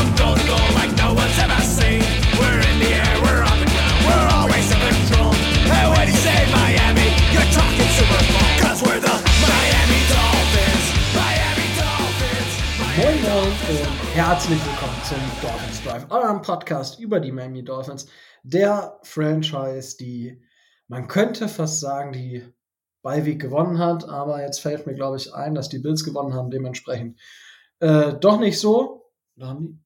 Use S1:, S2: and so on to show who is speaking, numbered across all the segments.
S1: Moin herzlich willkommen zum Dolphins Drive, eurem Podcast über die Miami Dolphins, der Franchise, die man könnte fast sagen, die Beiweg gewonnen hat, aber jetzt fällt mir, glaube ich, ein, dass die Bills gewonnen haben, dementsprechend äh, doch nicht so. Oder haben die?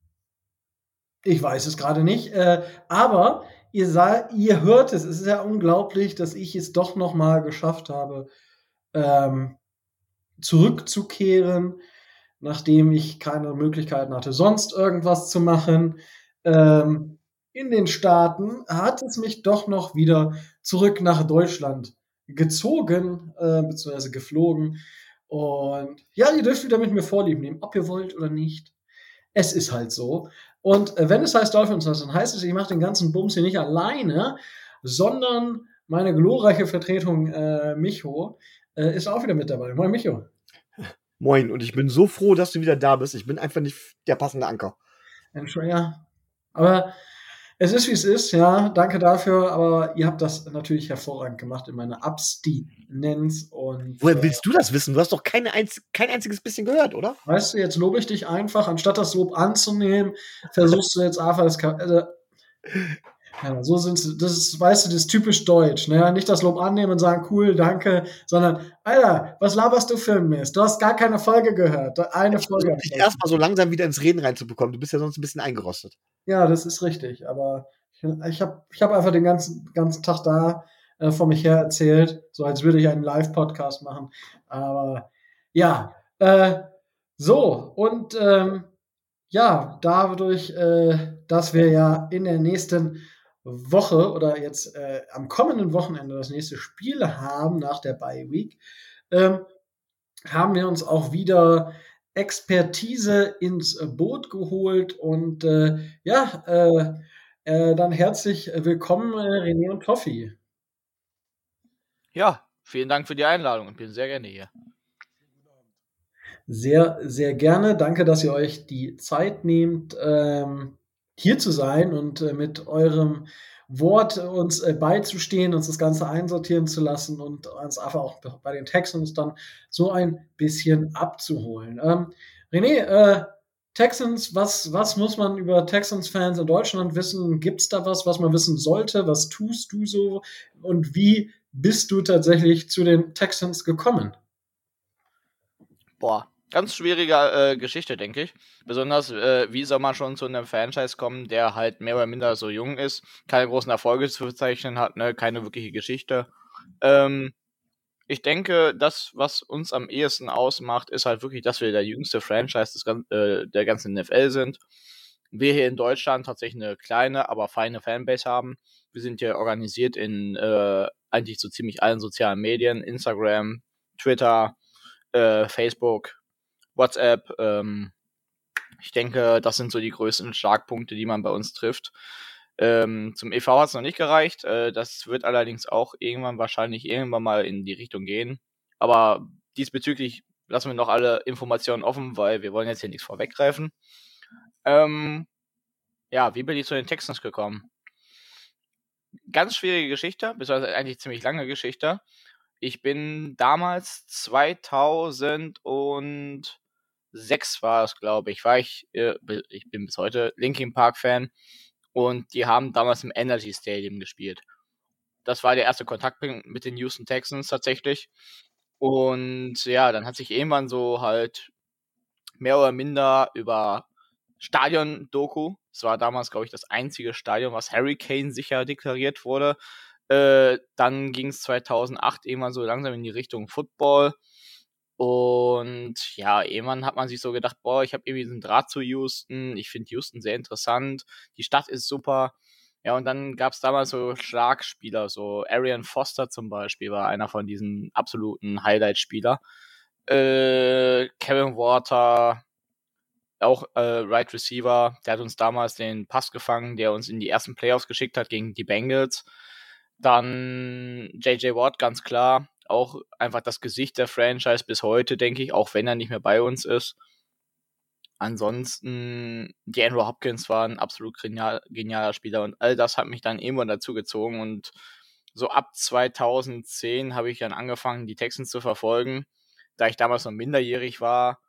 S1: Ich weiß es gerade nicht, äh, aber ihr, sah, ihr hört es, es ist ja unglaublich, dass ich es doch noch mal geschafft habe, ähm, zurückzukehren, nachdem ich keine Möglichkeiten hatte, sonst irgendwas zu machen. Ähm, in den Staaten hat es mich doch noch wieder zurück nach Deutschland gezogen, äh, beziehungsweise geflogen. Und ja, ihr dürft wieder mit mir Vorlieb nehmen, ob ihr wollt oder nicht. Es ist halt so. Und äh, wenn es heißt Dolphins, dann heißt es, ich mache den ganzen Bums hier nicht alleine, sondern meine glorreiche Vertretung äh, Micho äh, ist auch wieder mit dabei. Moin Micho.
S2: Moin, und ich bin so froh, dass du wieder da bist. Ich bin einfach nicht der passende Anker.
S1: Entschuldigung, ja. Aber es ist, wie es ist, ja. Danke dafür. Aber ihr habt das natürlich hervorragend gemacht in meiner Abstinenz. Und,
S2: Woher willst du das wissen? Du hast doch keine einz kein einziges bisschen gehört, oder?
S1: Weißt du, jetzt lobe ich dich einfach. Anstatt das Lob anzunehmen, versuchst du jetzt einfach das. Ka also, ja, so sind sie. Das ist, weißt du, das ist typisch deutsch. Ne? Nicht das Lob annehmen und sagen, cool, danke, sondern, Alter, was laberst du für ein Mist? Du hast gar keine Folge gehört. Eine
S2: ich
S1: Folge.
S2: dich erstmal so langsam wieder ins Reden reinzubekommen. Du bist ja sonst ein bisschen eingerostet.
S1: Ja, das ist richtig. Aber ich, ich habe ich hab einfach den ganzen, ganzen Tag da äh, vor mich her erzählt, so als würde ich einen Live-Podcast machen. Aber ja, äh, so, und ähm, ja, dadurch, äh, dass wir ja in der nächsten Woche oder jetzt äh, am kommenden Wochenende das nächste Spiel haben nach der Bye Week, ähm, haben wir uns auch wieder Expertise ins Boot geholt und äh, ja, äh, äh, dann herzlich willkommen René und Toffi.
S3: Ja, vielen Dank für die Einladung und bin sehr gerne hier.
S1: Sehr, sehr gerne. Danke, dass ihr euch die Zeit nehmt. Ähm, hier zu sein und äh, mit eurem Wort uns äh, beizustehen, uns das Ganze einsortieren zu lassen und uns einfach auch bei den Texans dann so ein bisschen abzuholen. Ähm, René, äh, Texans, was, was muss man über Texans-Fans in Deutschland wissen? Gibt es da was, was man wissen sollte? Was tust du so? Und wie bist du tatsächlich zu den Texans gekommen?
S3: Boah, ganz schwierige äh, Geschichte, denke ich. Besonders, äh, wie soll man schon zu einem Franchise kommen, der halt mehr oder minder so jung ist, keine großen Erfolge zu verzeichnen hat, ne, keine wirkliche Geschichte. Ähm, ich denke, das, was uns am ehesten ausmacht, ist halt wirklich, dass wir der jüngste Franchise des, äh, der ganzen NFL sind. Wir hier in Deutschland tatsächlich eine kleine, aber feine Fanbase haben. Wir sind hier organisiert in äh, eigentlich so ziemlich allen sozialen Medien, Instagram, Twitter, äh, Facebook, WhatsApp. Ähm, ich denke, das sind so die größten Schlagpunkte, die man bei uns trifft. Ähm, zum EV hat es noch nicht gereicht. Äh, das wird allerdings auch irgendwann wahrscheinlich irgendwann mal in die Richtung gehen. Aber diesbezüglich lassen wir noch alle Informationen offen, weil wir wollen jetzt hier nichts vorweggreifen. Ähm, ja, wie bin ich zu den Texans gekommen? Ganz schwierige Geschichte, beziehungsweise eigentlich ziemlich lange Geschichte. Ich bin damals 2006 war es, glaube ich, war ich, äh, ich bin bis heute Linkin Park Fan und die haben damals im Energy Stadium gespielt. Das war der erste Kontakt mit den Houston Texans tatsächlich. Und ja, dann hat sich irgendwann so halt mehr oder minder über Stadion-Doku, es war damals, glaube ich, das einzige Stadion, was Hurricane sicher deklariert wurde. Äh, dann ging es 2008 irgendwann so langsam in die Richtung Football. Und ja, irgendwann hat man sich so gedacht, boah, ich habe irgendwie einen Draht zu Houston. Ich finde Houston sehr interessant. Die Stadt ist super. Ja, und dann gab es damals so Schlagspieler, so Arian Foster zum Beispiel war einer von diesen absoluten Highlight-Spieler. Äh, Kevin Water, auch äh, Right Receiver, der hat uns damals den Pass gefangen, der uns in die ersten Playoffs geschickt hat gegen die Bengals. Dann JJ Watt, ganz klar, auch einfach das Gesicht der Franchise bis heute, denke ich, auch wenn er nicht mehr bei uns ist. ansonsten, die Andrew Hopkins war ein absolut genial, genialer Spieler und all das hat mich dann irgendwann dazu gezogen und so ab 2010 habe ich dann angefangen, die Texans zu verfolgen. Da ich damals noch minderjährig war,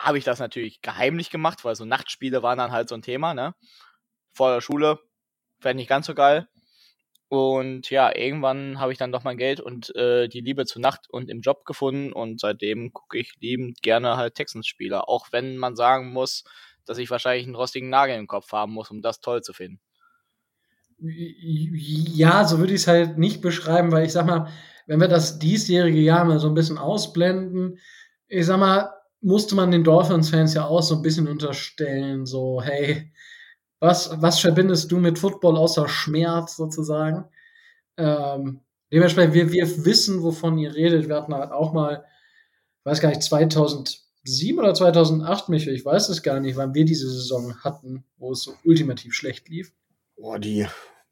S3: habe ich das natürlich geheimlich gemacht, weil so Nachtspiele waren dann halt so ein Thema, ne? Vor der Schule, wäre nicht ganz so geil. Und ja, irgendwann habe ich dann doch mein Geld und äh, die Liebe zur Nacht und im Job gefunden und seitdem gucke ich liebend gerne halt Texans-Spieler, auch wenn man sagen muss, dass ich wahrscheinlich einen rostigen Nagel im Kopf haben muss, um das toll zu finden.
S1: Ja, so würde ich es halt nicht beschreiben, weil ich sag mal, wenn wir das diesjährige Jahr mal so ein bisschen ausblenden, ich sag mal, musste man den Dolphins-Fans ja auch so ein bisschen unterstellen, so, hey, was, was verbindest du mit Football außer Schmerz sozusagen? Ähm, dementsprechend, wir, wir wissen, wovon ihr redet. Wir hatten halt auch mal, weiß gar nicht, 2007 oder 2008, Michael, ich weiß es gar nicht, wann wir diese Saison hatten, wo es so ultimativ schlecht lief.
S2: Boah, die,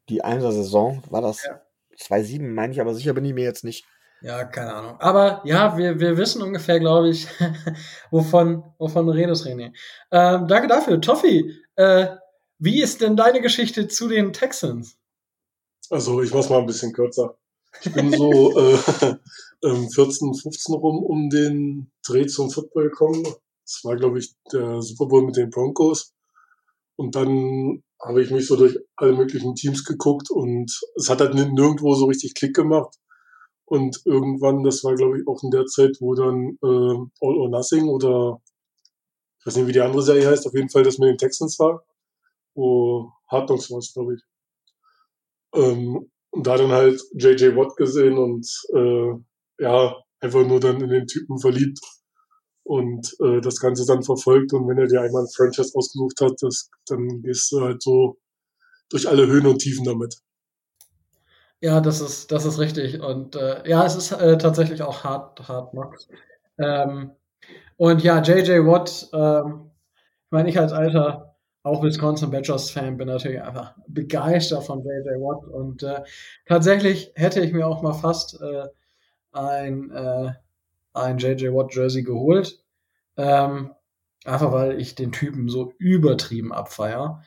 S2: die Einser-Saison war das
S1: Ja.
S2: 2-7, meine ich, aber sicher bin ich mir jetzt nicht.
S1: Ja, keine Ahnung. Aber ja, wir, wir wissen ungefähr, glaube ich, wovon, wovon du redest, René. Ähm, danke dafür. Toffi, äh, wie ist denn deine Geschichte zu den Texans?
S4: Also ich mach's mal ein bisschen kürzer. Ich bin so äh, ähm, 14, 15 rum um den Dreh zum Football gekommen. Das war, glaube ich, der Super Bowl mit den Broncos. Und dann habe ich mich so durch alle möglichen Teams geguckt und es hat halt ni- nirgendwo so richtig Klick gemacht. Und irgendwann, das war, glaube ich, auch in der Zeit, wo dann äh, All or Nothing oder ich weiß nicht, wie die andere Serie heißt, auf jeden Fall das mit den Texans war, wo Hard Knocks war es, glaube ich. Ähm, und da dann halt JJ Watt gesehen und äh, ja, einfach nur dann in den Typen verliebt und äh, das Ganze dann verfolgt. Und wenn er dir einmal ein Franchise ausgesucht hat, das, dann gehst du halt so durch alle Höhen und Tiefen damit.
S1: Ja, das ist, das ist richtig. Und äh, ja, es ist äh, tatsächlich auch hart, hart Knocks. Ähm, und ja, JJ Watt, ähm, ich meine, ich als alter, auch Wisconsin Badgers Fan bin natürlich einfach begeistert von JJ Watt. Und äh, tatsächlich hätte ich mir auch mal fast äh, ein, äh, ein JJ Watt Jersey geholt. Ähm, einfach weil ich den Typen so übertrieben abfeier.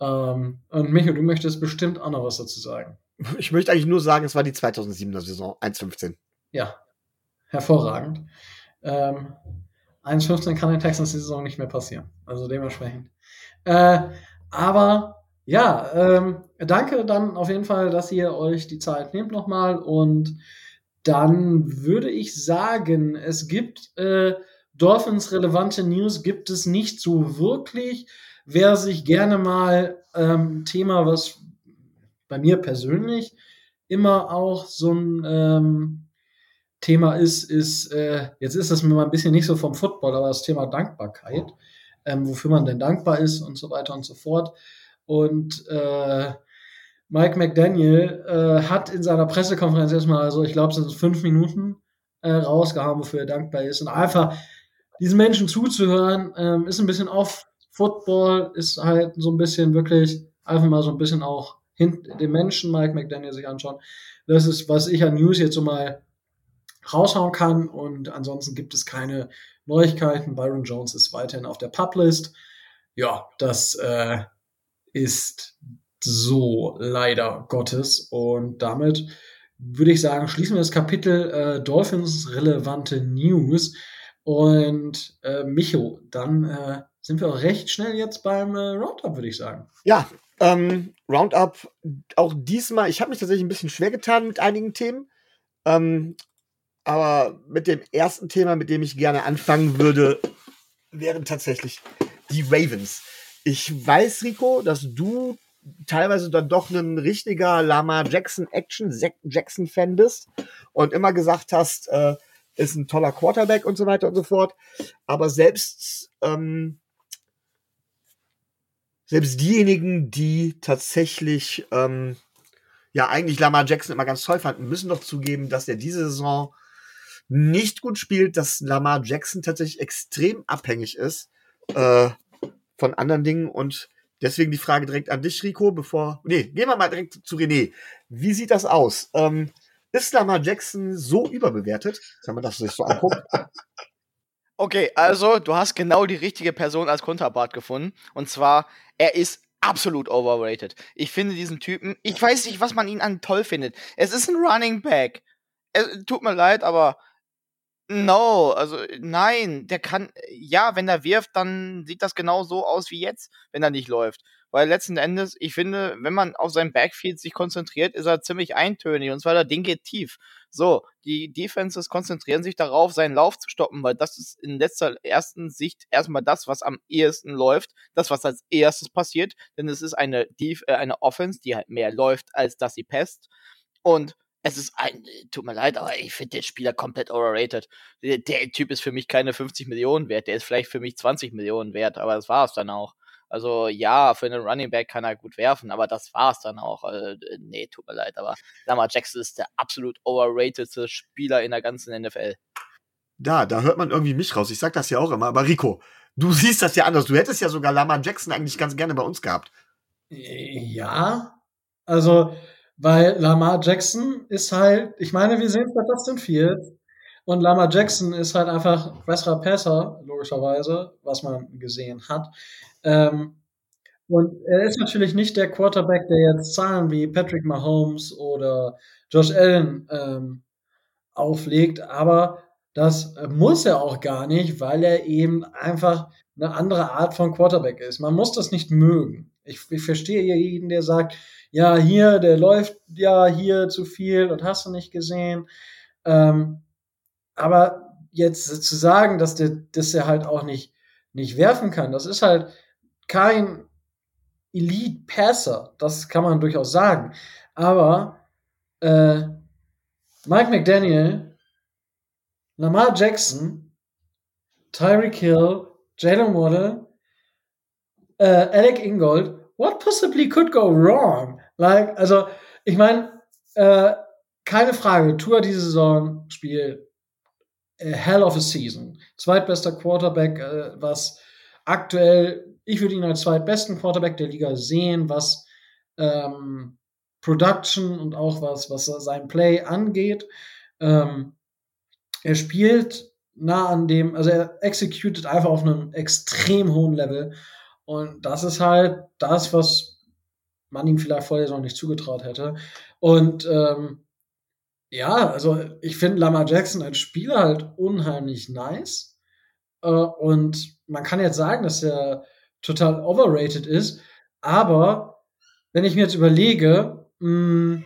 S1: Ähm, und Micho, du möchtest bestimmt auch noch was dazu sagen.
S2: Ich möchte eigentlich nur sagen, es war die 2007er Saison, 1-15.
S1: Ja, hervorragend. Ähm, 1,15 kann den Texans die Saison nicht mehr passieren. Also dementsprechend. Äh, aber ja, ähm, danke dann auf jeden Fall, dass ihr euch die Zeit nehmt nochmal. Und dann würde ich sagen, es gibt äh, Dolphins relevante News, gibt es nicht so wirklich. Wer sich gerne mal ähm, Thema, was bei mir persönlich immer auch so ein ähm, Thema ist, ist, äh, jetzt ist das mir mal ein bisschen nicht so vom Football, aber das Thema Dankbarkeit, ähm, wofür man denn dankbar ist und so weiter und so fort. Und äh, Mike McDaniel äh, hat in seiner Pressekonferenz erstmal, also ich glaube, es sind fünf Minuten äh, rausgehauen, wofür er dankbar ist. Und einfach diesen Menschen zuzuhören, ähm, ist ein bisschen off. Football ist halt so ein bisschen wirklich einfach mal so ein bisschen auch hinter den Menschen Mike McDaniel sich anschauen. Das ist, was ich an News jetzt so mal raushauen kann. Und ansonsten gibt es keine Neuigkeiten. Byron Jones ist weiterhin auf der Publist. Ja, das äh, ist so leider Gottes. Und damit würde ich sagen, schließen wir das Kapitel äh, Dolphins relevante News. Und äh, Micho, dann äh, sind wir auch recht schnell jetzt beim äh, Roundup, würde ich sagen.
S2: Ja, ähm, Roundup, auch diesmal, ich habe mich tatsächlich ein bisschen schwer getan mit einigen Themen. Ähm, aber mit dem ersten Thema, mit dem ich gerne anfangen würde, wären tatsächlich die Ravens. Ich weiß, Rico, dass du teilweise dann doch ein richtiger Lama Jackson Action Jackson Fan bist und immer gesagt hast, äh, ist ein toller Quarterback und so weiter und so fort. Aber selbst ähm, selbst diejenigen, die tatsächlich ähm, ja eigentlich Lamar Jackson immer ganz toll fanden, müssen doch zugeben, dass er diese Saison nicht gut spielt, dass Lamar Jackson tatsächlich extrem abhängig ist äh, von anderen Dingen und deswegen die Frage direkt an dich, Rico, bevor. Nee, gehen wir mal direkt zu René. Wie sieht das aus? Ähm, ist Lamar Jackson so überbewertet, wenn man das sich so anguckt?
S3: Okay, also du hast genau die richtige Person als Konterpart gefunden. Und zwar, er ist absolut overrated. Ich finde diesen Typen, ich weiß nicht, was man ihn an toll findet. Es ist ein Running Back. Es, tut mir leid, aber no, also nein, der kann, ja, wenn er wirft, dann sieht das genau so aus wie jetzt, wenn er nicht läuft. Weil letzten Endes, ich finde, wenn man auf sein Backfield sich konzentriert, ist er ziemlich eintönig und zwar der Ding geht tief. So, die Defenses konzentrieren sich darauf, seinen Lauf zu stoppen, weil das ist in letzter ersten Sicht erstmal das, was am ehesten läuft, das, was als erstes passiert, denn es ist eine, Def äh, eine Offense, die halt mehr läuft, als dass sie passt. Und es ist ein, tut mir leid, aber ich finde den Spieler komplett overrated. Der, der, Typ ist für mich keine 50 Millionen wert, der ist vielleicht für mich 20 Millionen wert, aber das war es dann auch. Also ja, für einen Running Back kann er gut werfen, aber das war es dann auch. Äh, nee, tut mir leid, aber Lamar Jackson ist der absolut overratedste Spieler in der ganzen NFL.
S2: Da, da hört man irgendwie mich raus. Ich sag das ja auch immer, aber Rico, du siehst das ja anders. Du hättest ja sogar Lamar Jackson eigentlich ganz gerne bei uns gehabt.
S1: Ja, also weil Lamar Jackson ist halt, ich meine, wir sehen es bei Justin Fields und Lamar Jackson ist halt einfach besserer Passer, logischerweise, was man gesehen hat. Ähm, und er ist natürlich nicht der Quarterback, der jetzt Zahlen wie Patrick Mahomes oder Josh Allen ähm, auflegt, aber das muss er auch gar nicht, weil er eben einfach eine andere Art von Quarterback ist. Man muss das nicht mögen. Ich, ich verstehe jeden, der sagt, ja, hier, der läuft ja hier zu viel und hast du nicht gesehen. Ähm, aber jetzt zu sagen, dass der, dass er halt auch nicht, nicht werfen kann, das ist halt kein Elite Passer. Das kann man durchaus sagen. Aber äh, Mike McDaniel, Lamar Jackson, Tyreek Hill, Jalen Waddle, äh, Alec Ingold, what possibly could go wrong? Like, also, ich meine, äh, keine Frage, Tour diese Saison Spiel äh, hell of a season. Zweitbester Quarterback, äh, was aktuell, ich würde ihn als zweitbesten Quarterback der Liga sehen, was ähm, Production und auch was, was sein Play angeht. Ähm, er spielt nah an dem, also er executed einfach auf einem extrem hohen Level. Und das ist halt das, was man ihm vielleicht vorher noch nicht zugetraut hätte. Und ähm, ja, also ich finde Lamar Jackson als Spieler halt unheimlich nice. Äh, und man kann jetzt sagen, dass er total overrated ist. Aber wenn ich mir jetzt überlege, mh, hm,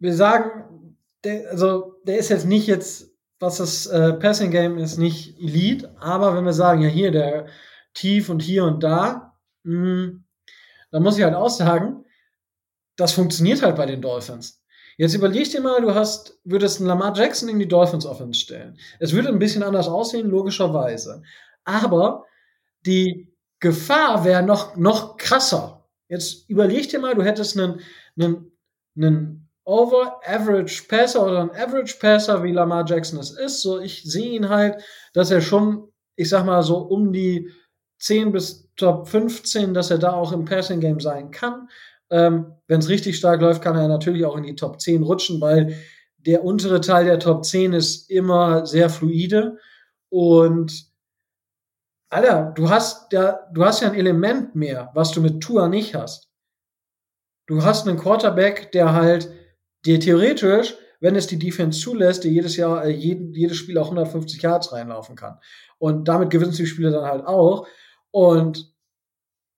S1: wir sagen, der, also der ist jetzt nicht jetzt, was das äh, Passing Game ist, nicht Elite. Aber wenn wir sagen, ja hier der tief und hier und da, mh, hm, dann muss ich halt auch sagen, das funktioniert halt bei den Dolphins. Jetzt überleg dir mal, du hast, würdest einen Lamar Jackson in die Dolphins Offense stellen. Es würde ein bisschen anders aussehen, logischerweise. Aber die Gefahr wäre noch, noch krasser. Jetzt überleg dir mal, du hättest einen, einen, einen Over-Average Passer oder einen Average Passer, wie Lamar Jackson es ist. So, ich sehe ihn halt, dass er schon, ich sag mal so um die 10 bis Top 15, dass er da auch im Passing Game sein kann. Ähm, Wenn es richtig stark läuft, kann er natürlich auch in die Top 10 rutschen, weil der untere Teil der Top 10 ist immer sehr fluide. Und Alter, du hast ja, du hast ja ein Element mehr, was du mit Tua nicht hast. Du hast einen Quarterback, der halt dir theoretisch, wenn es die Defense zulässt, dir jedes Jahr, äh, jeden, jedes Spiel auch 150 Yards reinlaufen kann. Und damit gewinnst du die Spiele dann halt auch. Und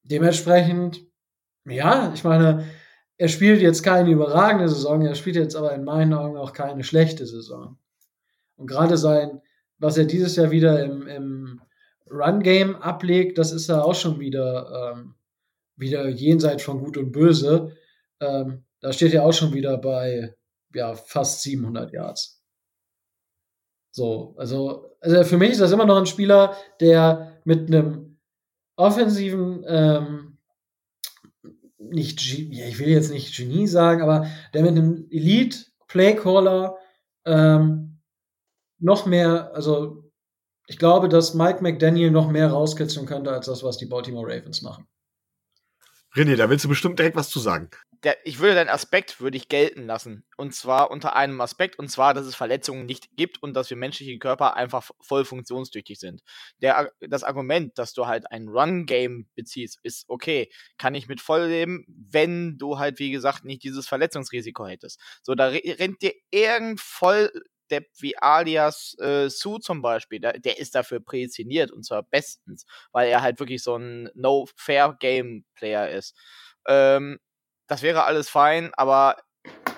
S1: dementsprechend, ja, ich meine, er spielt jetzt keine überragende Saison, er spielt jetzt aber in meinen Augen auch keine schlechte Saison. Und gerade sein, was er dieses Jahr wieder im, im Run-Game ablegt, das ist ja auch schon wieder, ähm, wieder jenseits von Gut und Böse. Ähm, da steht er auch schon wieder bei ja, fast 700 Yards. So, also, also für mich ist das immer noch ein Spieler, der mit einem offensiven, ähm, nicht, ja, ich will jetzt nicht Genie sagen, aber der mit einem Elite Playcaller ähm, noch mehr, also ich glaube, dass Mike McDaniel noch mehr rauskitzeln könnte als das, was die Baltimore Ravens machen.
S2: René, da willst du bestimmt direkt was zu sagen.
S3: Der, ich würde deinen Aspekt würde ich gelten lassen. Und zwar unter einem Aspekt, und zwar, dass es Verletzungen nicht gibt und dass wir menschliche Körper einfach voll funktionstüchtig sind. Der, das Argument, dass du halt ein Run-Game beziehst, ist okay. Kann ich mit voll leben, wenn du halt, wie gesagt, nicht dieses Verletzungsrisiko hättest. So, da rennt dir irgend voll Depp wie alias äh, Su zum Beispiel, der, der, ist dafür prädestiniert und zwar bestens, weil er halt wirklich so ein No-Fair-Game-Player ist. Ähm, das wäre alles fein, aber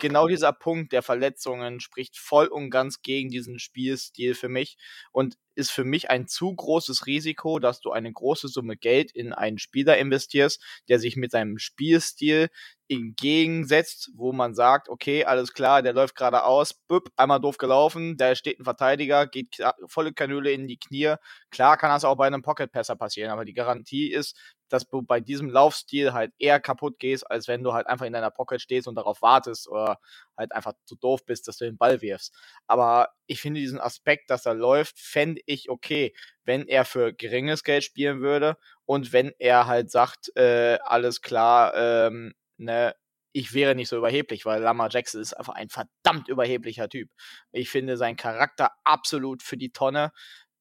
S3: genau dieser Punkt der Verletzungen spricht voll und ganz gegen diesen Spielstil für mich. Und ist für mich ein zu großes Risiko, dass du eine große Summe Geld in einen Spieler investierst, der sich mit seinem Spielstil entgegensetzt, wo man sagt, okay, alles klar, der läuft geradeaus, büpp, einmal doof gelaufen, da steht ein Verteidiger, geht volle Kanüle in die Knie. Klar kann das auch bei einem Pocket Passer passieren, aber die Garantie ist, dass du bei diesem Laufstil halt eher kaputt gehst, als wenn du halt einfach in deiner Pocket stehst und darauf wartest oder halt einfach zu doof bist, dass du den Ball wirfst. Aber ich finde diesen Aspekt, dass er läuft, fände ich okay, wenn er für geringes Geld spielen würde und wenn er halt sagt, äh, alles klar, ähm, ne, ich wäre nicht so überheblich, weil Lamar Jackson ist einfach ein verdammt überheblicher Typ. Ich finde seinen Charakter absolut für die Tonne.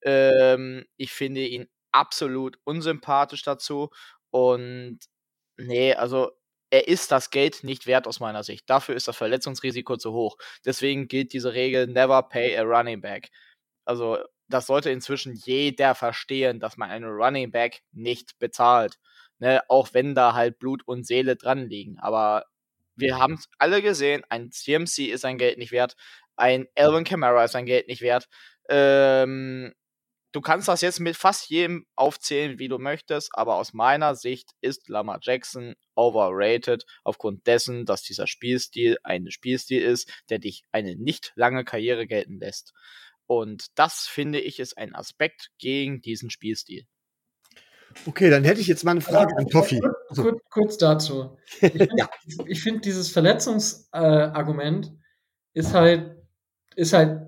S3: Ähm, ich finde ihn absolut unsympathisch dazu. Und nee, also er ist das Geld nicht wert aus meiner Sicht. Dafür ist das Verletzungsrisiko zu hoch. Deswegen gilt diese Regel never pay a running back. Also das sollte inzwischen jeder verstehen, dass man einen Running Back nicht bezahlt ne, auch wenn da halt Blut und Seele dran liegen. Aber wir haben es alle gesehen, ein CMC ist sein Geld nicht wert, ein Alvin Kamara ist sein Geld nicht wert. Ähm, du kannst das jetzt mit fast jedem aufzählen, wie du möchtest, aber aus meiner Sicht ist Lamar Jackson overrated aufgrund dessen, dass dieser Spielstil ein Spielstil ist, der dich eine nicht lange Karriere gelten lässt. Und das finde ich ist ein Aspekt gegen diesen Spielstil.
S2: Okay, dann hätte ich jetzt mal eine Frage an Toffi.
S1: Kurz, kurz, kurz dazu. Ich finde ja. find dieses Verletzungsargument äh, ist halt, ist halt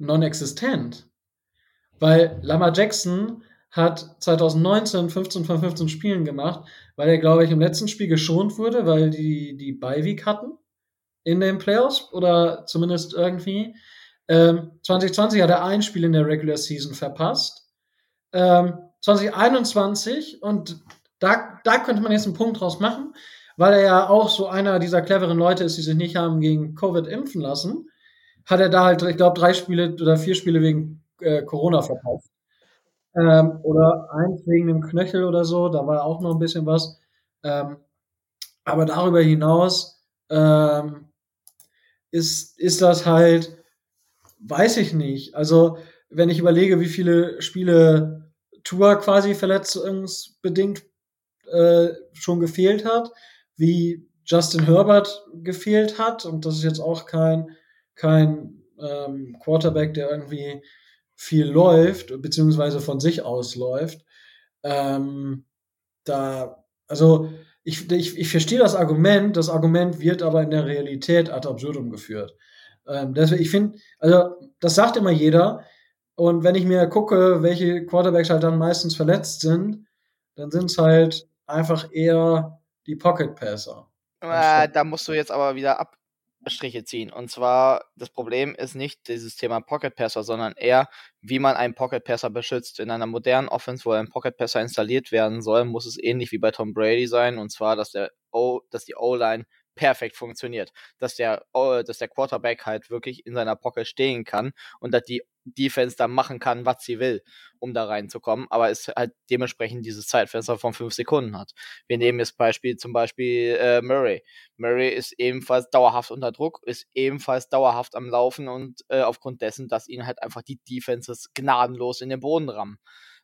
S1: non-existent. Weil Lamar Jackson hat 2019 15 von 15 Spielen gemacht, weil er, glaube ich, im letzten Spiel geschont wurde, weil die die Bye-Week hatten in den Playoffs oder zumindest irgendwie. Ähm, 2020 hat er ein Spiel in der Regular Season verpasst. Ähm, 2021 und da, da könnte man jetzt einen Punkt draus machen, weil er ja auch so einer dieser cleveren Leute ist, die sich nicht haben gegen Covid impfen lassen, hat er da halt, ich glaube, drei Spiele oder vier Spiele wegen äh, Corona verpasst. Ähm, oder eins wegen dem Knöchel oder so, da war auch noch ein bisschen was. Ähm, aber darüber hinaus ähm, ist, ist das halt, weiß ich nicht. Also, wenn ich überlege, wie viele Spiele Tour quasi verletzungsbedingt äh, schon gefehlt hat, wie Justin Herbert gefehlt hat. Und das ist jetzt auch kein, kein ähm, Quarterback, der irgendwie viel läuft, beziehungsweise von sich aus läuft. Ähm, da, also ich, ich, ich verstehe das Argument, das Argument wird aber in der Realität ad absurdum geführt. Ähm, deswegen, ich finde, also das sagt immer jeder, und wenn ich mir gucke, welche Quarterbacks halt dann meistens verletzt sind, dann sind es halt einfach eher die Pocket Passer.
S3: Äh, da musst du jetzt aber wieder Abstriche ziehen. Und zwar, das Problem ist nicht dieses Thema Pocket Passer, sondern eher, wie man einen Pocket Passer beschützt. In einer modernen Offense, wo ein Pocket Passer installiert werden soll, muss es ähnlich wie bei Tom Brady sein. Und zwar, dass der O, dass die O-Line perfekt funktioniert. Dass der, dass der Quarterback halt wirklich in seiner Pocket stehen kann und dass die Defense da machen kann, was sie will, um da reinzukommen, aber es halt dementsprechend dieses Zeitfenster von fünf Sekunden hat. Wir nehmen jetzt Beispiel zum Beispiel äh, Murray. Murray ist ebenfalls dauerhaft unter Druck, ist ebenfalls dauerhaft am Laufen und äh, aufgrund dessen, dass ihn halt einfach die Defenses gnadenlos in den Boden rammen.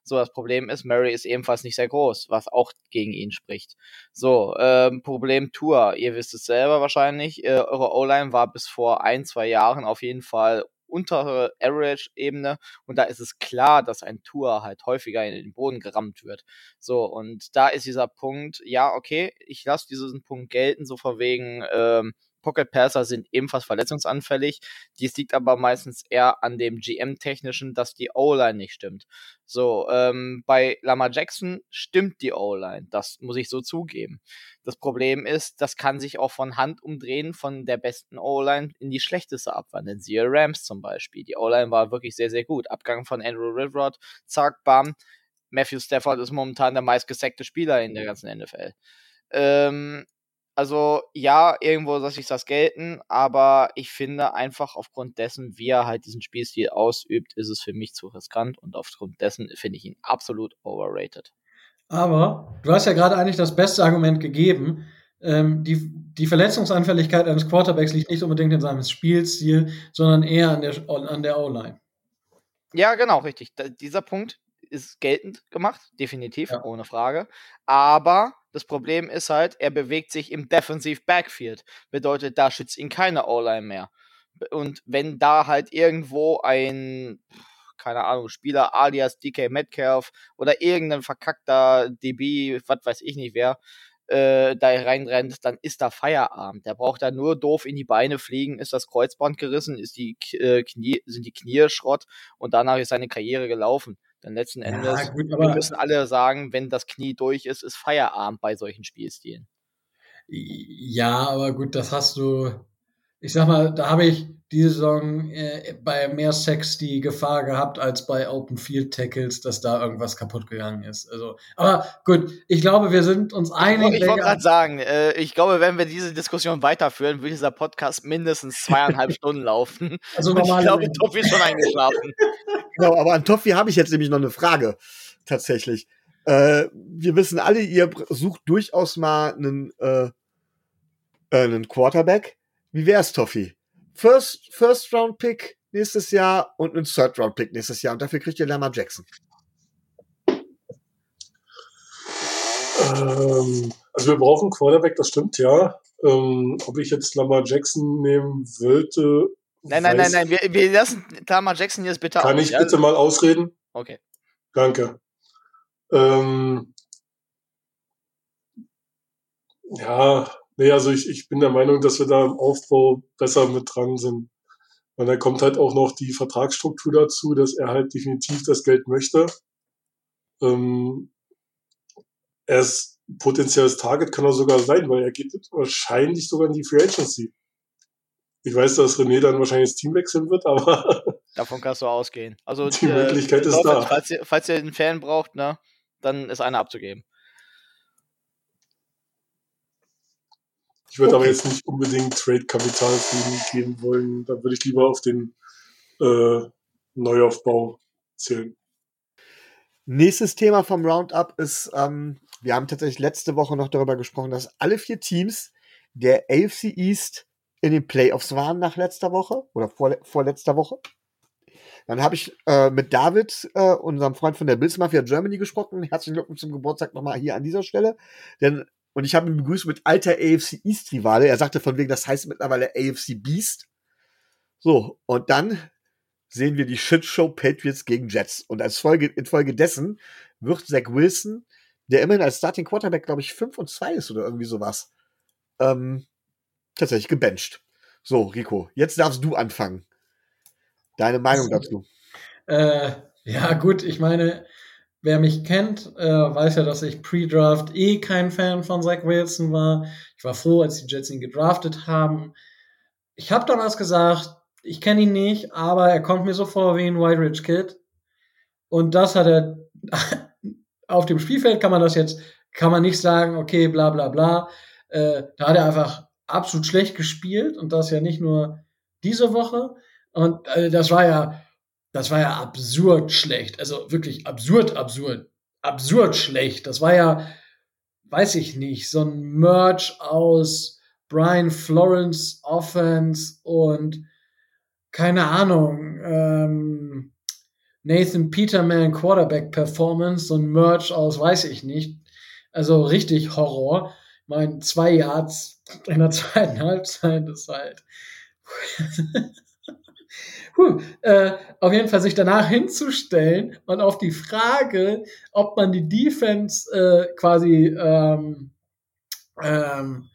S3: So, das Problem ist, Murray ist ebenfalls nicht sehr groß, was auch gegen ihn spricht. So, ähm, Problem Tour. Ihr wisst es selber wahrscheinlich. Äh, eure O-Line war bis vor ein, zwei Jahren auf jeden Fall untere Average-Ebene und da ist es klar, dass ein Tour halt häufiger in den Boden gerammt wird. So, und da ist dieser Punkt, ja, okay, ich lasse diesen Punkt gelten, so von wegen, ähm, Pocket Passer sind ebenfalls verletzungsanfällig. Dies liegt aber meistens eher an dem GM-technischen, dass die O-Line nicht stimmt. So, ähm, bei Lama Jackson stimmt die O-Line. Das muss ich so zugeben. Das Problem ist, das kann sich auch von Hand umdrehen von der besten O-Line in die schlechteste abwandeln. Siehe Rams zum Beispiel. Die O-Line war wirklich sehr, sehr gut. Abgang von Andrew Rivrod, zack, bam. Matthew Stafford ist momentan der meistgesackte Spieler in der ganzen NFL. Ähm, also ja, irgendwo lasse ich das gelten, aber ich finde einfach aufgrund dessen, wie er halt diesen Spielstil ausübt, ist es für mich zu riskant und aufgrund dessen finde ich ihn absolut overrated.
S1: Aber du hast ja gerade eigentlich das beste Argument gegeben. Ähm, die, die Verletzungsanfälligkeit eines Quarterbacks liegt nicht unbedingt in seinem Spielstil, sondern eher an der, an der O-Line.
S3: Ja, genau, richtig. Da, dieser Punkt ist geltend gemacht, definitiv,
S1: Ja.
S3: ohne Frage. Aber das Problem ist halt, er bewegt sich im Defensive Backfield. Bedeutet, da schützt ihn keine O-Line mehr. Und wenn da halt irgendwo ein, keine Ahnung, Spieler alias DK Metcalf oder irgendein verkackter DB, was weiß ich nicht wer, äh, da reinrennt, dann ist da Feierabend. Der braucht da nur doof in die Beine fliegen, ist das Kreuzband gerissen, ist die äh, Knie, sind die Knie Schrott und danach ist seine Karriere gelaufen. Denn letzten
S1: Ja,
S3: Endes,
S1: gut,
S3: wir
S1: aber-
S3: müssen alle sagen, wenn das Knie durch ist, ist Feierabend bei solchen Spielstilen.
S1: Ja, aber gut, das hast du. Ich sag mal, da habe ich diese Saison äh, bei mehr Sex die Gefahr gehabt, als bei Open Field Tackles, dass da irgendwas kaputt gegangen ist. Also, aber gut, ich glaube, wir sind uns einig.
S3: Ich wollte gerade sagen, äh, ich glaube, wenn wir diese Diskussion weiterführen, würde dieser Podcast mindestens zweieinhalb Stunden laufen.
S1: also
S3: Und ich glaube, Toffi ist schon eingeschlafen.
S2: Genau, aber an Toffi habe ich jetzt nämlich noch eine Frage. Tatsächlich. Äh, wir wissen alle, ihr sucht durchaus mal einen, äh, äh, einen Quarterback. Wie wär's, Toffi? First, First Round Pick nächstes Jahr und einen Third Round Pick nächstes Jahr. Und dafür kriegt ihr Lamar Jackson.
S4: Ähm, also wir brauchen Quarterback, das stimmt, ja. Ähm, ob ich jetzt Lamar Jackson nehmen wollte,
S3: Nein, nein, nein, nein, wir, wir lassen Lamar Jackson jetzt bitte
S4: Kann
S3: aus,
S4: ich
S3: ja?
S4: bitte mal ausreden?
S3: Okay.
S4: Danke. Ähm, ja, nee, also ich, ich bin der Meinung, dass wir da im Aufbau besser mit dran sind. Und dann kommt halt auch noch die Vertragsstruktur dazu, dass er halt definitiv das Geld möchte. Ähm, er ist potenzielles Target, kann er sogar sein, weil er geht wahrscheinlich sogar in die Free Agency. Ich weiß, dass René dann wahrscheinlich das Team wechseln wird, aber
S3: Davon kannst du ausgehen. Also
S4: Die Möglichkeit ist da.
S3: Falls ihr, falls ihr einen Fan braucht, ne, dann ist einer abzugeben.
S4: Ich würde aber
S2: Okay.
S4: jetzt nicht unbedingt Trade-Kapital geben wollen. Da würde ich lieber auf den äh, Neuaufbau zählen.
S2: Nächstes Thema vom Roundup ist, ähm, wir haben tatsächlich letzte Woche noch darüber gesprochen, dass alle vier Teams der AFC East in den Playoffs waren nach letzter Woche oder vor, vorletzter Woche. Dann habe ich äh, mit David, äh, unserem Freund von der Bills Mafia Germany, gesprochen. Herzlichen Glückwunsch zum Geburtstag nochmal hier an dieser Stelle. Denn, und ich habe ihn begrüßt mit alter AFC East Rivale. Er sagte von wegen, das heißt mittlerweile AFC Beast. So, und dann sehen wir die Shitshow Patriots gegen Jets. Und als Folge, infolgedessen wird Zach Wilson, der immerhin als Starting Quarterback, glaube ich, 5 und 2 ist oder irgendwie sowas, ähm, tatsächlich gebencht. So, Rico, jetzt darfst du anfangen. Deine Meinung dazu.
S1: Äh, ja, gut, ich meine, wer mich kennt, äh, weiß ja, dass ich pre-Draft eh kein Fan von Zach Wilson war. Ich war froh, als die Jets ihn gedraftet haben. Ich habe damals gesagt, ich kenne ihn nicht, aber er kommt mir so vor wie ein White Rich Kid. Und das hat er auf dem Spielfeld kann man das jetzt, kann man nicht sagen, okay, bla bla bla. Äh, da hat er einfach absolut schlecht gespielt und das ja nicht nur diese Woche. Und äh, das war ja, das war ja absurd schlecht. Also wirklich absurd, absurd, absurd schlecht. Das war ja, weiß ich nicht, so ein Merge aus Brian Florence Offense und keine Ahnung, ähm, Nathan Peterman Quarterback Performance, so ein Merge aus, weiß ich nicht. Also richtig Horror. Mein zwei Yards in der zweiten Halbzeit ist halt. Puh, äh, auf jeden Fall sich danach hinzustellen und auf die Frage, ob man die Defense äh, quasi ähm, ähm,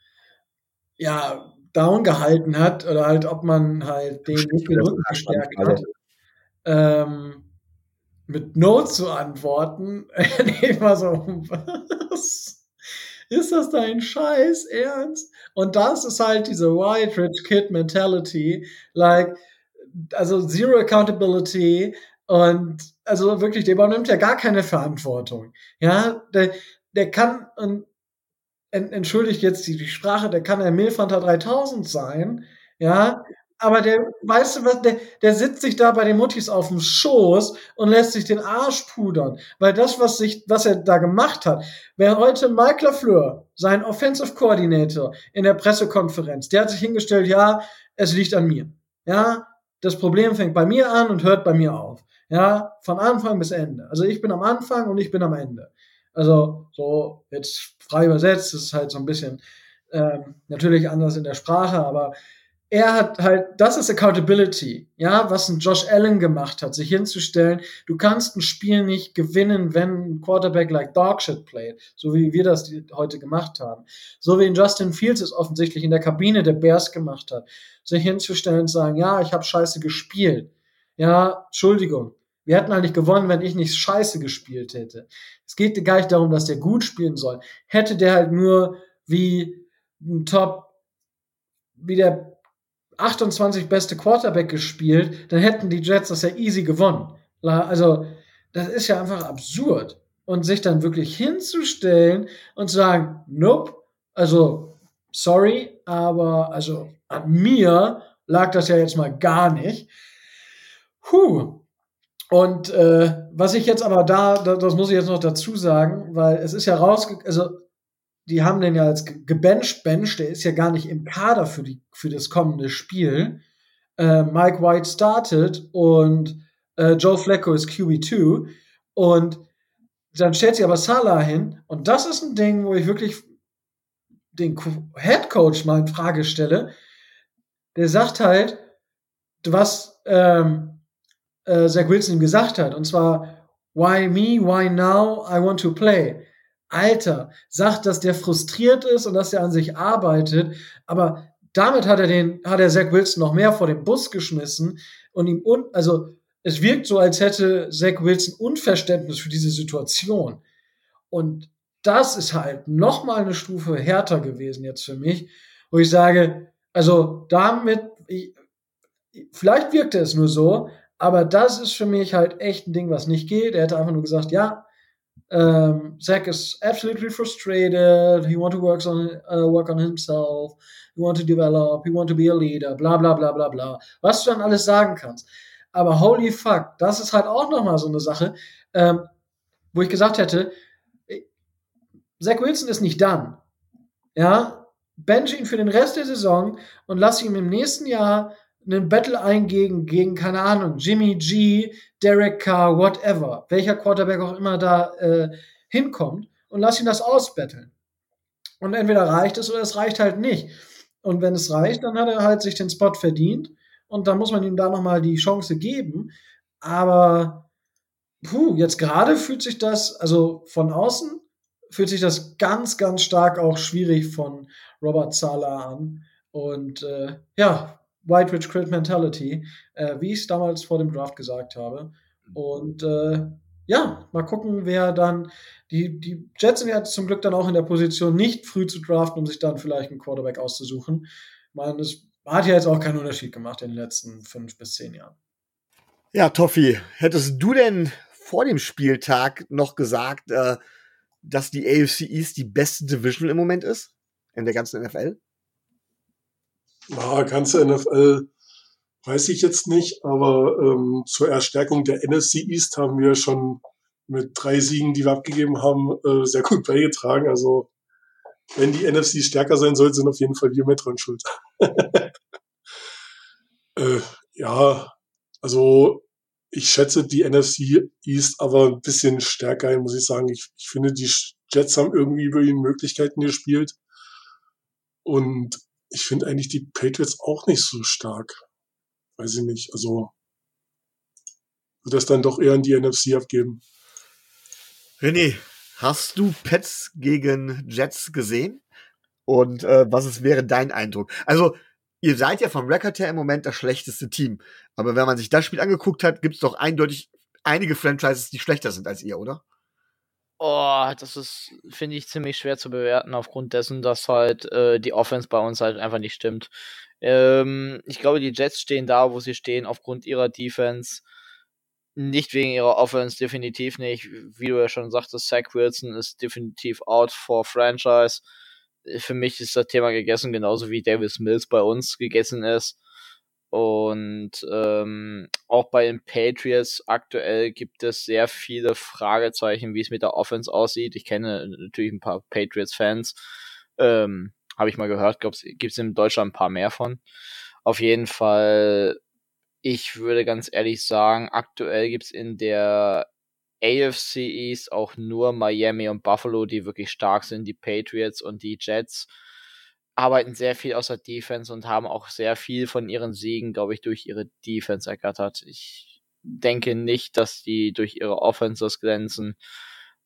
S1: ja down gehalten hat oder halt, ob man halt den Rücken gestärkt hat, ähm, mit No zu antworten. ich war so, was? Ist das dein Scheiß Ernst? Und das ist halt diese White Rich Kid Mentality, like, also Zero Accountability und also wirklich, der übernimmt ja gar keine Verantwortung. Ja, der, der kann, und entschuldigt jetzt die, die Sprache, der kann ein Milfanta 3000 sein, ja, aber der, weißt du was, der, der sitzt sich da bei den Muttis auf dem Schoß und lässt sich den Arsch pudern. Weil das, was sich, was er da gemacht hat, wäre heute Mike LaFleur, sein Offensive Coordinator in der Pressekonferenz, der hat sich hingestellt, ja, es liegt an mir. Ja, das Problem fängt bei mir an und hört bei mir auf. Ja, von Anfang bis Ende. Also ich bin am Anfang und ich bin am Ende. Also so jetzt frei übersetzt, das ist halt so ein bisschen ähm, natürlich anders in der Sprache, aber er hat halt, das ist Accountability, ja, was ein Josh Allen gemacht hat, sich hinzustellen, du kannst ein Spiel nicht gewinnen, wenn ein Quarterback like Dogshit played, so wie wir das heute gemacht haben. So wie Justin Fields es offensichtlich in der Kabine der Bears gemacht hat, sich hinzustellen und sagen, ja, ich habe scheiße gespielt. Ja, Entschuldigung, wir hätten eigentlich gewonnen, wenn ich nicht scheiße gespielt hätte. Es geht gar nicht darum, dass der gut spielen soll. Hätte der halt nur wie ein Top, wie der 28 beste Quarterback gespielt, dann hätten die Jets das ja easy gewonnen. Also, das ist ja einfach absurd. Und sich dann wirklich hinzustellen und zu sagen, nope, also, sorry, aber also an mir lag das ja jetzt mal gar nicht. Puh. Und äh, was ich jetzt aber da, das muss ich jetzt noch dazu sagen, weil es ist ja rausgekommen, also die haben den ja als gebencht Bench, der ist ja gar nicht im Kader für, die, für das kommende Spiel. Äh, Mike White startet und äh, Joe Flacco ist QB2 und dann stellt sich aber Salah hin und das ist ein Ding, wo ich wirklich den Head Coach mal in Frage stelle. Der sagt halt, was ähm, äh, Zach Wilson ihm gesagt hat und zwar Why me? Why now? I want to play. Alter, sagt, dass der frustriert ist und dass er an sich arbeitet, aber damit hat er den, hat er Zach Wilson noch mehr vor den Bus geschmissen und ihm un, also es wirkt so, als hätte Zach Wilson Unverständnis für diese Situation. Und das ist halt noch mal eine Stufe härter gewesen jetzt für mich, wo ich sage, also damit, ich, vielleicht wirkte es nur so, aber das ist für mich halt echt ein Ding, was nicht geht. Er hätte einfach nur gesagt, ja, um, Zach is absolutely frustrated. He want to work on uh, work on himself. He want to develop. He want to be a leader. Bla bla bla bla bla. Was du dann alles sagen kannst. Aber holy fuck, das ist halt auch noch mal so eine Sache, ähm, wo ich gesagt hätte, Zach Wilson ist nicht dann. Ja, bench ihn für den Rest der Saison und lass ihn im nächsten Jahr einen Battle eingehen gegen, keine Ahnung, Jimmy G, Derek Carr, whatever, welcher Quarterback auch immer da äh, hinkommt und lass ihn das ausbetteln. Und entweder reicht es oder es reicht halt nicht. Und wenn es reicht, dann hat er halt sich den Spot verdient und dann muss man ihm da nochmal die Chance geben. Aber puh, jetzt gerade fühlt sich das, also von außen fühlt sich das ganz, ganz stark auch schwierig von Robert Sala an. Und äh, ja, White Rich Crit Mentality, äh, wie ich es damals vor dem Draft gesagt habe. Und äh, ja, mal gucken, wer dann. Die, die Jets sind ja zum Glück dann auch in der Position, nicht früh zu draften, um sich dann vielleicht einen Quarterback auszusuchen. Ich meine, es hat ja jetzt auch keinen Unterschied gemacht in den letzten fünf bis zehn Jahren.
S2: Ja, Toffi, hättest du denn vor dem Spieltag noch gesagt, äh, dass die AFC East die beste Division im Moment ist? In der ganzen NFL?
S4: Na, ganze NFL weiß ich jetzt nicht, aber ähm, zur Erstärkung der NFC East haben wir schon mit drei Siegen, die wir abgegeben haben, äh, sehr gut beigetragen. Also wenn die NFC stärker sein soll, sind auf jeden Fall wir mit dran schuld. äh, ja, also ich schätze die NFC East aber ein bisschen stärker muss ich sagen. Ich, ich finde, die Jets haben irgendwie über ihnen Möglichkeiten gespielt. Und ich finde eigentlich die Patriots auch nicht so stark. Weiß ich nicht. Also wird das dann doch eher in die NFC abgeben.
S2: René, hast du Pets gegen Jets gesehen? Und äh, was ist, wäre dein Eindruck? Also, ihr seid ja vom Record her im Moment das schlechteste Team. Aber wenn man sich das Spiel angeguckt hat, gibt es doch eindeutig einige Franchises, die schlechter sind als ihr, oder?
S3: Oh, das ist, finde ich, ziemlich schwer zu bewerten, aufgrund dessen, dass halt äh, die Offense bei uns halt einfach nicht stimmt. Ähm, ich glaube, die Jets stehen da, wo sie stehen, aufgrund ihrer Defense. Nicht wegen ihrer Offense, definitiv nicht. Wie du ja schon sagtest, Zach Wilson ist definitiv out for Franchise. Für mich ist das Thema gegessen, genauso wie Davis Mills bei uns gegessen ist. Und ähm, auch bei den Patriots aktuell gibt es sehr viele Fragezeichen, wie es mit der Offense aussieht. Ich kenne natürlich ein paar Patriots-Fans. Ähm, Habe ich mal gehört. Gibt es in Deutschland ein paar mehr von. Auf jeden Fall, ich würde ganz ehrlich sagen, aktuell gibt es in der AFC East auch nur Miami und Buffalo, die wirklich stark sind. Die Patriots und die Jets arbeiten sehr viel aus der Defense und haben auch sehr viel von ihren Siegen, glaube ich, durch ihre Defense ergattert. Ich denke nicht, dass die durch ihre Offenses glänzen.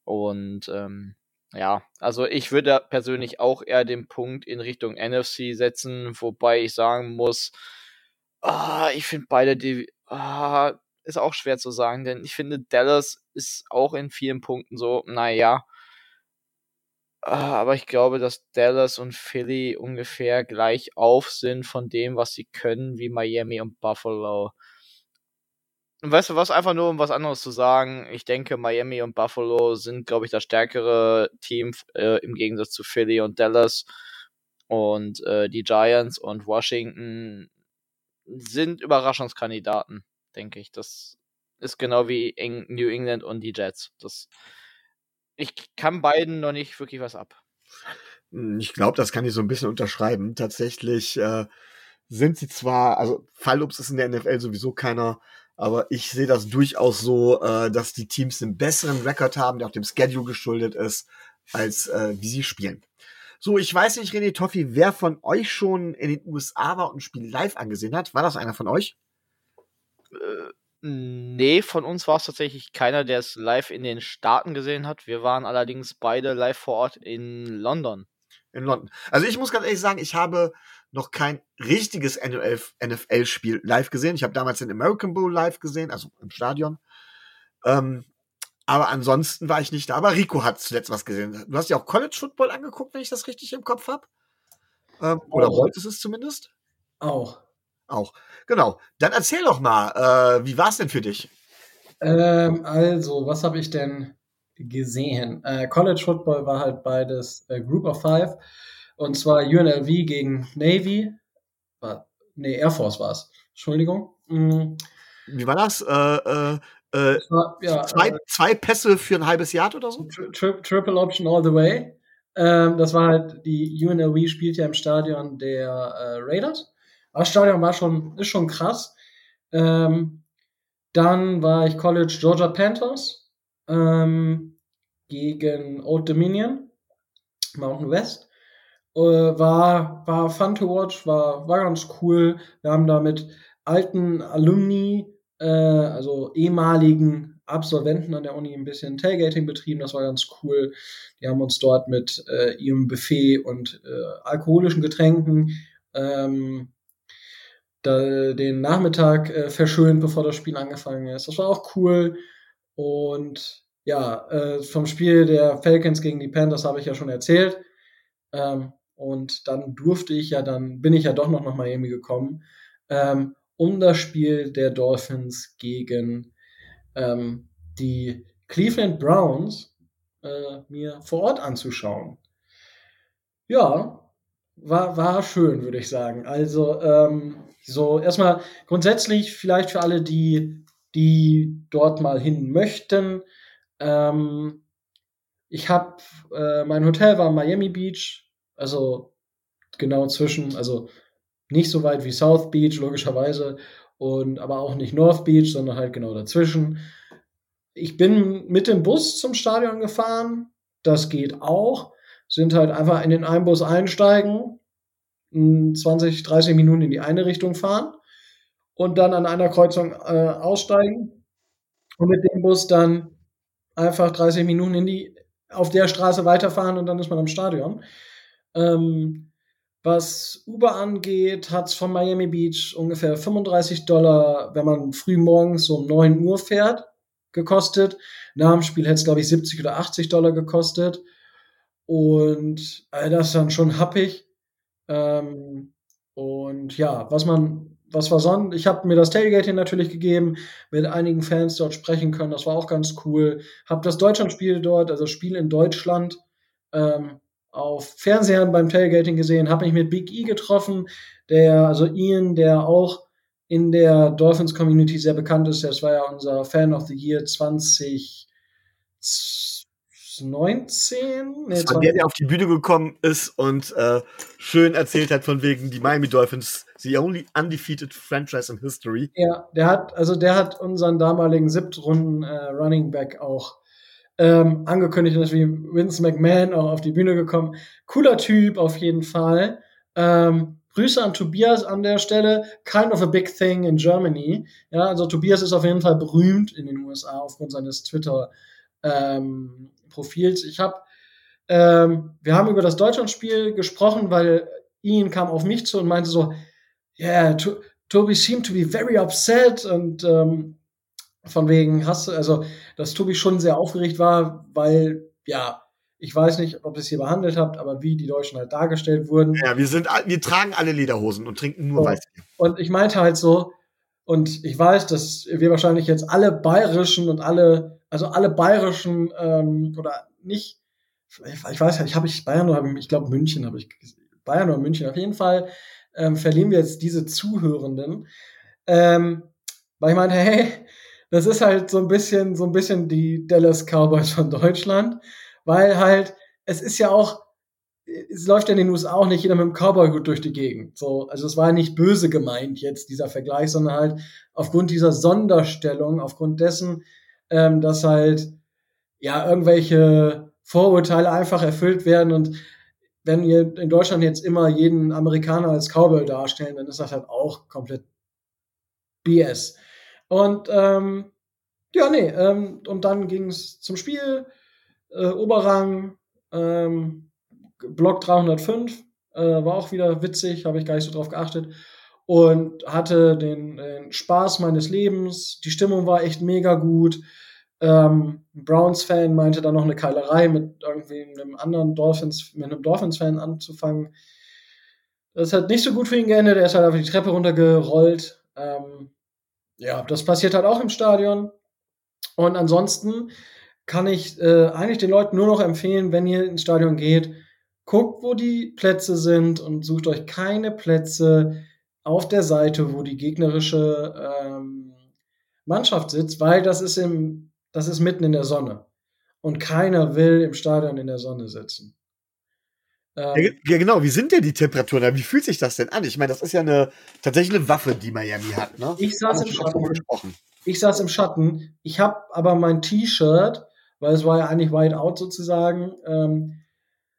S3: Und ähm, ja, also ich würde persönlich auch eher den Punkt in Richtung NFC setzen, wobei ich sagen muss, ah, ich finde beide die ah, ist auch schwer zu sagen, denn ich finde Dallas ist auch in vielen Punkten so, naja, aber ich glaube, dass Dallas und Philly ungefähr gleich auf sind von dem, was sie können, wie Miami und Buffalo. Und weißt du was, einfach nur um was anderes zu sagen, ich denke, Miami und Buffalo sind, glaube ich, das stärkere Team äh, im Gegensatz zu Philly und Dallas. Und äh, die Giants und Washington sind Überraschungskandidaten, denke ich. Das ist genau wie New England und die Jets. Das ich kann beiden noch nicht wirklich was ab.
S2: Hm, ich glaube, das kann ich so ein bisschen unterschreiben. Tatsächlich äh, sind sie zwar, also Fallobst ist in der NFL sowieso keiner, aber ich sehe das durchaus so, äh, dass die Teams einen besseren Rekord haben, der auch dem Schedule geschuldet ist, als äh, wie sie spielen. So, ich weiß nicht, René Toffi, wer von euch schon in den USA war und ein Spiel live angesehen hat. War das einer von euch?
S3: Äh, Nee, von uns war es tatsächlich keiner, der es live in den Staaten gesehen hat. Wir waren allerdings beide live vor Ort in London.
S2: In London. Also ich muss ganz ehrlich sagen, ich habe noch kein richtiges NFL-Spiel live gesehen. Ich habe damals den American Bowl live gesehen, also im Stadion. Ähm, aber ansonsten war ich nicht da. Aber Rico hat zuletzt was gesehen. Du hast ja auch College Football angeguckt, wenn ich das richtig im Kopf habe. Ähm, oder wolltest es zumindest?
S1: Auch.
S2: Auch. Genau. Dann erzähl doch mal, äh, wie war es denn für dich?
S1: Ähm, also, was habe ich denn gesehen? Äh, College Football war halt beides äh, Group of Five. Und zwar UNLV gegen Navy. War, nee, Air Force war es. Entschuldigung. Mhm.
S2: Wie war das? Äh, äh, äh war, ja, zwei, äh, zwei Pässe für ein halbes Jahr oder so?
S1: Tri Triple Option all the way. Ähm, das war halt, die UNLV spielt ja im Stadion der äh, Raiders. Das Stadion war schon, ist schon krass. Ähm, dann war ich College Georgia Panthers ähm, gegen Old Dominion, Mountain West. Äh, war, war fun to watch, war, war ganz cool. Wir haben da mit alten Alumni, äh, also ehemaligen Absolventen an der Uni ein bisschen Tailgating betrieben. Das war ganz cool. Die haben uns dort mit äh, ihrem Buffet und äh, alkoholischen Getränken ähm, da, den Nachmittag äh, verschönt, bevor das Spiel angefangen ist. Das war auch cool. Und ja, äh, vom Spiel der Falcons gegen die Panthers habe ich ja schon erzählt. Ähm, und dann durfte ich ja, dann bin ich ja doch noch nach Miami gekommen, ähm, um das Spiel der Dolphins gegen ähm, die Cleveland Browns äh, mir vor Ort anzuschauen. Ja, war, war schön, würde ich sagen. Also, ähm, so, erstmal grundsätzlich vielleicht für alle, die, die dort mal hin möchten. Ähm, ich habe, äh, mein Hotel war Miami Beach, also genau zwischen, also nicht so weit wie South Beach, logischerweise, und aber auch nicht North Beach, sondern halt genau dazwischen. Ich bin mit dem Bus zum Stadion gefahren, das geht auch. Sind halt einfach in den einen Bus einsteigen, 20, 30 Minuten in die eine Richtung fahren und dann an einer Kreuzung äh, aussteigen und mit dem Bus dann einfach 30 Minuten in die, auf der Straße weiterfahren und dann ist man am Stadion. Ähm, Was Uber angeht, hat es von Miami Beach ungefähr 35 Dollar, wenn man früh morgens um 9 Uhr fährt, gekostet. Nach dem Spiel hätte es, glaube ich, 70 oder 80 Dollar gekostet. Und äh, das ist dann schon happig. Ähm, und ja, was man, was war sonst? Ich habe mir das Tailgating natürlich gegeben, mit einigen Fans dort sprechen können. Das war auch ganz cool. Hab das Deutschlandspiel dort, also Spiel in Deutschland, ähm, auf Fernsehern beim Tailgating gesehen. Habe mich mit Big E getroffen, der, also Ian, der auch in der Dolphins Community sehr bekannt ist. Das war ja unser Fan of the Year 20 19? Nee,
S2: Das war der, der auf die Bühne gekommen ist und äh, schön erzählt hat von wegen die Miami Dolphins, the only undefeated franchise in history.
S1: Ja, der hat, also der hat unseren damaligen Siebtrunden äh, Running Back auch ähm, angekündigt und ist wie Vince McMahon auch auf die Bühne gekommen. Cooler Typ auf jeden Fall. Ähm, Grüße an Tobias an der Stelle. Kind of a big thing in Germany. Ja, also Tobias ist auf jeden Fall berühmt in den USA aufgrund seines Twitter ähm, Profils. Ich habe, ähm, wir haben über das Deutschlandspiel gesprochen, weil Ian kam auf mich zu und meinte so, yeah, to Toby seemed to be very upset und ähm, von wegen hast du, also, dass Tobi schon sehr aufgeregt war, weil, ja, ich weiß nicht, ob ihr es hier behandelt habt, aber wie die Deutschen halt dargestellt wurden.
S2: Ja, wir sind, wir tragen alle Lederhosen und trinken nur. Weißbier.
S1: Und ich meinte halt so, und ich weiß, dass wir wahrscheinlich jetzt alle bayerischen und alle, also alle bayerischen ähm, oder nicht, ich, weiß ja, ich habe ich Bayern oder ich, glaube München habe ich Bayern oder München. Auf jeden Fall ähm, verlieren wir jetzt diese Zuhörenden, ähm, weil ich meinte, hey, das ist halt so ein bisschen so ein bisschen die Dallas Cowboys von Deutschland, weil halt es ist ja auch es läuft ja in den USA auch nicht jeder mit dem Cowboy-Hut durch die Gegend. So, also es war nicht böse gemeint jetzt, dieser Vergleich, sondern halt aufgrund dieser Sonderstellung, aufgrund dessen, ähm, dass halt ja irgendwelche Vorurteile einfach erfüllt werden und wenn wir in Deutschland jetzt immer jeden Amerikaner als Cowboy darstellen, dann ist das halt auch komplett BS. Und ähm, ja, nee, ähm, und dann ging es zum Spiel, äh, Oberrang, ähm, Block 305, äh, war auch wieder witzig, habe ich gar nicht so drauf geachtet. Und hatte den, den Spaß meines Lebens. Die Stimmung war echt mega gut. Ähm, Browns-Fan meinte dann noch eine Keilerei mit irgendwie einem anderen Dolphins, mit einem Dolphins-Fan anzufangen. Das hat nicht so gut für ihn geendet. Er ist halt einfach die Treppe runtergerollt. Ähm, ja, das passiert halt auch im Stadion. Und ansonsten kann ich äh, eigentlich den Leuten nur noch empfehlen, wenn ihr ins Stadion geht, guckt, wo die Plätze sind und sucht euch keine Plätze auf der Seite, wo die gegnerische ähm, Mannschaft sitzt, weil das ist im, das ist mitten in der Sonne. Und keiner will im Stadion in der Sonne sitzen.
S2: Ja,
S1: Ähm,
S2: ja, genau. Wie sind denn die Temperaturen? da? Wie fühlt sich das denn an? Ich meine, das ist ja eine tatsächlich eine Waffe, die Miami hat. Ne?
S1: Ich saß im Schatten. ich saß im Schatten. Ich habe aber mein T-Shirt, weil es war ja eigentlich white out sozusagen, ähm,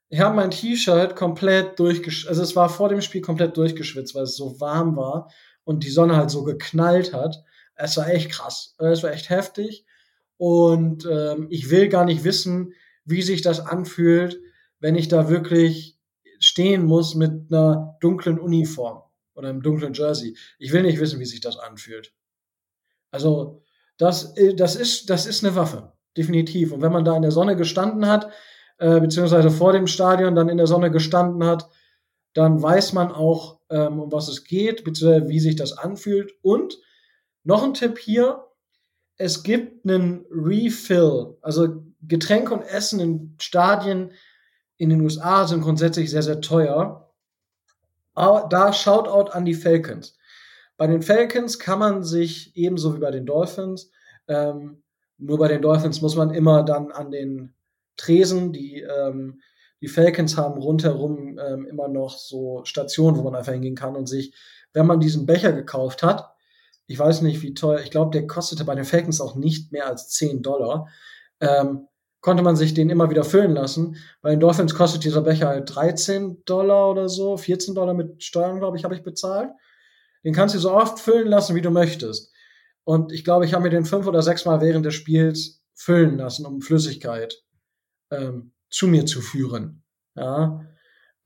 S1: ich habe mein T-Shirt komplett durchgeschwitzt, also es war vor dem Spiel komplett durchgeschwitzt, weil es so warm war und die Sonne halt so geknallt hat. Es war echt krass. Es war echt heftig. Und ähm, ich will gar nicht wissen, wie sich das anfühlt, wenn ich da wirklich stehen muss mit einer dunklen Uniform oder einem dunklen Jersey. Ich will nicht wissen, wie sich das anfühlt. Also, das, äh, das, ist, das ist eine Waffe, definitiv. Und wenn man da in der Sonne gestanden hat, äh, beziehungsweise vor dem Stadion dann in der Sonne gestanden hat, dann weiß man auch, ähm, um was es geht, beziehungsweise wie sich das anfühlt. Und noch ein Tipp hier, es gibt einen Refill, also Getränke und Essen in Stadien in den USA sind grundsätzlich sehr, sehr teuer. Aber da Shoutout an die Falcons. Bei den Falcons kann man sich ebenso wie bei den Dolphins, ähm, nur bei den Dolphins muss man immer dann an den Tresen, die, ähm, die Falcons haben rundherum ähm, immer noch so Stationen, wo man einfach hingehen kann und sich, wenn man diesen Becher gekauft hat, ich weiß nicht wie teuer, ich glaube, der kostete bei den Falcons auch nicht mehr als 10 Dollar, ähm, konnte man sich den immer wieder füllen lassen. Bei den Dolphins kostet dieser Becher halt 13 Dollar oder so, 14 Dollar mit Steuern, glaube ich, habe ich bezahlt. Den kannst du so oft füllen lassen, wie du möchtest. Und ich glaube, ich habe mir den fünf oder sechs Mal während des Spiels füllen lassen, um Flüssigkeit ähm, zu mir zu führen. Ja.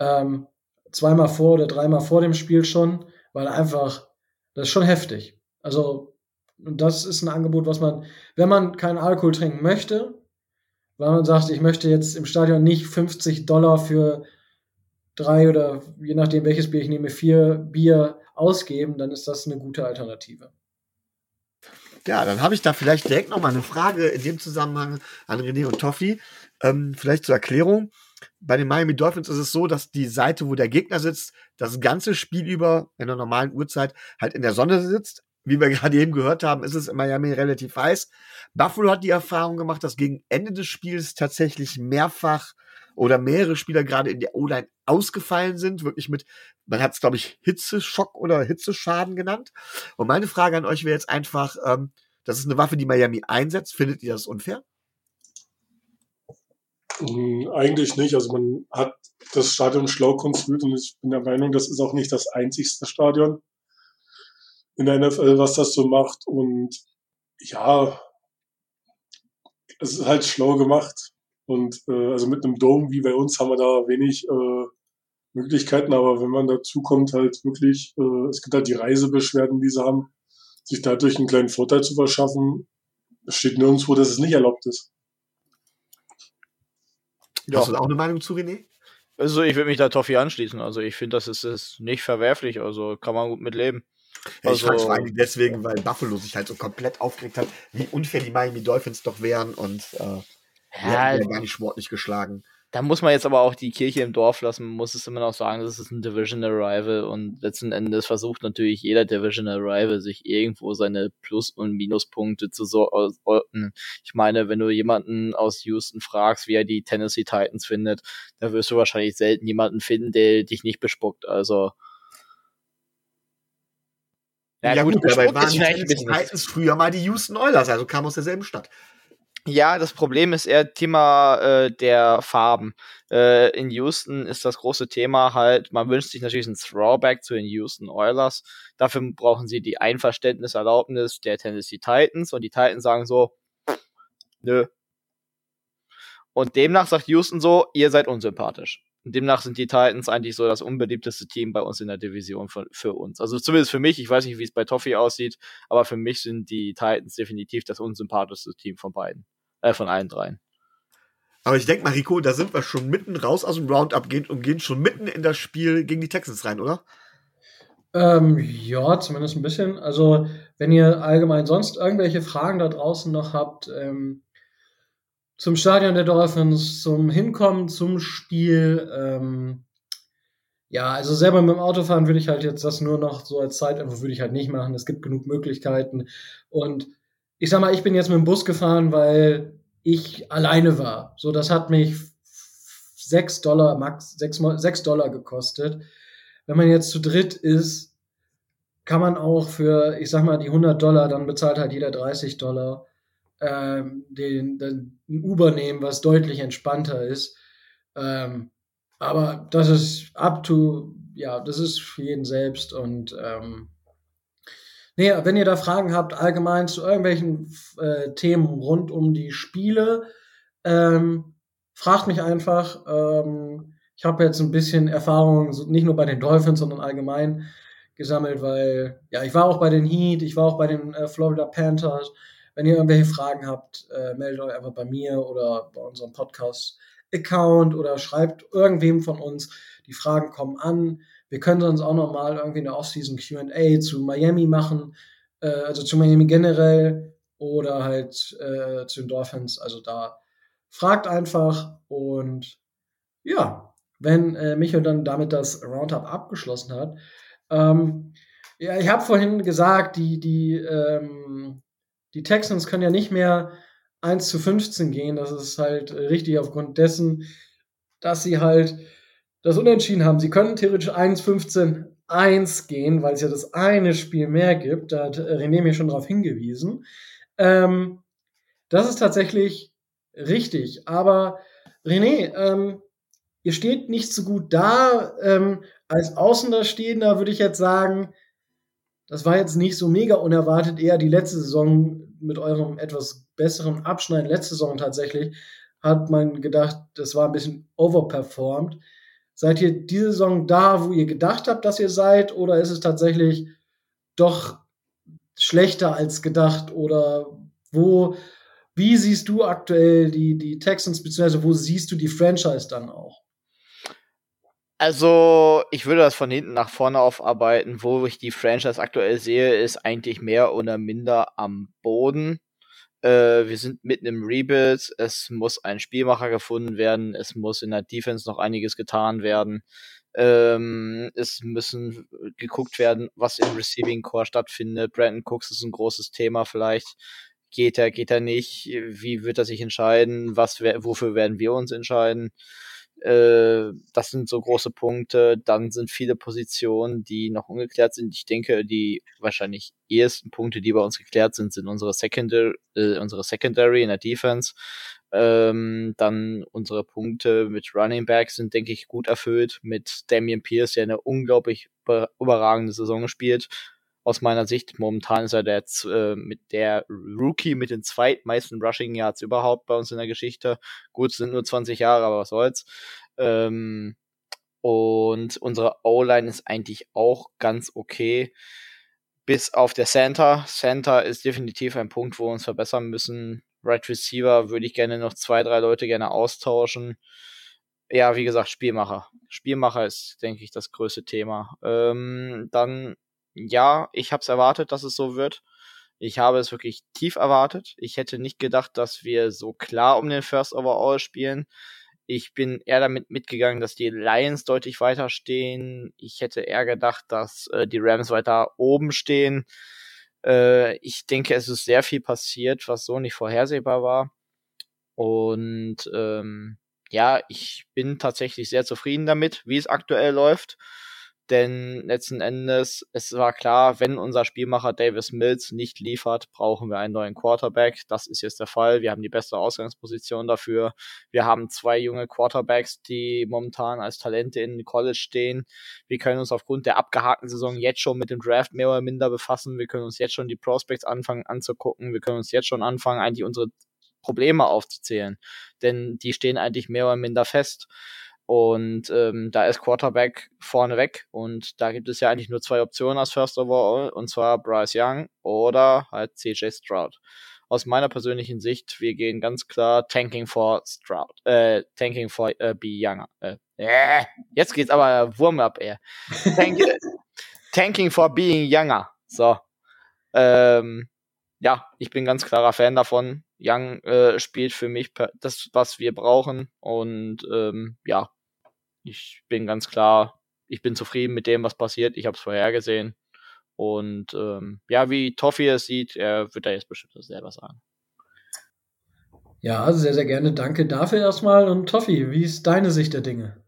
S1: Ähm, zweimal vor oder dreimal vor dem Spiel schon, weil einfach, das ist schon heftig. Also, das ist ein Angebot, was man, wenn man keinen Alkohol trinken möchte, weil man sagt, ich möchte jetzt im Stadion nicht 50 Dollar für drei oder je nachdem welches Bier ich nehme, vier Bier ausgeben, dann ist das eine gute Alternative.
S2: Ja, dann habe ich da vielleicht direkt noch mal eine Frage in dem Zusammenhang an René und Toffi. Ähm, vielleicht zur Erklärung. Bei den Miami Dolphins ist es so, dass die Seite, wo der Gegner sitzt, das ganze Spiel über in der normalen Uhrzeit halt in der Sonne sitzt. Wie wir gerade eben gehört haben, ist es in Miami relativ heiß. Buffalo hat die Erfahrung gemacht, dass gegen Ende des Spiels tatsächlich mehrfach oder mehrere Spieler gerade in der O-Line ausgefallen sind, wirklich mit, man hat es, glaube ich, Hitzeschock oder Hitzeschaden genannt. Und meine Frage an euch wäre jetzt einfach, ähm, das ist eine Waffe, die Miami einsetzt. Findet ihr das unfair?
S4: Hm, Eigentlich nicht. Also man hat das Stadion schlau konstruiert und ich bin der Meinung, das ist auch nicht das einzigste Stadion in der NFL, was das so macht. Und ja, es ist halt schlau gemacht. Und äh, also mit einem Dome wie bei uns haben wir da wenig äh, Möglichkeiten, aber wenn man dazu kommt, halt wirklich, äh, es gibt halt die Reisebeschwerden, die sie haben, sich dadurch einen kleinen Vorteil zu verschaffen, es steht nirgendwo, dass es nicht erlaubt ist.
S3: Ja.
S2: Hast du da auch eine Meinung zu, René?
S3: Also ich würde mich da Toffi anschließen. Also ich finde, das ist, ist nicht verwerflich. Also kann man gut mit leben.
S2: Ja, ich
S3: Also-
S2: frage vor allem deswegen, weil Buffalo sich halt so komplett aufgeregt hat, wie unfair die Miami Dolphins doch wären und äh,
S3: Ja,
S2: ja gar nicht sportlich geschlagen.
S3: Da muss man jetzt aber auch die Kirche im Dorf lassen. Man muss es immer noch sagen, das ist ein Divisional Rival und letzten Endes versucht natürlich jeder Divisional Rival sich irgendwo seine Plus- und Minuspunkte zu sorten. Ich meine, wenn du jemanden aus Houston fragst, wie er die Tennessee Titans findet, da wirst du wahrscheinlich selten jemanden finden, der dich nicht bespuckt. Also.
S2: Ja, gut, dabei
S3: bespuckt
S2: waren die Titans früher mal die Houston Oilers, also kam aus derselben Stadt.
S3: Ja, das Problem ist eher Thema äh, der Farben. Äh, in Houston ist das große Thema halt, man wünscht sich natürlich ein Throwback zu den Houston Oilers. Dafür brauchen sie die Einverständniserlaubnis der Tennessee Titans und die Titans sagen so, nö. Und demnach sagt Houston so, ihr seid unsympathisch. Und demnach sind die Titans eigentlich so das unbeliebteste Team bei uns in der Division für, für uns. Also zumindest für mich, ich weiß nicht, wie es bei Toffee aussieht, aber für mich sind die Titans definitiv das unsympathischste Team von beiden. Äh, von allen dreien.
S2: Aber ich denke mal, Rico, da sind wir schon mitten raus aus dem Roundup gehen und gehen schon mitten in das Spiel gegen die Texans rein, oder?
S1: Ähm, ja, zumindest ein bisschen. Also, wenn ihr allgemein sonst irgendwelche Fragen da draußen noch habt, ähm, zum Stadion der Dolphins, zum Hinkommen zum Spiel, ähm, ja, also selber mit dem Autofahren würde ich halt jetzt das nur noch so als Zeitinfo würde ich halt nicht machen. Es gibt genug Möglichkeiten. Und ich sag mal, ich bin jetzt mit dem Bus gefahren, weil ich alleine war. So, das hat mich sechs Dollar, max, sechs, sechs Dollar gekostet. Wenn man jetzt zu dritt ist, kann man auch für, ich sag mal, die 100 Dollar, dann bezahlt halt jeder 30 Dollar, ähm, den, den Uber nehmen, was deutlich entspannter ist. Ähm, aber das ist up to, ja, das ist für jeden selbst und ähm, nee, wenn ihr da Fragen habt, allgemein zu irgendwelchen äh, Themen rund um die Spiele, ähm, fragt mich einfach. Ähm, ich habe jetzt ein bisschen Erfahrung, nicht nur bei den Dolphins, sondern allgemein gesammelt, weil ja, ich war auch bei den Heat, ich war auch bei den äh, Florida Panthers. Wenn ihr irgendwelche Fragen habt, äh, meldet euch einfach bei mir oder bei unserem Podcast-Account oder schreibt irgendwem von uns. Die Fragen kommen an. Wir können sonst auch noch mal irgendwie eine Off-Season Q&A zu Miami machen, äh, also zu Miami generell oder halt äh, zu den Dolphins. Also da fragt einfach und ja, wenn äh, Michael dann damit das Roundup abgeschlossen hat. Ähm, ja, ich habe vorhin gesagt, die, die, ähm, die Texans können ja nicht mehr 1 zu 15 gehen. Das ist halt äh, richtig aufgrund dessen, dass sie halt das Unentschieden haben. Sie können theoretisch 1 15 1 gehen, weil es ja das eine Spiel mehr gibt. Da hat äh, René mir schon darauf hingewiesen. Ähm, das ist tatsächlich richtig. Aber René, ähm, ihr steht nicht so gut da. Ähm, als Außenstehender würde ich jetzt sagen, das war jetzt nicht so mega unerwartet. Eher die letzte Saison mit eurem etwas besseren Abschneiden, letzte Saison tatsächlich, hat man gedacht, das war ein bisschen overperformed. Seid ihr diese Saison da, wo ihr gedacht habt, dass ihr seid, oder ist es tatsächlich doch schlechter als gedacht? Oder wo, wie siehst du aktuell die, die Texans, beziehungsweise wo siehst du die Franchise dann auch?
S3: Also, ich würde das von hinten nach vorne aufarbeiten. Wo ich die Franchise aktuell sehe, ist eigentlich mehr oder minder am Boden. Äh, wir sind mitten im Rebuild. Es muss ein Spielmacher gefunden werden. Es muss in der Defense noch einiges getan werden. Ähm, es müssen geguckt werden, was im Receiving Core stattfindet. Brandon Cooks ist ein großes Thema vielleicht. Geht er, geht er nicht? Wie wird er sich entscheiden? Was, wofür werden wir uns entscheiden? Äh, das sind so große Punkte. Dann sind viele Positionen, die noch ungeklärt sind. Ich denke, die wahrscheinlich ersten Punkte, die bei uns geklärt sind, sind unsere Secondary, äh, unsere Secondary in der Defense. Ähm, dann unsere Punkte mit Running Back sind, denke ich, gut erfüllt. Mit Damian Pierce, der eine unglaublich überragende Saison spielt aus meiner Sicht. Momentan ist er der, äh, mit der Rookie mit den zweitmeisten Rushing Yards überhaupt bei uns in der Geschichte. Gut, sind nur 20 Jahre, aber was soll's. Ähm, und unsere O-Line ist eigentlich auch ganz okay. Bis auf der Center. Center ist definitiv ein Punkt, wo wir uns verbessern müssen. Right Receiver würde ich gerne noch zwei, drei Leute gerne austauschen. Ja, wie gesagt, Spielmacher. Spielmacher ist, denke ich, das größte Thema. Ähm, dann ja, ich habe es erwartet, dass es so wird. Ich habe es wirklich tief erwartet. Ich hätte nicht gedacht, dass wir so klar um den First Overall spielen. Ich bin eher damit mitgegangen, dass die Lions deutlich weiter stehen. Ich hätte eher gedacht, dass äh, die Rams weiter oben stehen. Äh, ich denke, es ist sehr viel passiert, was so nicht vorhersehbar war. Und ähm, ja, ich bin tatsächlich sehr zufrieden damit, wie es aktuell läuft. Denn letzten Endes, es war klar, wenn unser Spielmacher Davis Mills nicht liefert, brauchen wir einen neuen Quarterback. Das ist jetzt der Fall. Wir haben die beste Ausgangsposition dafür. Wir haben zwei junge Quarterbacks, die momentan als Talente in College stehen. Wir können uns aufgrund der abgehakten Saison jetzt schon mit dem Draft mehr oder minder befassen. Wir können uns jetzt schon die Prospects anfangen anzugucken. Wir können uns jetzt schon anfangen, eigentlich unsere Probleme aufzuzählen. Denn die stehen eigentlich mehr oder minder fest. Und ähm, da ist Quarterback vorneweg. Und da gibt es ja eigentlich nur zwei Optionen als First Overall, und zwar Bryce Young oder halt CJ Stroud. Aus meiner persönlichen Sicht, wir gehen ganz klar Tanking for Stroud. Äh, Tanking for äh, B. Younger. Äh, äh, jetzt geht's aber Wurm ab, ey. Tank, tanking for being younger. So. Ähm, ja, ich bin ganz klarer Fan davon. Young äh, spielt für mich das, was wir brauchen. Und ähm, ja, ich bin ganz klar, ich bin zufrieden mit dem, was passiert. Ich habe es vorhergesehen. Und ähm, ja, wie Toffi es sieht, er wird da jetzt bestimmt selber sagen.
S1: Ja, sehr, sehr gerne. Danke dafür erstmal. Und Toffi, wie ist deine Sicht der Dinge?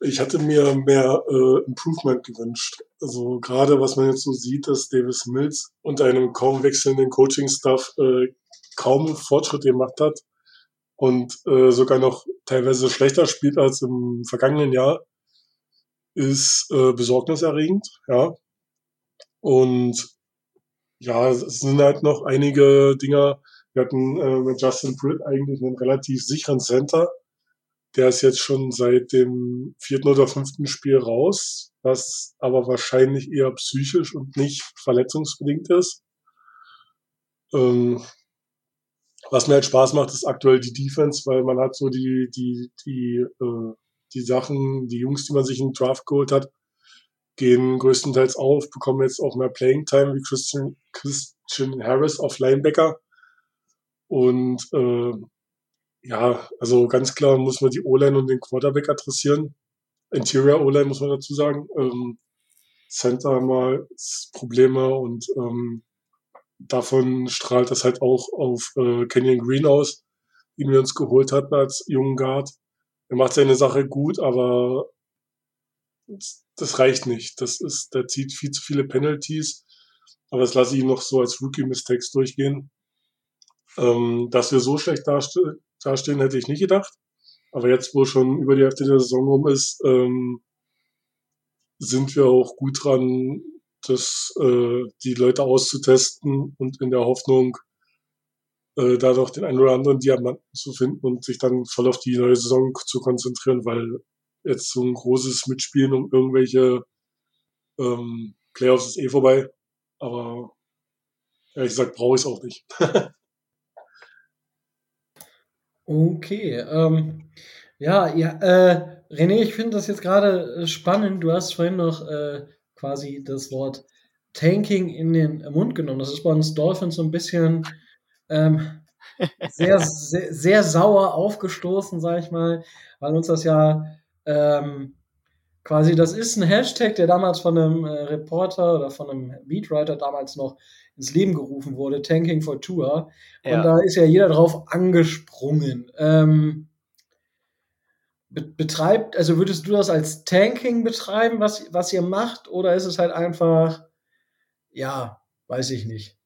S4: Ich hatte mir mehr äh, Improvement gewünscht. Also gerade was man jetzt so sieht, dass Davis Mills unter einem kaum wechselnden Coaching-Staff äh, kaum Fortschritt gemacht hat und äh, sogar noch teilweise schlechter spielt als im vergangenen Jahr, ist äh, besorgniserregend, ja. Und ja, es sind halt noch einige Dinger. Wir hatten äh, mit Justin Britt eigentlich einen relativ sicheren Center. Der ist jetzt schon seit dem vierten oder fünften Spiel raus, was aber wahrscheinlich eher psychisch und nicht verletzungsbedingt ist. Ähm, was mir halt Spaß macht, ist aktuell die Defense, weil man hat so die, die, die, äh, die Sachen, die Jungs, die man sich in den Draft geholt hat, gehen größtenteils auf, bekommen jetzt auch mehr Playing Time wie Christian, Christian Harris auf Linebacker. Und äh, ja, also ganz klar muss man die O-Line und den Quarterback adressieren. Interior O-Line muss man dazu sagen. Ähm, Center wir Probleme und ähm, davon strahlt das halt auch auf äh, Kenyon Green aus, den wir uns geholt hatten als jungen Guard. Er macht seine Sache gut, aber das reicht nicht. Das ist, der zieht viel zu viele Penalties. Aber das lasse ich ihn noch so als Rookie-Mistakes durchgehen. Ähm, dass wir so schlecht dastehen, dastehen, hätte ich nicht gedacht. Aber jetzt, wo schon über die Hälfte der Saison rum ist, ähm, sind wir auch gut dran, das, äh, die Leute auszutesten und in der Hoffnung, äh, da doch den einen oder anderen Diamanten zu finden und sich dann voll auf die neue Saison zu konzentrieren, weil jetzt so ein großes Mitspielen um irgendwelche ähm, Playoffs ist eh vorbei. Aber ehrlich gesagt brauche ich es auch nicht.
S1: Okay, ähm, ja, ja, äh, René, ich finde das jetzt gerade äh, spannend. Du hast vorhin noch äh, quasi das Wort Tanking in den Mund genommen. Das ist bei uns Dolphins so ein bisschen ähm, sehr, sehr, sehr sauer aufgestoßen, sag ich mal, weil uns das ja ähm, quasi, das ist ein Hashtag, der damals von einem äh, Reporter oder von einem Beatwriter damals noch ins Leben gerufen wurde, Tanking for Tour.
S3: Ja.
S1: Und da ist ja jeder drauf angesprungen. Ähm, betreibt, also würdest du das als Tanking betreiben, was, was ihr macht, oder ist es halt einfach, ja, weiß ich nicht.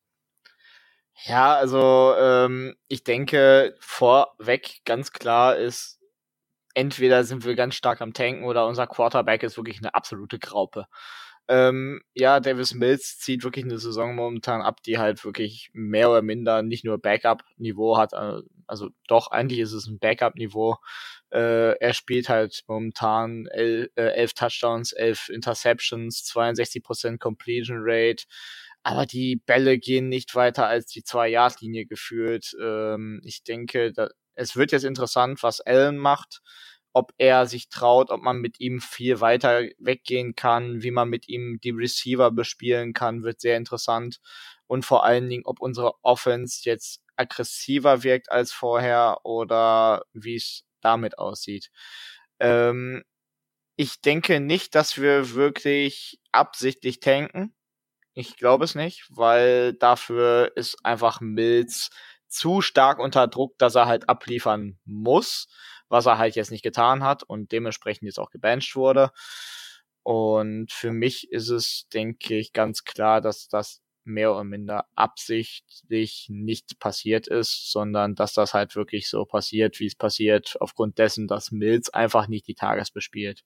S3: Ja, also ähm, ich denke, vorweg ganz klar ist, entweder sind wir ganz stark am Tanken oder unser Quarterback ist wirklich eine absolute Graupe. Ähm, ja, Davis Mills zieht wirklich eine Saison momentan ab, die halt wirklich mehr oder minder nicht nur Backup-Niveau hat, äh, also doch, eigentlich ist es ein Backup-Niveau. Äh, er spielt halt momentan el äh, elf Touchdowns, elf Interceptions, 62% Completion Rate, aber die Bälle gehen nicht weiter als die Zwei-Yard-Linie geführt. Ähm, ich denke, da, es wird jetzt interessant, was Allen macht ob er sich traut, ob man mit ihm viel weiter weggehen kann, wie man mit ihm die Receiver bespielen kann, wird sehr interessant. Und vor allen Dingen, ob unsere Offense jetzt aggressiver wirkt als vorher oder wie es damit aussieht. Ähm, ich denke nicht, dass wir wirklich absichtlich tanken. Ich glaube es nicht, weil dafür ist einfach Mills zu stark unter Druck, dass er halt abliefern muss was er halt jetzt nicht getan hat und dementsprechend jetzt auch gebancht wurde. Und für mich ist es, denke ich, ganz klar, dass das mehr oder minder absichtlich nicht passiert ist, sondern dass das halt wirklich so passiert, wie es passiert, aufgrund dessen, dass Mills einfach nicht die Tages bespielt.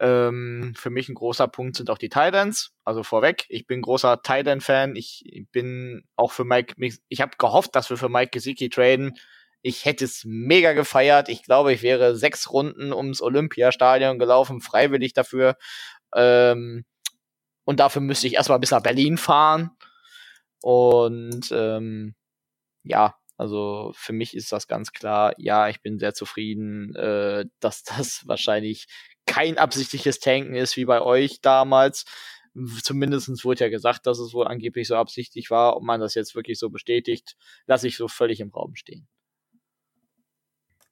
S3: Ähm, für mich ein großer Punkt sind auch die Titans. Also vorweg, ich bin großer Titan-Fan. Ich bin auch für Mike, ich habe gehofft, dass wir für Mike Gesicki traden. Ich hätte es mega gefeiert. Ich glaube, ich wäre sechs Runden ums Olympiastadion gelaufen, freiwillig dafür. Ähm, und dafür müsste ich erstmal bis nach Berlin fahren. Und ähm, ja, also für mich ist das ganz klar, ja, ich bin sehr zufrieden, äh, dass das wahrscheinlich kein absichtliches Tanken ist wie bei euch damals. Zumindestens wurde ja gesagt, dass es wohl angeblich so absichtlich war. Ob man das jetzt wirklich so bestätigt, lasse ich so völlig im Raum stehen.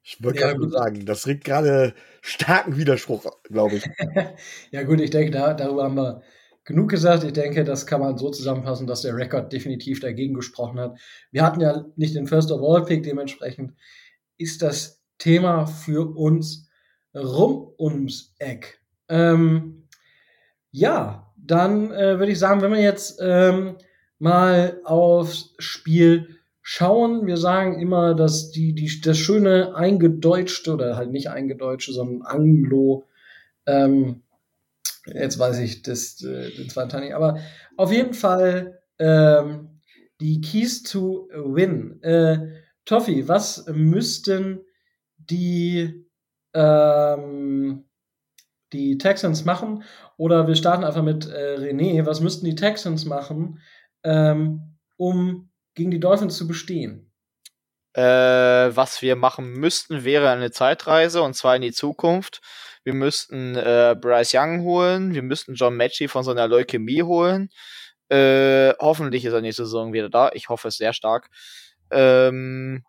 S2: Ich würde ja, gerade sagen, das regt gerade starken Widerspruch, glaube ich.
S1: ja, gut, ich denke, da, darüber haben wir genug gesagt. Ich denke, das kann man so zusammenfassen, dass der Rekord definitiv dagegen gesprochen hat. Wir hatten ja nicht den First of All Pick, dementsprechend ist das Thema für uns rum ums Eck. Ähm, ja, dann äh, würde ich sagen, wenn wir jetzt ähm, mal aufs Spiel schauen. Wir sagen immer, dass die, die, das schöne eingedeutschte oder halt nicht eingedeutschte, sondern Anglo, ähm, jetzt weiß ich das, äh, den zweiten Teil nicht, aber auf jeden Fall ähm, die Keys to Win. Äh, Toffi, was müssten die ähm, die Texans machen? Oder wir starten einfach mit äh, René. Was müssten die Texans machen, ähm, um gegen die Dolphins zu bestehen?
S3: Äh, was wir machen müssten, wäre eine Zeitreise und zwar in die Zukunft. Wir müssten äh, Bryce Young holen, wir müssten John Matchy von seiner Leukämie holen. Äh, hoffentlich ist er nächste Saison wieder da. Ich hoffe es sehr stark. Ähm,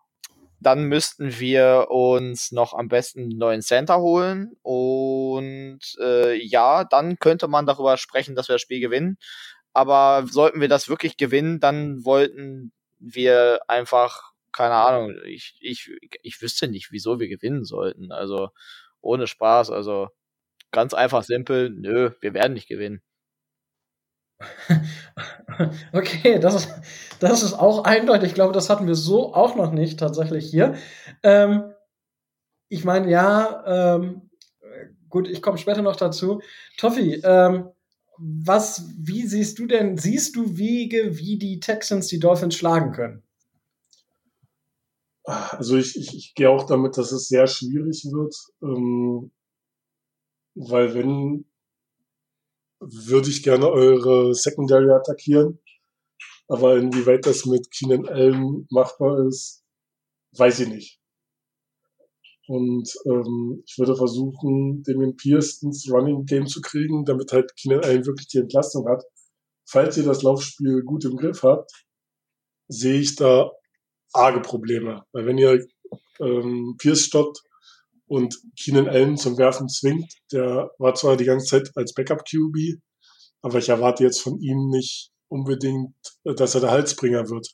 S3: dann müssten wir uns noch am besten einen neuen Center holen. Und äh, ja, dann könnte man darüber sprechen, dass wir das Spiel gewinnen. Aber sollten wir das wirklich gewinnen, dann wollten wir einfach, keine Ahnung, ich, ich, ich wüsste nicht, wieso wir gewinnen sollten. Also ohne Spaß, also ganz einfach simpel, nö, wir werden nicht gewinnen.
S1: Okay, das ist, das ist auch eindeutig. Ich glaube, das hatten wir so auch noch nicht tatsächlich hier. Ähm, ich meine, ja, ähm, gut, ich komme später noch dazu. Toffi, ähm, was, wie siehst du denn, siehst du Wege, wie die Texans die Dolphins schlagen können?
S4: Also ich, ich, ich gehe auch damit, dass es sehr schwierig wird, ähm, weil wenn würde ich gerne eure Secondary attackieren, aber inwieweit das mit Keenan Allen machbar ist, weiß ich nicht. Und ähm, ich würde versuchen, Damien Pierce ins Running Game zu kriegen, damit halt Keenan Allen wirklich die Entlastung hat. Falls ihr das Laufspiel gut im Griff habt, sehe ich da arge Probleme. Weil wenn ihr ähm, Pierce stoppt und Keenan Allen zum Werfen zwingt, der war zwar die ganze Zeit als Backup QB, aber ich erwarte jetzt von ihm nicht unbedingt, äh, dass er der Halsbringer wird.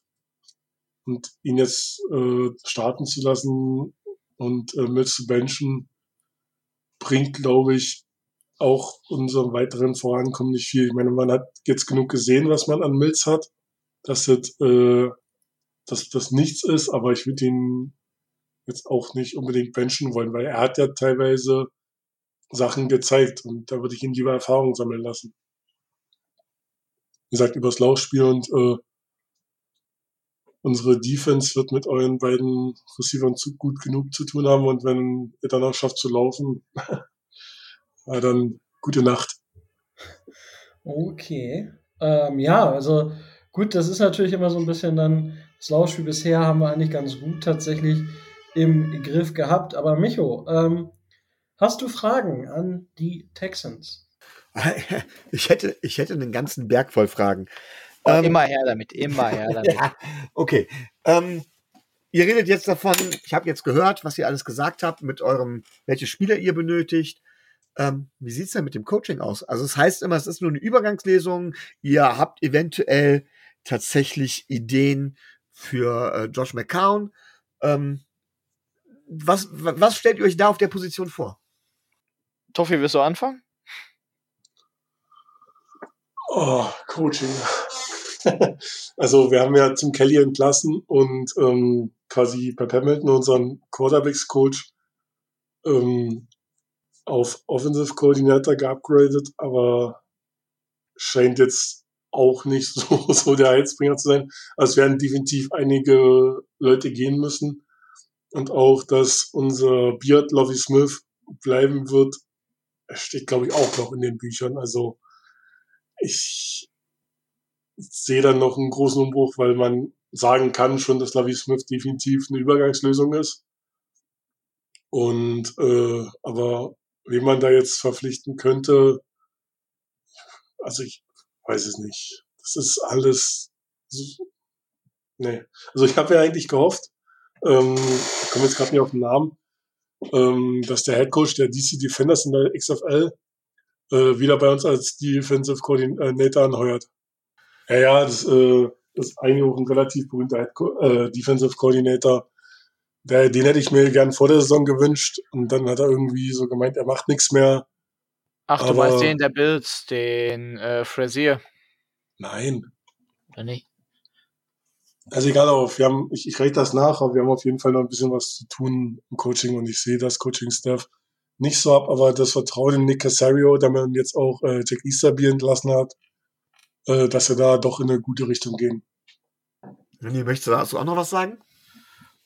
S4: Und ihn jetzt äh, starten zu lassen und äh, mit zu benchen, bringt, glaube ich, auch unserem weiteren Vorankommen nicht viel. Ich meine, man hat jetzt genug gesehen, was man an Mills hat, dass das, äh, dass das nichts ist, aber ich würde ihn jetzt auch nicht unbedingt benchen wollen, weil er hat ja teilweise Sachen gezeigt und da würde ich ihn lieber Erfahrung sammeln lassen. Wie gesagt, übers Laufspiel und äh, unsere Defense wird mit euren beiden Receivern zu, gut genug zu tun haben und wenn ihr dann auch schafft zu laufen, ja, dann gute Nacht.
S1: Okay. Ähm, ja, also gut, das ist natürlich immer so ein bisschen dann, das Laufspiel bisher haben wir eigentlich ganz gut tatsächlich im Griff gehabt. Aber Micho, ähm, hast du Fragen an die Texans?
S2: Ich hätte, ich hätte einen ganzen Berg voll Fragen.
S3: Oh,
S2: Ähm,
S3: immer her damit, immer her damit.
S2: ja, okay. Ähm, ihr redet jetzt davon, ich habe jetzt gehört, was ihr alles gesagt habt, mit eurem, welche Spieler ihr benötigt. Ähm, wie sieht's denn mit dem Coaching aus? Also es heißt immer, es ist nur eine Übergangslesung. Ihr habt eventuell tatsächlich Ideen für äh, Josh McCown. Ähm, was, wa- was stellt ihr euch da auf der Position vor?
S3: Toffi, willst du anfangen?
S4: Oh, Coaching. also wir haben ja Tim Kelly entlassen und ähm, quasi Pep Hamilton, unseren Quarterbacks-Coach, ähm, auf Offensive Coordinator geupgradet, aber scheint jetzt auch nicht so, so der Heizbringer zu sein. Also es werden definitiv einige Leute gehen müssen. Und auch, dass unser Beard Lovey Smith bleiben wird, steht, glaube ich, auch noch in den Büchern. Also ich sehe dann noch einen großen Umbruch, weil man sagen kann schon, dass Lovey Smith definitiv eine Übergangslösung ist. Und äh, aber wen man da jetzt verpflichten könnte, also ich weiß es nicht. Das ist alles. Nee. Also ich habe ja eigentlich gehofft, ähm, ich komme jetzt gerade nicht auf den Namen, ähm, dass der Head Coach der DC Defenders in der XFL äh, wieder bei uns als Defensive Coordinator anheuert. Ja, ja, das äh, ist eigentlich auch ein relativ berühmter Head äh, Defensive Coordinator. Der, den hätte ich mir gern vor der Saison gewünscht und dann hat er irgendwie so gemeint, er macht nichts mehr.
S3: Ach, du meinst den der Bills, den äh, Frazier,
S4: Nein.
S3: oder nicht?
S4: Also egal auf, wir haben, ich, ich rede das nach, aber wir haben auf jeden Fall noch ein bisschen was zu tun im Coaching und ich sehe das Coaching-Staff nicht so ab, aber das Vertrauen in Nick Casario, der man jetzt auch äh, Jack Easterby entlassen hat, äh, dass wir da doch in eine gute Richtung gehen.
S2: René, möchtest du dazu auch noch was sagen?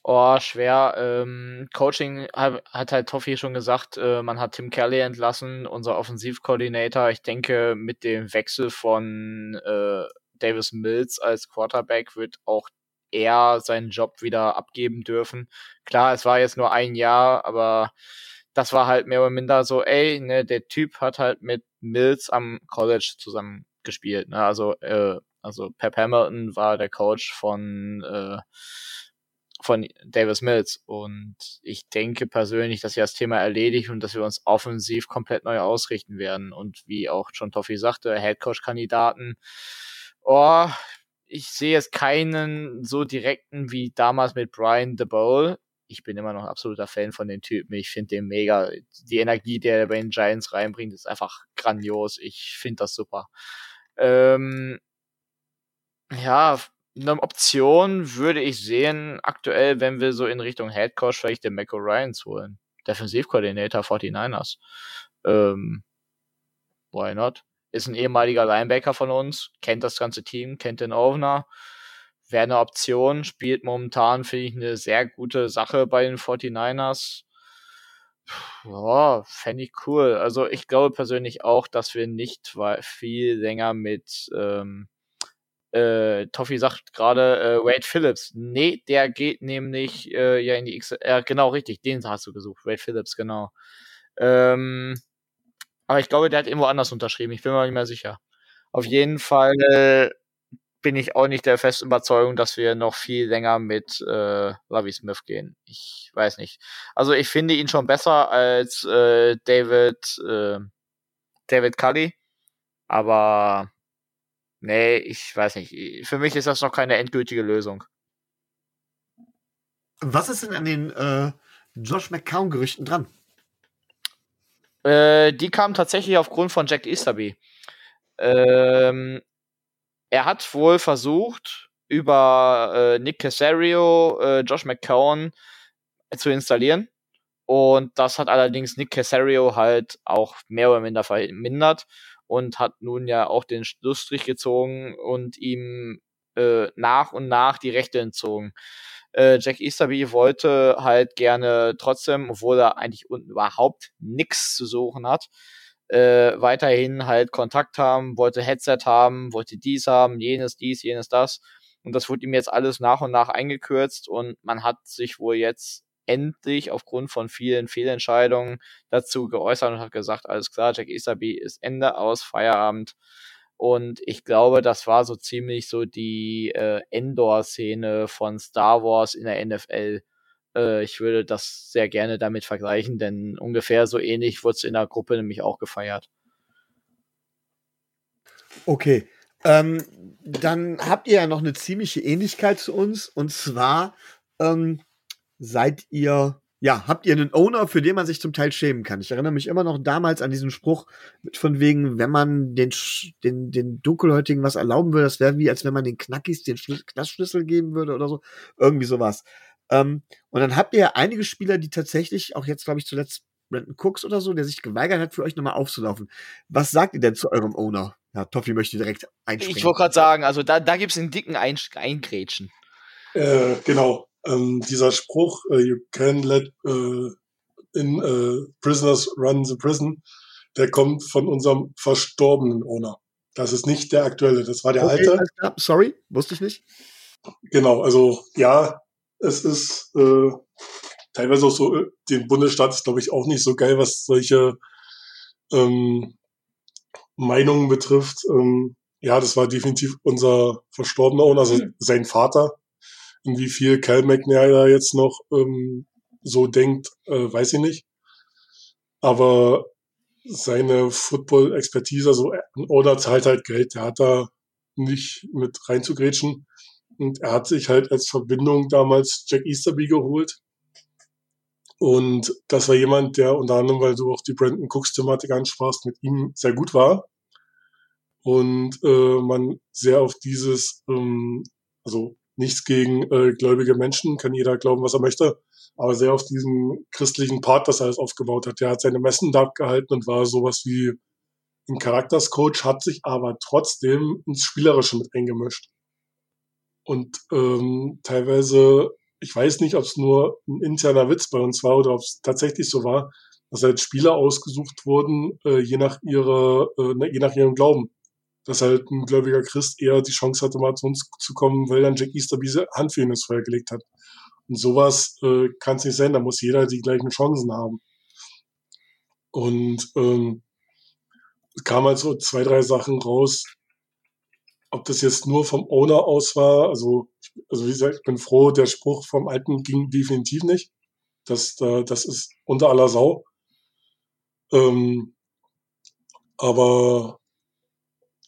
S3: Oh, schwer. Ähm, Coaching hat, hat halt Toffi schon gesagt, äh, man hat Tim Kelly entlassen, unser Offensivkoordinator. Ich denke, mit dem Wechsel von äh, Davis Mills als Quarterback wird auch er seinen Job wieder abgeben dürfen. Klar, es war jetzt nur ein Jahr, aber das war halt mehr oder minder so, ey, ne, der Typ hat halt mit Mills am College zusammen gespielt. Ne? Also, äh, also Pep Hamilton war der Coach von äh, von Davis Mills. Und ich denke persönlich, dass wir das Thema erledigt und dass wir uns offensiv komplett neu ausrichten werden. Und wie auch schon Toffi sagte, Headcoach-Kandidaten. Oh, ich sehe jetzt keinen so direkten wie damals mit Brian DeBowl. Ich bin immer noch ein absoluter Fan von den Typen. Ich finde den mega. Die Energie, die er bei den Giants reinbringt, ist einfach grandios. Ich finde das super. Ähm, ja, eine Option würde ich sehen, aktuell, wenn wir so in Richtung Head Coach vielleicht den Mac Ryans holen. Defensivkoordinator 49ers. Ähm, why not? Ist ein ehemaliger Linebacker von uns, kennt das ganze Team, kennt den Owner. wäre eine Option, spielt momentan, finde ich, eine sehr gute Sache bei den 49ers. Ja, fände ich cool. Also ich glaube persönlich auch, dass wir nicht viel länger mit ähm, äh, Toffi sagt gerade äh, Wade Phillips. Nee, der geht nämlich äh, ja in die X. Äh, genau, richtig, den hast du gesucht. Wade Phillips, genau. Ähm, aber ich glaube, der hat irgendwo anders unterschrieben. Ich bin mir nicht mehr sicher. Auf jeden Fall äh, bin ich auch nicht der festen Überzeugung, dass wir noch viel länger mit äh, Lovey Smith gehen. Ich weiß nicht. Also ich finde ihn schon besser als äh, David äh, David Cully, aber nee, ich weiß nicht. Für mich ist das noch keine endgültige Lösung.
S2: Was ist denn an den äh, Josh McCown-Gerüchten dran?
S3: Äh, die kamen tatsächlich aufgrund von Jack Easterby. Ähm, er hat wohl versucht, über äh, Nick Casario äh, Josh McCown zu installieren. Und das hat allerdings Nick Casario halt auch mehr oder minder vermindert und hat nun ja auch den Schlussstrich gezogen und ihm äh, nach und nach die Rechte entzogen. Äh, Jack Easterby wollte halt gerne trotzdem, obwohl er eigentlich unten überhaupt nichts zu suchen hat, äh, weiterhin halt Kontakt haben, wollte Headset haben, wollte dies haben, jenes, dies, jenes, das. Und das wurde ihm jetzt alles nach und nach eingekürzt und man hat sich wohl jetzt endlich aufgrund von vielen Fehlentscheidungen dazu geäußert und hat gesagt, alles klar, Jack Isabi ist Ende aus, Feierabend. Und ich glaube, das war so ziemlich so die äh, Endor-Szene von Star Wars in der NFL. Äh, ich würde das sehr gerne damit vergleichen, denn ungefähr so ähnlich wurde es in der Gruppe nämlich auch gefeiert.
S2: Okay. Ähm, dann habt ihr ja noch eine ziemliche Ähnlichkeit zu uns. Und zwar ähm, seid ihr, ja, habt ihr einen Owner, für den man sich zum Teil schämen kann. Ich erinnere mich immer noch damals an diesen Spruch von wegen, wenn man den, den, den Dunkelhäutigen was erlauben würde, das wäre wie, als wenn man den Knackis den Knastschlüssel geben würde oder so. Irgendwie sowas. Ähm, und dann habt ihr ja einige Spieler, die tatsächlich, auch jetzt glaube ich zuletzt Brandon Cooks oder so, der sich geweigert hat, für euch nochmal aufzulaufen. Was sagt ihr denn zu eurem Owner? Ja, Toffi möchte direkt einspringen.
S3: Ich wollte gerade sagen, also da, da gibt es einen dicken Ein Eingrätschen.
S4: Äh, genau. Ähm, dieser Spruch, uh, you can let uh, in uh, prisoners run the prison, der kommt von unserem verstorbenen Owner. Das ist nicht der aktuelle, das war der okay, alte.
S2: Sorry, wusste ich nicht.
S4: Genau, also ja, es ist äh, teilweise auch so, den Bundesstaat ist, glaube ich, auch nicht so geil, was solche ähm, Meinungen betrifft. Ähm, ja, das war definitiv unser verstorbener Owner, also mhm. sein Vater. Und wie viel Cal McNair jetzt noch ähm, so denkt, äh, weiß ich nicht. Aber seine Football-Expertise, also ein Owner zahlt halt Geld, der hat da nicht mit reinzugrätschen. Und er hat sich halt als Verbindung damals Jack Easterby geholt. Und das war jemand, der unter anderem, weil du auch die Brandon Cooks-Thematik ansprachst, mit ihm sehr gut war. Und äh, man sehr auf dieses, ähm, also nichts gegen äh, gläubige Menschen, kann jeder glauben, was er möchte, aber sehr auf diesen christlichen Part, das er alles aufgebaut hat. Der hat seine Messen da gehalten und war sowas wie ein Charakterscoach, hat sich aber trotzdem ins Spielerische mit eingemischt. Und ähm, teilweise, ich weiß nicht, ob es nur ein interner Witz bei uns war oder ob es tatsächlich so war, dass halt Spieler ausgesucht wurden, äh, je nach ihrer, äh, ne, je nach ihrem Glauben. Dass halt ein gläubiger Christ eher die Chance hatte, mal zu uns zu kommen, weil dann Jack Easter diese Hand für ihn ins Feuer gelegt hat. Und sowas äh, kann es nicht sein, da muss jeder die gleichen Chancen haben. Und ähm, kamen halt so zwei, drei Sachen raus, ob das jetzt nur vom Owner aus war, also, also wie gesagt, ich bin froh, der Spruch vom Alten ging definitiv nicht. Das, das ist unter aller Sau. Ähm, aber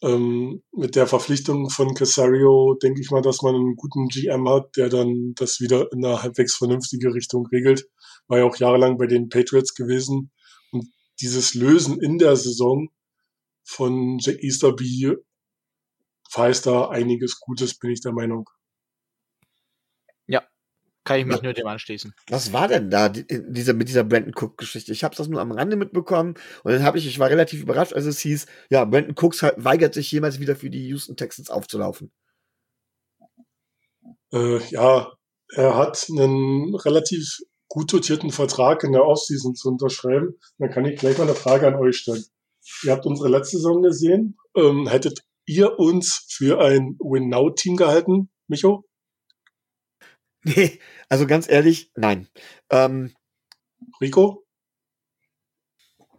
S4: ähm, mit der Verpflichtung von Casario denke ich mal, dass man einen guten GM hat, der dann das wieder in eine halbwegs vernünftige Richtung regelt. War ja auch jahrelang bei den Patriots gewesen. Und dieses Lösen in der Saison von Jack Easterby verheißt da einiges Gutes, bin ich der Meinung.
S3: Kann ich mich ja. nur dem anschließen.
S2: Was war denn da diese, mit dieser Brandon Cook-Geschichte? Ich habe das nur am Rande mitbekommen und dann habe ich, ich war relativ überrascht, als es hieß, ja, Brandon Cooks weigert sich jemals wieder für die Houston Texans aufzulaufen.
S4: Äh, ja, er hat einen relativ gut dotierten Vertrag in der Offseason zu unterschreiben. Dann kann ich gleich mal eine Frage an euch stellen. Ihr habt unsere letzte Saison gesehen. Ähm, hättet ihr uns für ein Win-Now-Team gehalten, Micho?
S2: Nee, also ganz ehrlich, nein. Ähm,
S4: Rico?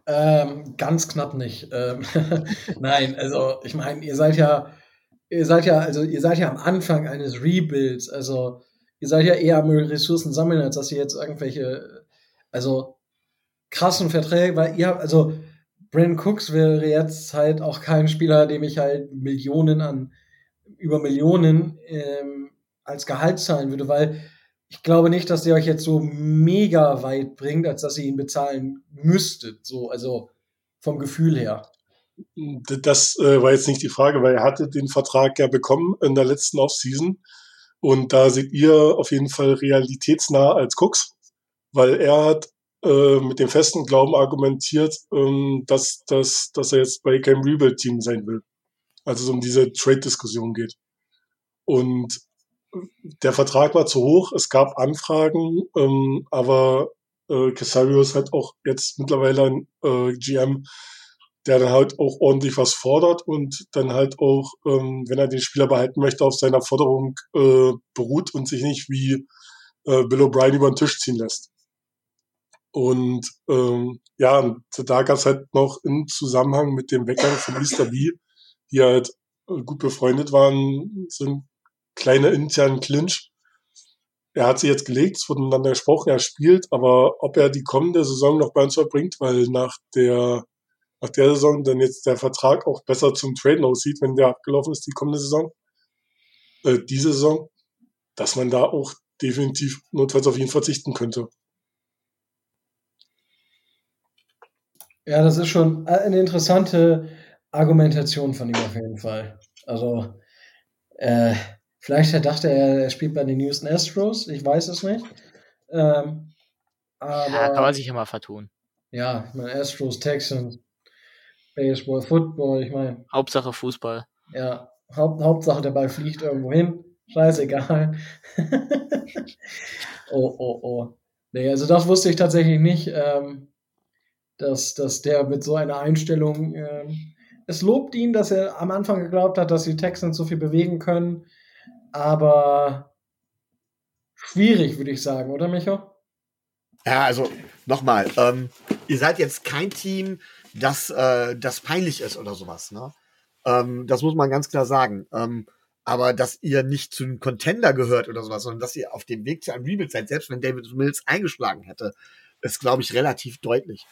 S1: Ähm, ganz knapp nicht. Ähm, Nein, also ich meine, ihr seid ja, ihr seid ja, also ihr seid ja am Anfang eines Rebuilds. Also ihr seid ja eher am Ressourcen sammeln, als dass ihr jetzt irgendwelche, also krassen Verträge, weil ihr, also Brandon Cooks wäre jetzt halt auch kein Spieler, dem ich halt Millionen an, über Millionen ähm, als Gehalt zahlen würde, weil ich glaube nicht, dass der euch jetzt so mega weit bringt, als dass ihr ihn bezahlen müsstet. So, also vom Gefühl her.
S4: Das äh, war jetzt nicht die Frage, weil er hatte den Vertrag ja bekommen in der letzten Offseason. Und da seht ihr auf jeden Fall realitätsnah als Cooks, weil er hat äh, mit dem festen Glauben argumentiert, ähm, dass, dass, dass er jetzt bei keinem Rebuild-Team sein will. Also es um diese Trade-Diskussion geht. Und der Vertrag war zu hoch, es gab Anfragen, ähm, aber äh, Casarius hat auch jetzt mittlerweile ein äh, GM, der dann halt auch ordentlich was fordert und dann halt auch, ähm, wenn er den Spieler behalten möchte, auf seiner Forderung äh, beruht und sich nicht wie äh, Bill O'Brien über den Tisch ziehen lässt. Und ähm, ja, da gab es halt noch im Zusammenhang mit dem Weggang von Mr. B, die halt äh, gut befreundet waren, sind kleine internen Clinch. Er hat sie jetzt gelegt, es wurde miteinander gesprochen, er spielt, aber ob er die kommende Saison noch bei uns verbringt, weil nach der, nach der Saison dann jetzt der Vertrag auch besser zum Traden aussieht, wenn der abgelaufen ist, die kommende Saison, äh, diese Saison, dass man da auch definitiv notfalls auf ihn verzichten könnte.
S1: Ja, das ist schon eine interessante Argumentation von ihm auf jeden Fall. Also, äh, Vielleicht dachte er, er spielt bei den Houston Astros, ich weiß es nicht. Ähm, aber,
S3: ja, kann man sich ja mal vertun.
S1: Ja, ich meine, Astros, Texans, Baseball, Football, ich meine.
S3: Hauptsache Fußball.
S1: Ja, Haupt, Hauptsache der Ball fliegt irgendwo hin. Scheißegal. oh, oh, oh. Nee, also das wusste ich tatsächlich nicht, ähm, dass, dass der mit so einer Einstellung. Ähm, es lobt ihn, dass er am Anfang geglaubt hat, dass die Texans so viel bewegen können aber schwierig, würde ich sagen, oder Micho?
S2: Ja, also nochmal, ähm, ihr seid jetzt kein Team, das, äh, das peinlich ist oder sowas. Ne? Ähm, das muss man ganz klar sagen. Ähm, aber dass ihr nicht zu einem Contender gehört oder sowas, sondern dass ihr auf dem Weg zu einem Rebuild seid, selbst wenn David Mills eingeschlagen hätte, ist, glaube ich, relativ deutlich.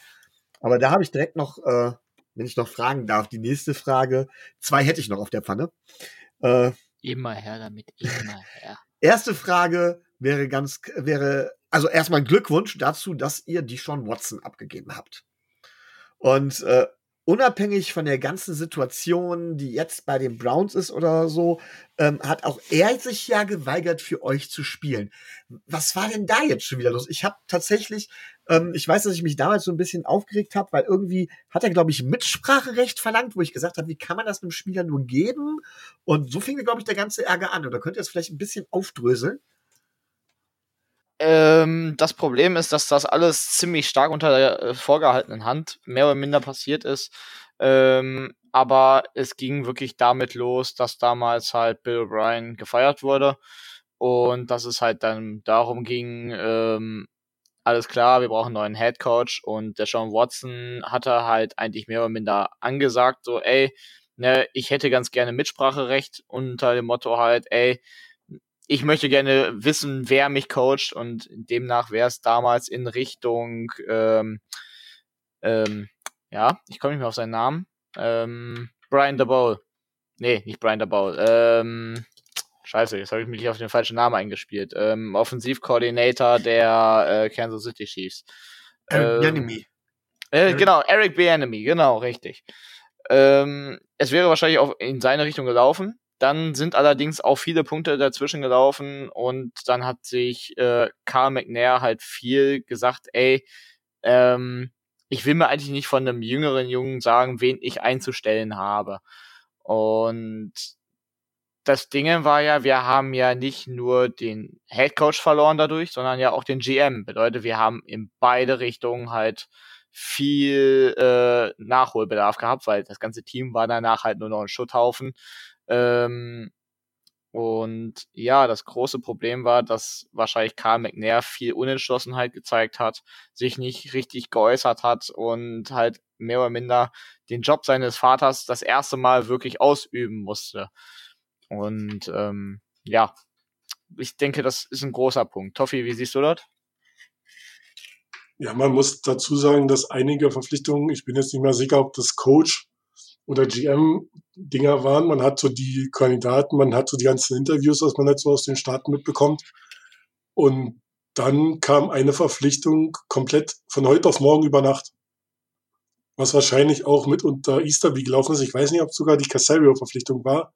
S2: Aber da habe ich direkt noch, äh, wenn ich noch fragen darf, die nächste Frage. Zwei hätte ich noch auf der Pfanne. Äh,
S3: Immer her damit, immer her.
S2: Erste Frage wäre ganz, wäre, also erstmal Glückwunsch dazu, dass ihr die Sean Watson abgegeben habt. Und äh, unabhängig von der ganzen Situation, die jetzt bei den Browns ist oder so, ähm, hat auch er sich ja geweigert, für euch zu spielen. Was war denn da jetzt schon wieder los? Ich habe tatsächlich, ähm, ich weiß, dass ich mich damals so ein bisschen aufgeregt habe, weil irgendwie hat er, glaube ich, Mitspracherecht verlangt, wo ich gesagt habe, wie kann man das einem Spieler nur geben? Und so fing, glaube ich, der ganze Ärger an. Oder könnt ihr das vielleicht ein bisschen aufdröseln?
S3: Ähm, das Problem ist, dass das alles ziemlich stark unter der äh, vorgehaltenen Hand mehr oder minder passiert ist. Ähm, aber es ging wirklich damit los, dass damals halt Bill O'Brien gefeiert wurde und dass es halt dann darum ging, ähm, alles klar, wir brauchen einen neuen Head Coach und der Sean Watson hatte halt eigentlich mehr oder minder angesagt, so, ey, ne, ich hätte ganz gerne Mitspracherecht unter dem Motto halt, ey, ich möchte gerne wissen, wer mich coacht und demnach wäre es damals in Richtung, ähm, ähm, ja, ich komme nicht mehr auf seinen Namen, ähm, Brian DeBowl. Nee, nicht Brian DeBowl. Ähm, scheiße, jetzt habe ich mich auf den falschen Namen eingespielt. Ähm, Offensivkoordinator der äh, Kansas City Chiefs.
S2: Eric
S3: Ähm, äh, genau, Eric Bieniemy, genau, richtig. Ähm, es wäre wahrscheinlich auch in seine Richtung gelaufen. Dann sind allerdings auch viele Punkte dazwischen gelaufen und dann hat sich äh, Carl McNair halt viel gesagt, ey, ähm, ich will mir eigentlich nicht von einem jüngeren Jungen sagen, wen ich einzustellen habe. Und das Ding war ja, wir haben ja nicht nur den Head Coach verloren dadurch, sondern ja auch den GM. Bedeutet, wir haben in beide Richtungen halt viel äh, Nachholbedarf gehabt, weil das ganze Team war danach halt nur noch ein Schutthaufen. Ähm, und ja, das große Problem war, dass wahrscheinlich Karl McNair viel Unentschlossenheit gezeigt hat, sich nicht richtig geäußert hat und halt mehr oder minder den Job seines Vaters das erste Mal wirklich ausüben musste. Und ähm, ja, ich denke, das ist ein großer Punkt. Toffi, wie siehst du das?
S4: Ja, man muss dazu sagen, dass einige Verpflichtungen, ich bin jetzt nicht mehr sicher, ob das Coach oder GM-Dinger waren. Man hat so die Kandidaten, man hat so die ganzen Interviews, was man jetzt so aus den Staaten mitbekommt. Und dann kam eine Verpflichtung komplett von heute auf morgen über Nacht. Was wahrscheinlich auch mit unter Easterby gelaufen ist. Ich weiß nicht, ob sogar die Casario-Verpflichtung war.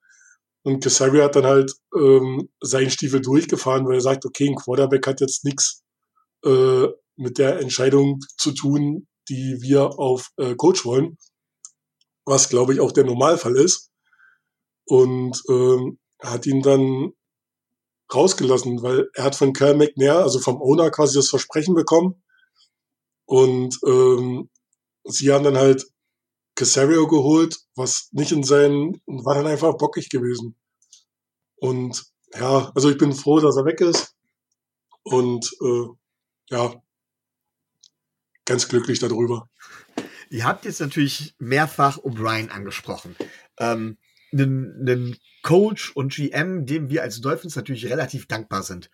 S4: Und Casario hat dann halt ähm, seinen Stiefel durchgefahren, weil er sagt, okay, ein Quarterback hat jetzt nichts äh, mit der Entscheidung zu tun, die wir auf äh, Coach wollen, was glaube ich auch der Normalfall ist. Und ähm, hat ihn dann rausgelassen, weil er hat von Kyle McNair, also vom Owner quasi das Versprechen bekommen. Und ähm, sie haben dann halt Casario geholt, was nicht in seinen, war dann einfach bockig gewesen. Und ja, also ich bin froh, dass er weg ist. Und äh, ja, ganz glücklich darüber.
S2: Ihr habt jetzt natürlich mehrfach O'Brien angesprochen. Ähm, einen, einen Coach und GM, dem wir als Dolphins natürlich relativ dankbar sind.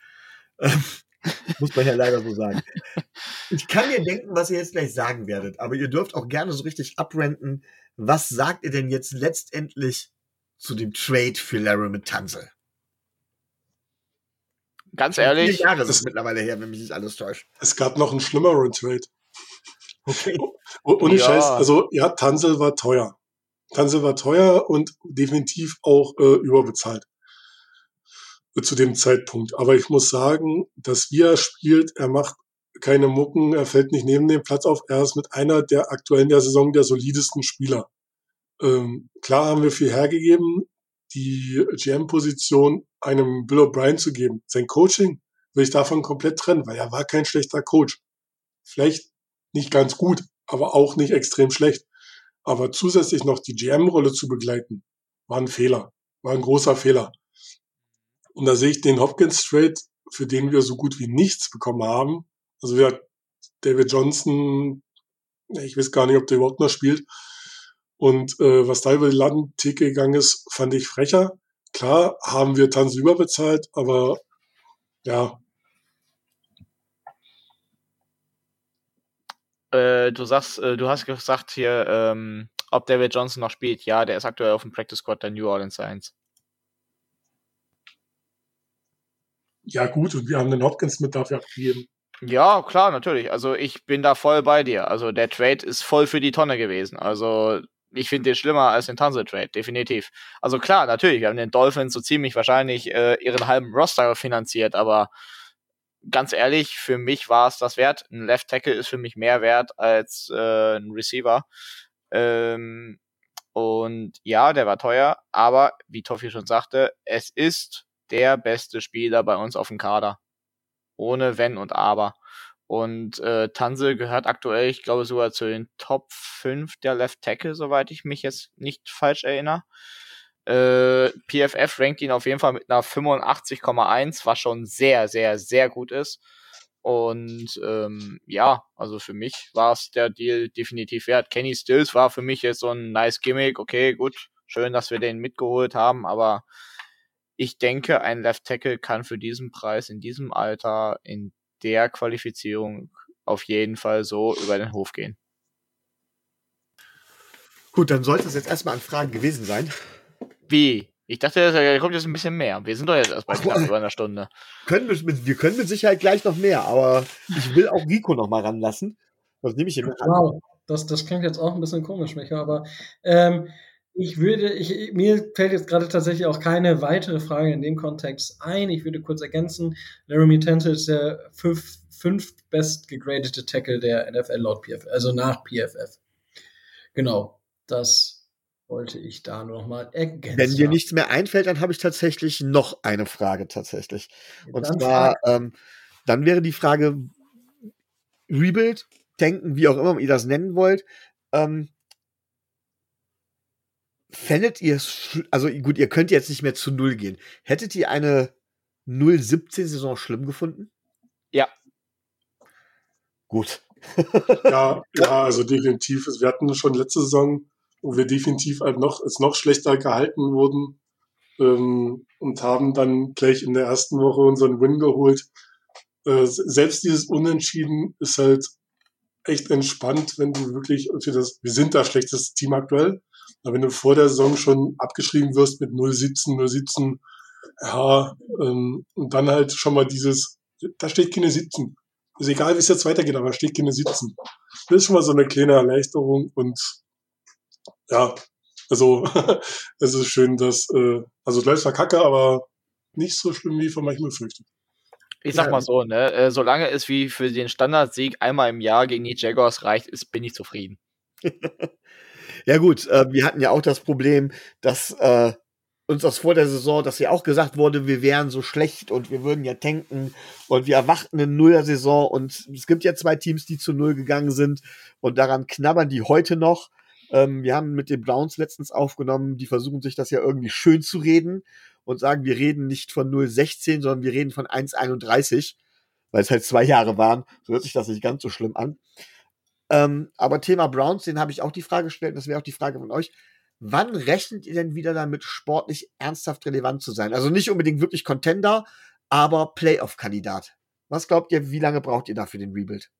S2: Ähm, muss man ja leider so sagen. Ich kann mir denken, was ihr jetzt gleich sagen werdet, aber ihr dürft auch gerne so richtig abrenten. Was sagt ihr denn jetzt letztendlich zu dem Trade für Larry mit Tansel?
S3: Ganz ehrlich.
S2: Vier Jahre ist es mittlerweile her, wenn mich nicht alles täuscht.
S4: Es gab noch einen schlimmeren Trade.
S2: Okay.
S4: Ohne
S3: Ja.
S4: Scheiß, also ja, Tansel war teuer. Tansel war teuer und definitiv auch äh, überbezahlt zu dem Zeitpunkt. Aber ich muss sagen, dass wie er spielt, er macht keine Mucken, er fällt nicht neben dem Platz auf. Er ist mit einer der aktuellen der Saison der solidesten Spieler. Ähm, klar haben wir viel hergegeben, die GM-Position einem Bill O'Brien zu geben. Sein Coaching will ich davon komplett trennen, weil er war kein schlechter Coach. Vielleicht nicht ganz gut, aber auch nicht extrem schlecht. Aber zusätzlich noch die GM-Rolle zu begleiten, war ein Fehler, war ein großer Fehler. Und da sehe ich den Hopkins Trade, für den wir so gut wie nichts bekommen haben. Also wir David Johnson, ich weiß gar nicht, ob der überhaupt noch spielt. Und äh, was da über die Landtheke gegangen ist, fand ich frecher. Klar haben wir Tanz überbezahlt, aber ja,
S3: Äh, du sagst, äh, du hast gesagt hier, ähm, ob David Johnson noch spielt. Ja, der ist aktuell auf dem Practice Squad der New Orleans Saints.
S4: Ja gut, und wir haben den Hopkins mit dafür abgegeben.
S3: Ja, klar, natürlich. Also ich bin da voll bei dir. Also der Trade ist voll für die Tonne gewesen. Also ich finde den schlimmer als den Tanzel Trade, definitiv. Also klar, natürlich, wir haben den Dolphins so ziemlich wahrscheinlich äh, ihren halben Roster finanziert, aber ganz ehrlich, für mich war es das wert. Ein Left Tackle ist für mich mehr wert als äh, ein Receiver. Ähm, und ja, der war teuer, aber wie Toffi schon sagte, es ist der beste Spieler bei uns auf dem Kader. Ohne Wenn und Aber. Und äh, Tansel gehört aktuell, ich glaube, sogar zu den Top 5 der Left Tackle, soweit ich mich jetzt nicht falsch erinnere. Äh, PFF rankt ihn auf jeden Fall mit einer 85,1, was schon sehr, sehr, sehr gut ist. Und ähm, ja, also für mich war es der Deal definitiv wert. Kenny Stills war für mich jetzt so ein nice Gimmick. Okay, gut, schön, dass wir den mitgeholt haben, aber ich denke, ein Left Tackle kann für diesen Preis in diesem Alter in der Qualifizierung auf jeden Fall so über den Hof gehen.
S2: Gut, dann sollte es jetzt erstmal an Fragen gewesen sein.
S3: Wie? Ich dachte, da kommt jetzt ein bisschen mehr. Wir sind doch jetzt erst bei knapp über einer Stunde.
S2: Können wir, können mit Sicherheit gleich noch mehr, aber ich will auch Rico noch mal ranlassen. Das nehme ich hier mit an.
S1: Wow, das, das klingt jetzt auch ein bisschen komisch, Micha, aber ähm, ich würde, ich, mir fällt jetzt gerade tatsächlich auch keine weitere Frage in dem Kontext ein. Ich würde kurz ergänzen, Laramie Tantle ist der fünf, fünft best gegradete Tackle der NFL laut PFF, also nach PFF. Genau, das wollte ich da noch mal ergänzen.
S2: Wenn dir nichts mehr einfällt, dann habe ich tatsächlich noch eine Frage tatsächlich. Und
S1: Dann
S2: zwar, ähm, dann wäre die Frage Rebuild, denken, wie auch immer ihr das nennen wollt. Ähm, fändet ihr es, also gut, ihr könnt jetzt nicht mehr zu Null gehen. Hättet ihr eine 0-17-Saison schlimm gefunden?
S3: Ja.
S2: Gut.
S4: Ja, ja, also definitiv. Wir hatten schon letzte Saison, wo wir definitiv halt noch, als noch schlechter gehalten wurden ähm, und haben dann gleich in der ersten Woche unseren Win geholt. Äh, selbst dieses Unentschieden ist halt echt entspannt, wenn du wirklich für das, wir sind das schlechteste Team aktuell, aber wenn du vor der Saison schon abgeschrieben wirst mit 0-17, 0-17, ja, ähm, und dann halt schon mal dieses, da steht keine 17. Ist egal, wie es jetzt weitergeht, aber steht keine 17. Das ist schon mal so eine kleine Erleichterung und ja, also es ist schön, dass, äh, also es läuft zwar kacke, aber nicht so schlimm wie von manchen befürchtet.
S3: Ich sag mal so, ne, äh, solange es wie für den Standardsieg einmal im Jahr gegen die Jaguars reicht, ist, bin ich zufrieden.
S2: Ja gut, äh, wir hatten ja auch das Problem, dass äh, uns das vor der Saison, dass ja auch gesagt wurde, wir wären so schlecht und wir würden ja tanken und wir erwachten in nuller Saison und es gibt ja zwei Teams, die zu null gegangen sind und daran knabbern die heute noch. Ähm, wir haben mit den Browns letztens aufgenommen, die versuchen sich das ja irgendwie schön zu reden und sagen, wir reden nicht von 0,16, sondern wir reden von 1,31, weil es halt zwei Jahre waren. So hört sich das nicht ganz so schlimm an. Ähm, aber Thema Browns, den habe ich auch die Frage gestellt, das wäre auch die Frage von euch. Wann rechnet ihr denn wieder damit, sportlich ernsthaft relevant zu sein? Also nicht unbedingt wirklich Contender, aber Playoff-Kandidat. Was glaubt ihr, wie lange braucht ihr dafür den Rebuild?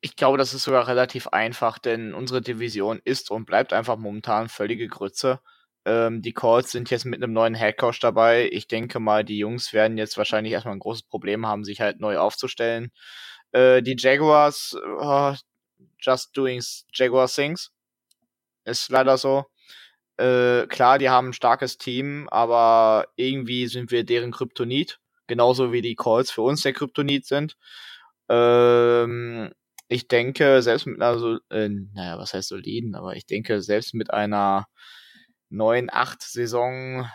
S3: Ich glaube, das ist sogar relativ einfach, denn unsere Division ist und bleibt einfach momentan völlige Grütze. Ähm, die Colts sind jetzt mit einem neuen Headcoach dabei. Ich denke mal, die Jungs werden jetzt wahrscheinlich erstmal ein großes Problem haben, sich halt neu aufzustellen. Äh, die Jaguars, äh, just doing Jaguar things. Ist leider so. Äh, klar, die haben ein starkes Team, aber irgendwie sind wir deren Kryptonit. Genauso wie die Colts für uns der Kryptonit sind. Ähm, ich denke, selbst mit einer, so, äh, naja, was heißt soliden, aber ich denke, selbst mit einer 9-8-Saison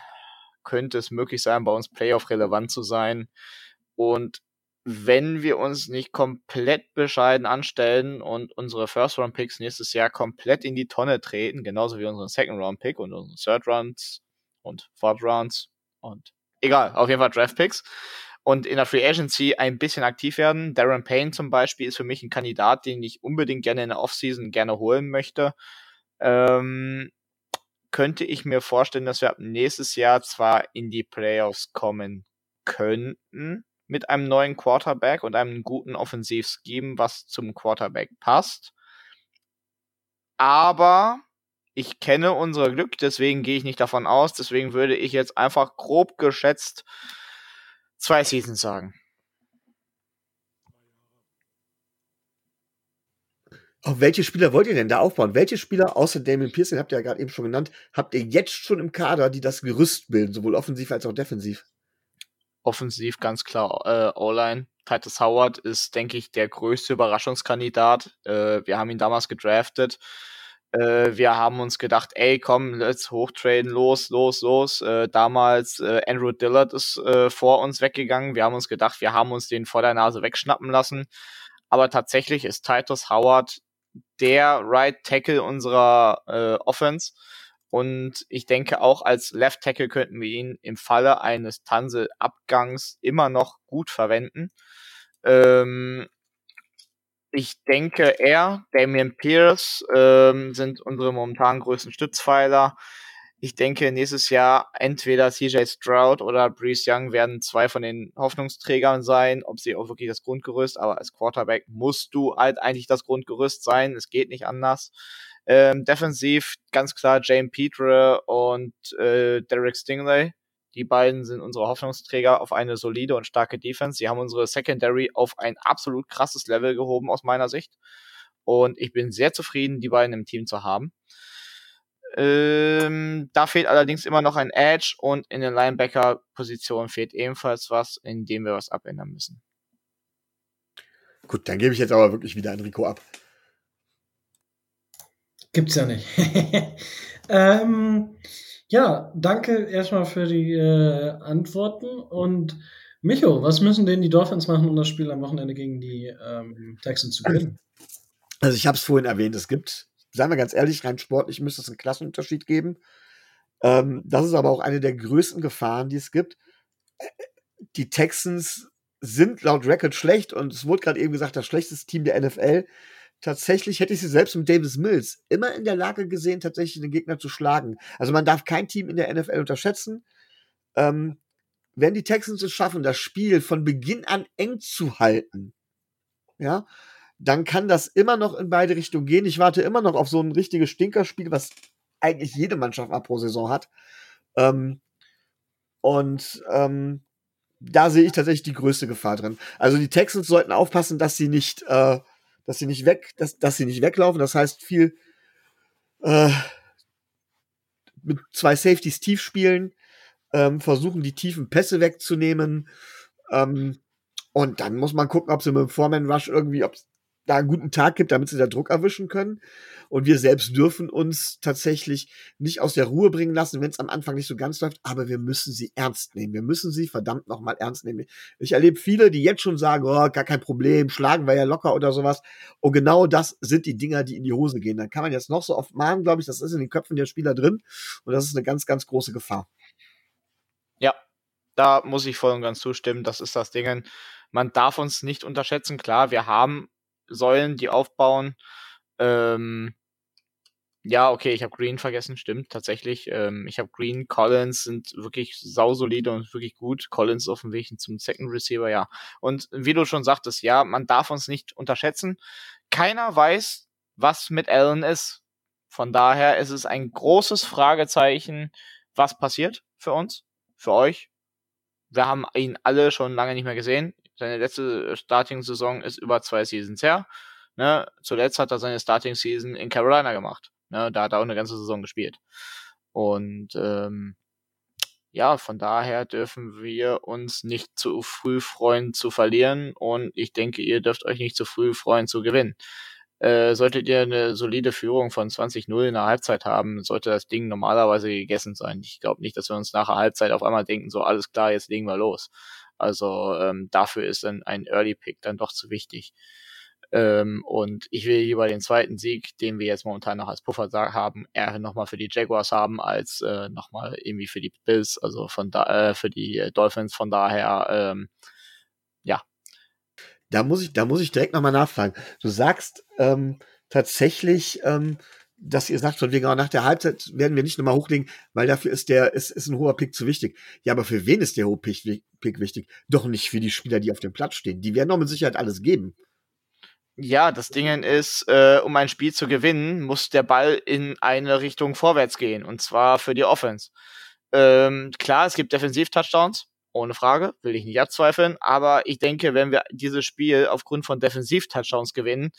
S3: könnte es möglich sein, bei uns Playoff-relevant zu sein. Und wenn wir uns nicht komplett bescheiden anstellen und unsere First-Round-Picks nächstes Jahr komplett in die Tonne treten, genauso wie unseren Second-Round-Pick und unseren Third-Rounds und Fourth-Rounds und egal, auf jeden Fall Draft-Picks und in der Free Agency ein bisschen aktiv werden. Darren Payne zum Beispiel ist für mich ein Kandidat, den ich unbedingt gerne in der Offseason gerne holen möchte. Ähm, könnte ich mir vorstellen, dass wir ab nächstes Jahr zwar in die Playoffs kommen könnten mit einem neuen Quarterback und einem guten Offensivscheme, was zum Quarterback passt. Aber ich kenne unser Glück, deswegen gehe ich nicht davon aus. Deswegen würde ich jetzt einfach grob geschätzt zwei Seasons sagen.
S2: Auf welche Spieler wollt ihr denn da aufbauen? Welche Spieler außer Damien Pierce, den habt ihr ja gerade eben schon genannt, habt ihr jetzt schon im Kader, die das Gerüst bilden, sowohl offensiv als auch defensiv?
S3: Offensiv ganz klar äh, O-Line. Titus Howard ist, denke ich, der größte Überraschungskandidat. Äh, wir haben ihn damals gedraftet. Äh, wir haben uns gedacht, ey, komm, let's hochtraden, los, los, los. Äh, damals äh, Andrew Dillard ist äh, vor uns weggegangen. Wir haben uns gedacht, wir haben uns den vor der Nase wegschnappen lassen. Aber tatsächlich ist Titus Howard der Right Tackle unserer äh, Offense. Und ich denke auch als Left Tackle könnten wir ihn im Falle eines Tansel-Abgangs immer noch gut verwenden. Ähm, ich denke, er, Damian Pierce ähm, sind unsere momentan größten Stützpfeiler. Ich denke, nächstes Jahr entweder CJ Stroud oder Brees Young werden zwei von den Hoffnungsträgern sein, ob sie auch wirklich das Grundgerüst, aber als Quarterback musst du halt eigentlich das Grundgerüst sein. Es geht nicht anders. Ähm, defensiv ganz klar Jane Petre und äh, Derek Stingley. Die beiden sind unsere Hoffnungsträger auf eine solide und starke Defense. Sie haben unsere Secondary auf ein absolut krasses Level gehoben aus meiner Sicht. Und ich bin sehr zufrieden, die beiden im Team zu haben. Ähm, da fehlt allerdings immer noch ein Edge und in der Linebacker-Position fehlt ebenfalls was, in dem wir was abändern müssen.
S2: Gut, dann gebe ich jetzt aber wirklich wieder Enrico ab.
S1: Gibt's ja nicht. ähm, ja, danke erstmal für die äh, Antworten. Und Micho, was müssen denn die Dolphins machen, um das Spiel am Wochenende gegen die ähm, Texans zu gewinnen?
S2: Also ich habe es vorhin erwähnt, es gibt, sagen wir ganz ehrlich, rein sportlich müsste es einen Klassenunterschied geben. Ähm, das ist aber auch eine der größten Gefahren, die es gibt. Die Texans sind laut Record schlecht und es wurde gerade eben gesagt, das schlechteste Team der NFL. Tatsächlich hätte ich sie selbst mit Davis Mills immer in der Lage gesehen, tatsächlich den Gegner zu schlagen. Also man darf kein Team in der NFL unterschätzen. Ähm, wenn die Texans es schaffen, das Spiel von Beginn an eng zu halten, ja, dann kann das immer noch in beide Richtungen gehen. Ich warte immer noch auf so ein richtiges Stinkerspiel, was eigentlich jede Mannschaft ab pro Saison hat. Ähm, und ähm, da sehe ich tatsächlich die größte Gefahr drin. Also die Texans sollten aufpassen, dass sie nicht, äh, dass sie nicht weg, dass, dass sie nicht weglaufen. Das heißt viel äh, mit zwei Safeties tief spielen, ähm, versuchen die tiefen Pässe wegzunehmen. Ähm, und dann muss man gucken, ob sie mit dem Foreman Rush irgendwie, ob da einen guten Tag gibt, damit sie da Druck erwischen können. Und wir selbst dürfen uns tatsächlich nicht aus der Ruhe bringen lassen, wenn es am Anfang nicht so ganz läuft. Aber wir müssen sie ernst nehmen. Wir müssen sie verdammt nochmal ernst nehmen. Ich erlebe viele, die jetzt schon sagen, oh, gar kein Problem, schlagen wir ja locker oder sowas. Und genau das sind die Dinger, die in die Hose gehen. Dann kann man jetzt noch so oft mahnen, glaube ich, das ist in den Köpfen der Spieler drin. Und das ist eine ganz, ganz große Gefahr.
S3: Ja, da muss ich voll und ganz zustimmen. Das ist das Ding. Man darf uns nicht unterschätzen. Klar, wir haben Säulen, die aufbauen. Ähm, ja, okay, ich habe Green vergessen, stimmt, tatsächlich. Ähm, ich habe Green, Collins sind wirklich sausolide und wirklich gut. Collins auf dem Weg zum Second Receiver, ja. Und wie du schon sagtest, ja, man darf uns nicht unterschätzen. Keiner weiß, was mit Allen ist. Von daher ist es ein großes Fragezeichen, was passiert für uns, für euch. Wir haben ihn alle schon lange nicht mehr gesehen. Seine letzte Starting-Saison ist über zwei Seasons her. Ne? Zuletzt hat er seine Starting-Season in Carolina gemacht. Ne? Da hat er auch eine ganze Saison gespielt. Und ähm, ja, von daher dürfen wir uns nicht zu früh freuen zu verlieren und ich denke, ihr dürft euch nicht zu früh freuen zu gewinnen. Äh, solltet ihr eine solide Führung von 20-0 in der Halbzeit haben, sollte das Ding normalerweise gegessen sein. Ich glaube nicht, dass wir uns nach der Halbzeit auf einmal denken, so alles klar, jetzt legen wir los. Also ähm, dafür ist dann ein Early Pick dann doch zu wichtig. Ähm, und ich will lieber den zweiten Sieg, den wir jetzt momentan noch als Puffer haben, eher nochmal für die Jaguars haben, als äh, nochmal irgendwie für die Bills, also von da, äh, für die Dolphins. Von daher, ähm, ja.
S2: Da muss ich, da muss ich direkt nochmal nachfragen. Du sagst ähm, tatsächlich, ähm, dass ihr sagt, von wegen, nach der Halbzeit werden wir nicht nochmal hochlegen, weil dafür ist der, ist, ist ein hoher Pick zu wichtig. Ja, aber für wen ist der hohe Pick, Pick wichtig? Doch nicht für die Spieler, die auf dem Platz stehen. Die werden doch mit Sicherheit alles geben.
S3: Ja, das Ding ist, äh, um ein Spiel zu gewinnen, muss der Ball in eine Richtung vorwärts gehen. Und zwar für die Offense. Ähm, klar, es gibt Defensiv-Touchdowns, ohne Frage, will ich nicht abzweifeln. Aber ich denke, wenn wir dieses Spiel aufgrund von Defensiv-Touchdowns gewinnen,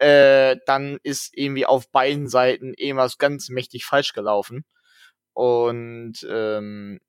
S3: äh, dann ist irgendwie auf beiden Seiten irgendwas ganz mächtig falsch gelaufen. Und ähm,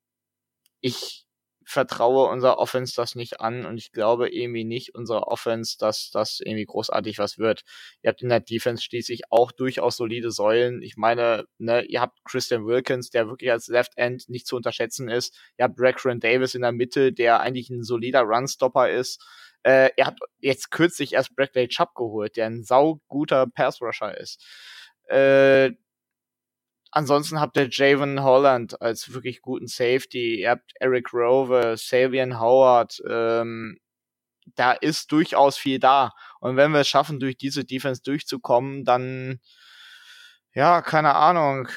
S3: ich vertraue unserer Offense das nicht an und ich glaube irgendwie nicht unserer Offense, dass das irgendwie großartig was wird. Ihr habt in der Defense schließlich auch durchaus solide Säulen. Ich meine, ne, ihr habt Christian Wilkins, der wirklich als Left End nicht zu unterschätzen ist. Ihr habt Brackron Davis in der Mitte, der eigentlich ein solider Runstopper ist. Äh, ihr habt jetzt kürzlich erst Bradley Chubb geholt, der ein sauguter Pass-Rusher ist. Äh, ansonsten habt ihr Javon Holland als wirklich guten Safety. Ihr habt Eric Rover, Savian Howard. Ähm, da ist durchaus viel da. Und wenn wir es schaffen, durch diese Defense durchzukommen, dann, ja, keine Ahnung,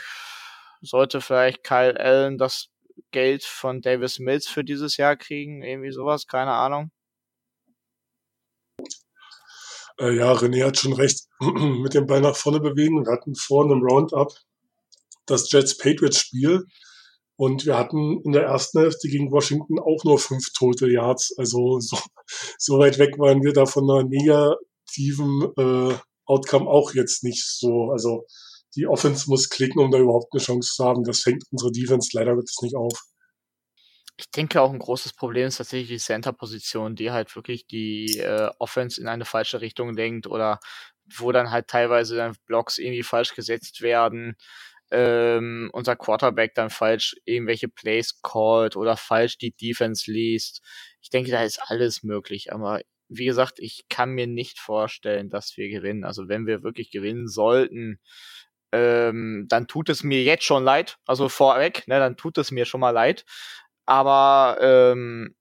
S3: sollte vielleicht Kyle Allen das Geld von Davis Mills für dieses Jahr kriegen, irgendwie sowas, keine Ahnung.
S4: Äh, ja, René hat schon recht. Mit dem Ball nach vorne bewegen. Wir hatten vor einem Roundup das Jets-Patriots-Spiel. Und wir hatten in der ersten Hälfte gegen Washington auch nur fünf Total Yards. Also so, so weit weg waren wir da von einer negativen äh, Outcome auch jetzt nicht so. Also die Offense muss klicken, um da überhaupt eine Chance zu haben. Das fängt unsere Defense leider Gottes nicht auf.
S3: Ich denke auch ein großes Problem ist tatsächlich die Center-Position, die halt wirklich die äh, Offense in eine falsche Richtung lenkt oder wo dann halt teilweise dann Blocks irgendwie falsch gesetzt werden, ähm, unser Quarterback dann falsch irgendwelche Plays callt oder falsch die Defense liest. Ich denke, da ist alles möglich, aber wie gesagt, ich kann mir nicht vorstellen, dass wir gewinnen. Also wenn wir wirklich gewinnen sollten, ähm, dann tut es mir jetzt schon leid. Also vorweg, ne, dann tut es mir schon mal leid. Aber ähm,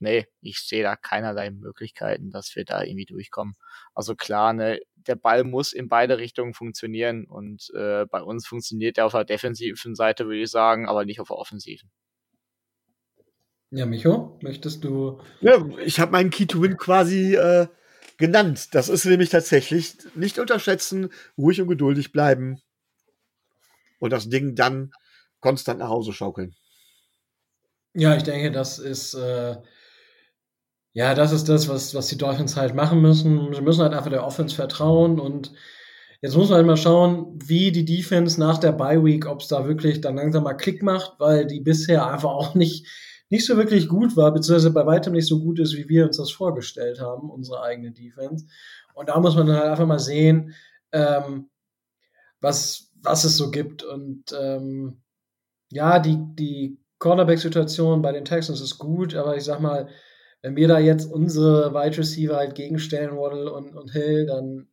S3: nee, ich sehe da keinerlei Möglichkeiten, dass wir da irgendwie durchkommen. Also klar, ne, der Ball muss in beide Richtungen funktionieren und äh, bei uns funktioniert er auf der defensiven Seite, würde ich sagen, aber nicht auf der offensiven.
S1: Ja, Micho, möchtest du.
S2: Ja, ich habe meinen Key to Win quasi äh, genannt. Das ist nämlich tatsächlich nicht unterschätzen, ruhig und geduldig bleiben und das Ding dann konstant nach Hause schaukeln.
S1: Ja, ich denke, das ist äh, ja, das ist das, was, was die Dolphins halt machen müssen. Sie müssen halt einfach der Offense vertrauen und jetzt muss man halt mal schauen, wie die Defense nach der Bye Week, ob es da wirklich dann langsam mal Klick macht, weil die bisher einfach auch nicht, nicht so wirklich gut war, beziehungsweise bei weitem nicht so gut ist, wie wir uns das vorgestellt haben, unsere eigene Defense. Und da muss man halt einfach mal sehen, ähm, was, was es so gibt. Und ähm, ja, die, die Cornerback-Situation bei den Texans ist gut, aber ich sag mal, wenn wir da jetzt unsere Wide Receiver halt gegenstellen, Waddle und, und Hill, dann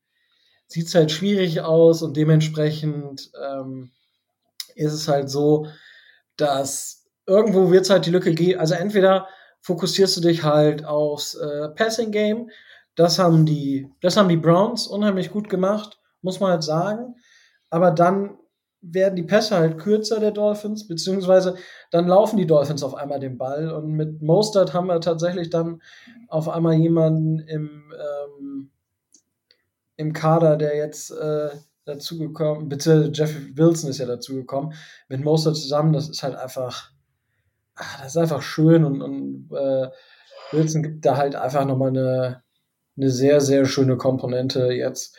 S1: sieht es halt schwierig aus und dementsprechend ähm, ist es halt so, dass irgendwo wird es halt die Lücke geben. Also entweder fokussierst du dich halt aufs äh, Passing Game. Das haben die, das haben die Browns unheimlich gut gemacht, muss man halt sagen. Aber dann werden die Pässe halt kürzer der Dolphins, beziehungsweise dann laufen die Dolphins auf einmal den Ball. Und mit Mostert haben wir tatsächlich dann auf einmal jemanden im, ähm, im Kader, der jetzt äh, dazugekommen, bitte Jeff Wilson ist ja dazugekommen, mit Mostert zusammen, das ist halt einfach, ach, das ist einfach schön. Und, und äh, Wilson gibt da halt einfach nochmal eine, eine sehr, sehr schöne Komponente jetzt.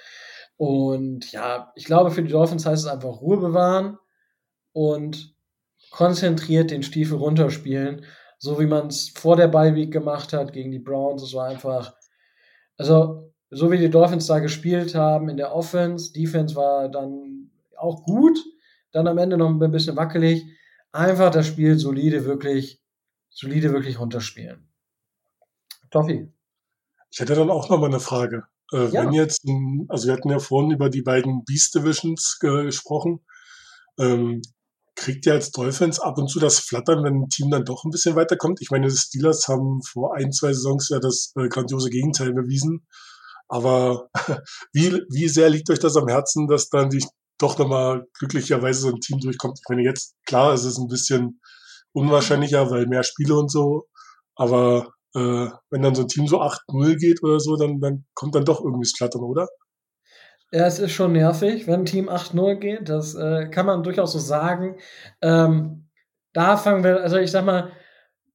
S1: Und ja, ich glaube, für die Dolphins heißt es einfach Ruhe bewahren und konzentriert den Stiefel runterspielen, so wie man es vor der Bye gemacht hat gegen die Browns. Es war einfach, also so wie die Dolphins da gespielt haben in der Offense, Defense war dann auch gut, dann am Ende noch ein bisschen wackelig. Einfach das Spiel solide wirklich, solide wirklich runterspielen. Toffi.
S4: Ich hätte dann auch noch mal eine Frage. Äh,
S1: Ja.
S4: Wenn jetzt, also wir hatten ja vorhin über die beiden Beast Divisions ge gesprochen, ähm, kriegt ihr als Dolphins ab und zu das Flattern, wenn ein Team dann doch ein bisschen weiterkommt? Ich meine, die Steelers haben vor ein, zwei Saisons ja das äh, grandiose Gegenteil bewiesen. Aber wie, wie sehr liegt euch das am Herzen, dass dann die doch nochmal glücklicherweise so ein Team durchkommt? Ich meine, jetzt, klar, es ist ein bisschen unwahrscheinlicher, weil mehr Spiele und so. Aber äh, wenn dann so ein Team so 8-0 geht oder so, dann, dann kommt dann doch irgendwie das Flattern, oder?
S1: Ja, es ist schon nervig, wenn ein Team 8-0 geht. Das äh, kann man durchaus so sagen. Ähm, da fangen wir, also ich sag mal,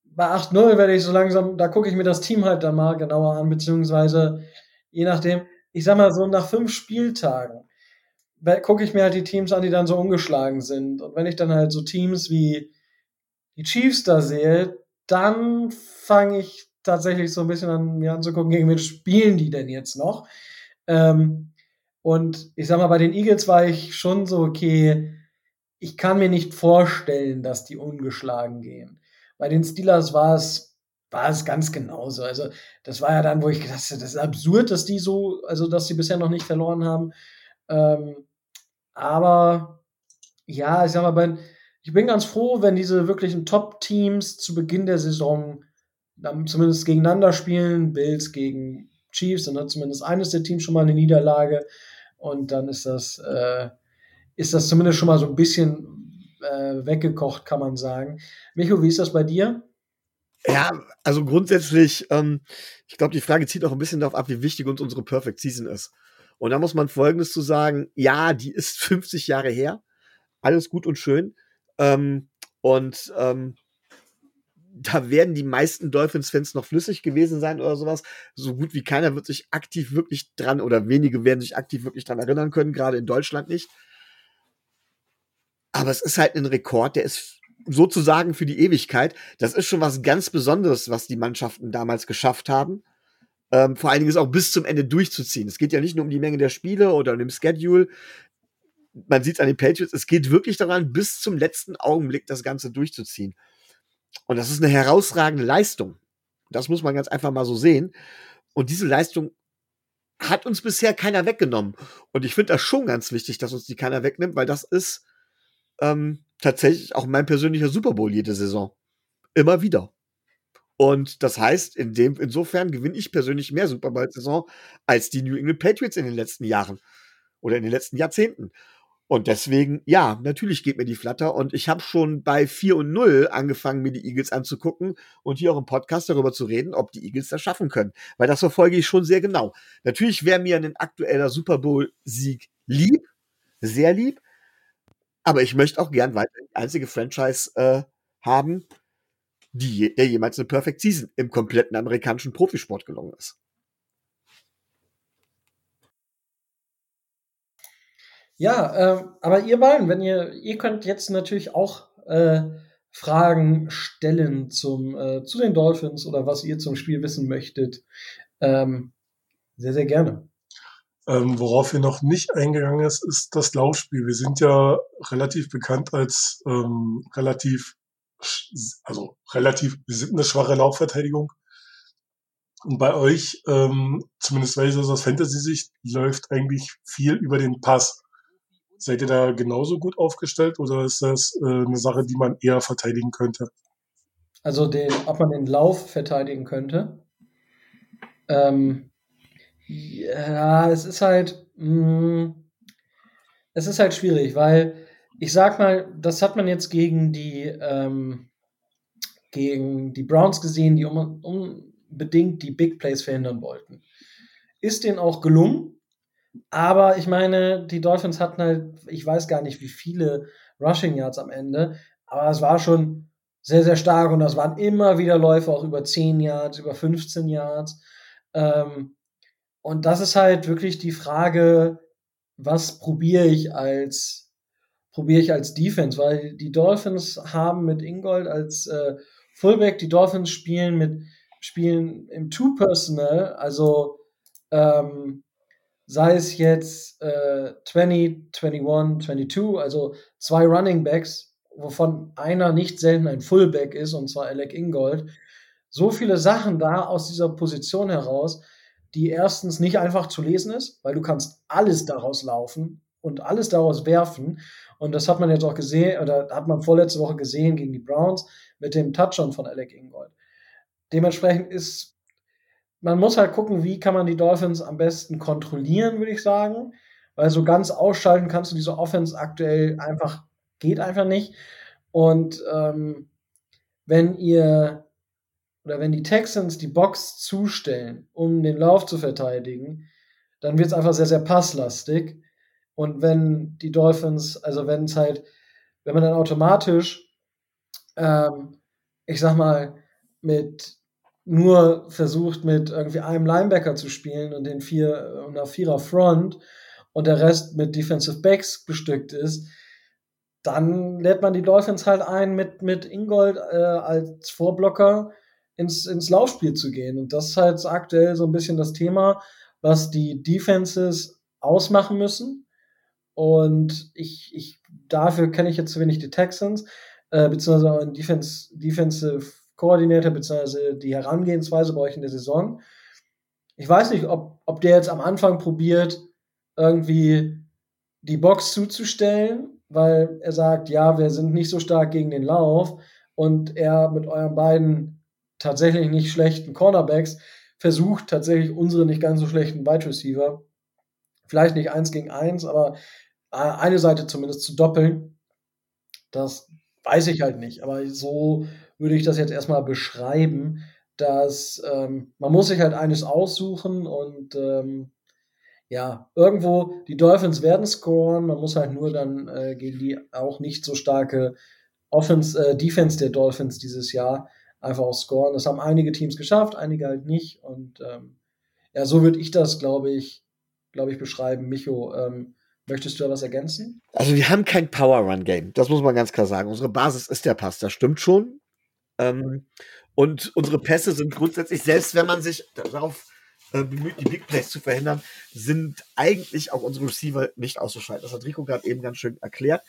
S1: bei 8-0 werde ich so langsam, da gucke ich mir das Team halt dann mal genauer an, beziehungsweise je nachdem, ich sag mal so nach fünf Spieltagen gucke ich mir halt die Teams an, die dann so ungeschlagen sind. Und wenn ich dann halt so Teams wie die Chiefs da sehe, dann fange ich tatsächlich so ein bisschen an mir anzugucken, gegen wen spielen die denn jetzt noch? Ähm, und ich sag mal, bei den Eagles war ich schon so, okay, ich kann mir nicht vorstellen, dass die ungeschlagen gehen. Bei den Steelers war es, war es ganz genauso. Also, das war ja dann, wo ich gedacht habe, das ist absurd, dass die so, also, dass sie bisher noch nicht verloren haben. Ähm, aber, ja, ich sag mal, bei, ich bin ganz froh, wenn diese wirklichen Top-Teams zu Beginn der Saison dann zumindest gegeneinander spielen. Bills gegen Chiefs, dann hat zumindest eines der Teams schon mal eine Niederlage. Und dann ist das, äh, ist das zumindest schon mal so ein bisschen äh, weggekocht, kann man sagen. Micho, wie ist das bei dir?
S2: Ja, also grundsätzlich, ähm, ich glaube, die Frage zieht auch ein bisschen darauf ab, wie wichtig uns unsere Perfect Season ist. Und da muss man Folgendes zu sagen, ja, die ist 50 Jahre her, alles gut und schön. Ähm, und ähm, da werden die meisten Dolphins-Fans noch flüssig gewesen sein oder sowas. So gut wie keiner wird sich aktiv wirklich dran oder wenige werden sich aktiv wirklich dran erinnern können, gerade in Deutschland nicht. Aber es ist halt ein Rekord, der ist sozusagen für die Ewigkeit. Das ist schon was ganz Besonderes, was die Mannschaften damals geschafft haben. ähm, vor allen Dingen es auch bis zum Ende durchzuziehen. Es geht ja nicht nur um die Menge der Spiele oder um den Schedule. Man sieht es an den Patriots, es geht wirklich daran, bis zum letzten Augenblick das Ganze durchzuziehen. Und das ist eine herausragende Leistung. Das muss man ganz einfach mal so sehen. Und diese Leistung hat uns bisher keiner weggenommen. Und ich finde das schon ganz wichtig, dass uns die keiner wegnimmt, weil das ist ähm, tatsächlich auch mein persönlicher Super Bowl jede Saison. Immer wieder. Und das heißt, in dem, insofern gewinne ich persönlich mehr Super Bowl-Saison als die New England Patriots in den letzten Jahren oder in den letzten Jahrzehnten. Und deswegen, ja, natürlich geht mir die Flatter. Und ich habe schon bei 4 und 0 angefangen, mir die Eagles anzugucken und hier auch im Podcast darüber zu reden, ob die Eagles das schaffen können. Weil das verfolge ich schon sehr genau. Natürlich wäre mir ein aktueller Super Bowl-Sieg lieb, sehr lieb. Aber ich möchte auch gern weiter die einzige Franchise äh, haben, die, der jemals eine Perfect Season im kompletten amerikanischen Profisport gelungen ist.
S1: Ja, äh, aber ihr beiden, wenn ihr, ihr könnt jetzt natürlich auch äh, Fragen stellen zum, äh, zu den Dolphins oder was ihr zum Spiel wissen möchtet. Ähm, sehr, sehr gerne.
S4: Ähm, worauf wir noch nicht eingegangen ist, ist das Laufspiel. Wir sind ja relativ bekannt als ähm, relativ, also relativ, wir sind eine schwache Laufverteidigung. Und bei euch, ähm, zumindest weil ich das aus Fantasy-Sicht, läuft eigentlich viel über den Pass. Seid ihr da genauso gut aufgestellt oder ist das äh, eine Sache, die man eher verteidigen könnte?
S1: Also den, ob man den Lauf verteidigen könnte. Ähm, ja, es ist halt, mh, es ist halt schwierig, weil ich sag mal, das hat man jetzt gegen die ähm, gegen die Browns gesehen, die unbedingt die Big Plays verhindern wollten. Ist denen auch gelungen, aber ich meine, die Dolphins hatten halt, ich weiß gar nicht, wie viele Rushing Yards am Ende, aber es war schon sehr, sehr stark und das waren immer wieder Läufe, auch über 10 Yards, über 15 Yards. Ähm, und das ist halt wirklich die Frage, was probiere ich als probiere ich als Defense, weil die Dolphins haben mit Ingold als äh, Fullback, die Dolphins spielen mit spielen im Two Personal, also ähm, sei es jetzt äh, 20, 21, 22, also zwei Running Backs, wovon einer nicht selten ein Fullback ist, und zwar Alec Ingold. So viele Sachen da aus dieser Position heraus, die erstens nicht einfach zu lesen ist, weil du kannst alles daraus laufen und alles daraus werfen. Und das hat man jetzt auch gesehen, oder hat man vorletzte Woche gesehen gegen die Browns mit dem Touchdown von Alec Ingold. Dementsprechend ist man muss halt gucken, wie kann man die Dolphins am besten kontrollieren, würde ich sagen. Weil so ganz ausschalten kannst du diese Offense aktuell einfach, geht einfach nicht. Und ähm, wenn ihr oder wenn die Texans die Box zustellen, um den Lauf zu verteidigen, dann wird es einfach sehr, sehr passlastig. Und wenn die Dolphins, also wenn es halt, wenn man dann automatisch, ähm, ich sag mal, mit nur versucht, mit irgendwie einem Linebacker zu spielen und den vier einer Vierer Front und der Rest mit Defensive Backs bestückt ist, dann lädt man die Dolphins halt ein, mit, mit Ingold äh, als Vorblocker ins, ins Laufspiel zu gehen. Und das ist halt aktuell so ein bisschen das Thema, was die Defenses ausmachen müssen. Und ich, ich dafür kenne ich jetzt zu wenig die Texans, äh, beziehungsweise auch Defense, Defensive Koordinator beziehungsweise die Herangehensweise bei euch in der Saison. Ich weiß nicht, ob, ob der jetzt am Anfang probiert, irgendwie die Box zuzustellen, weil er sagt, ja, wir sind nicht so stark gegen den Lauf und er mit euren beiden tatsächlich nicht schlechten Cornerbacks versucht tatsächlich unsere nicht ganz so schlechten Wide Receiver, vielleicht nicht eins gegen eins, aber äh, eine Seite zumindest zu doppeln. Das weiß ich halt nicht. Aber so würde ich das jetzt erstmal beschreiben, dass ähm, man muss sich halt eines aussuchen und ähm, ja, irgendwo, die Dolphins werden scoren, man muss halt nur dann äh, gegen die auch nicht so starke Offense, äh, Defense der Dolphins dieses Jahr einfach auch scoren. Das haben einige Teams geschafft, einige halt nicht. Und ähm, ja, so würde ich das, glaube ich, glaube ich, beschreiben. Micho, ähm, möchtest du da was ergänzen?
S2: Also wir haben kein Power-Run-Game, das muss man ganz klar sagen. Unsere Basis ist der Pass, das stimmt schon. Ähm, und unsere Pässe sind grundsätzlich, selbst wenn man sich darauf äh, bemüht, die Big Plays zu verhindern, sind eigentlich auch unsere Receiver nicht auszuschalten. Das hat Rico gerade eben ganz schön erklärt.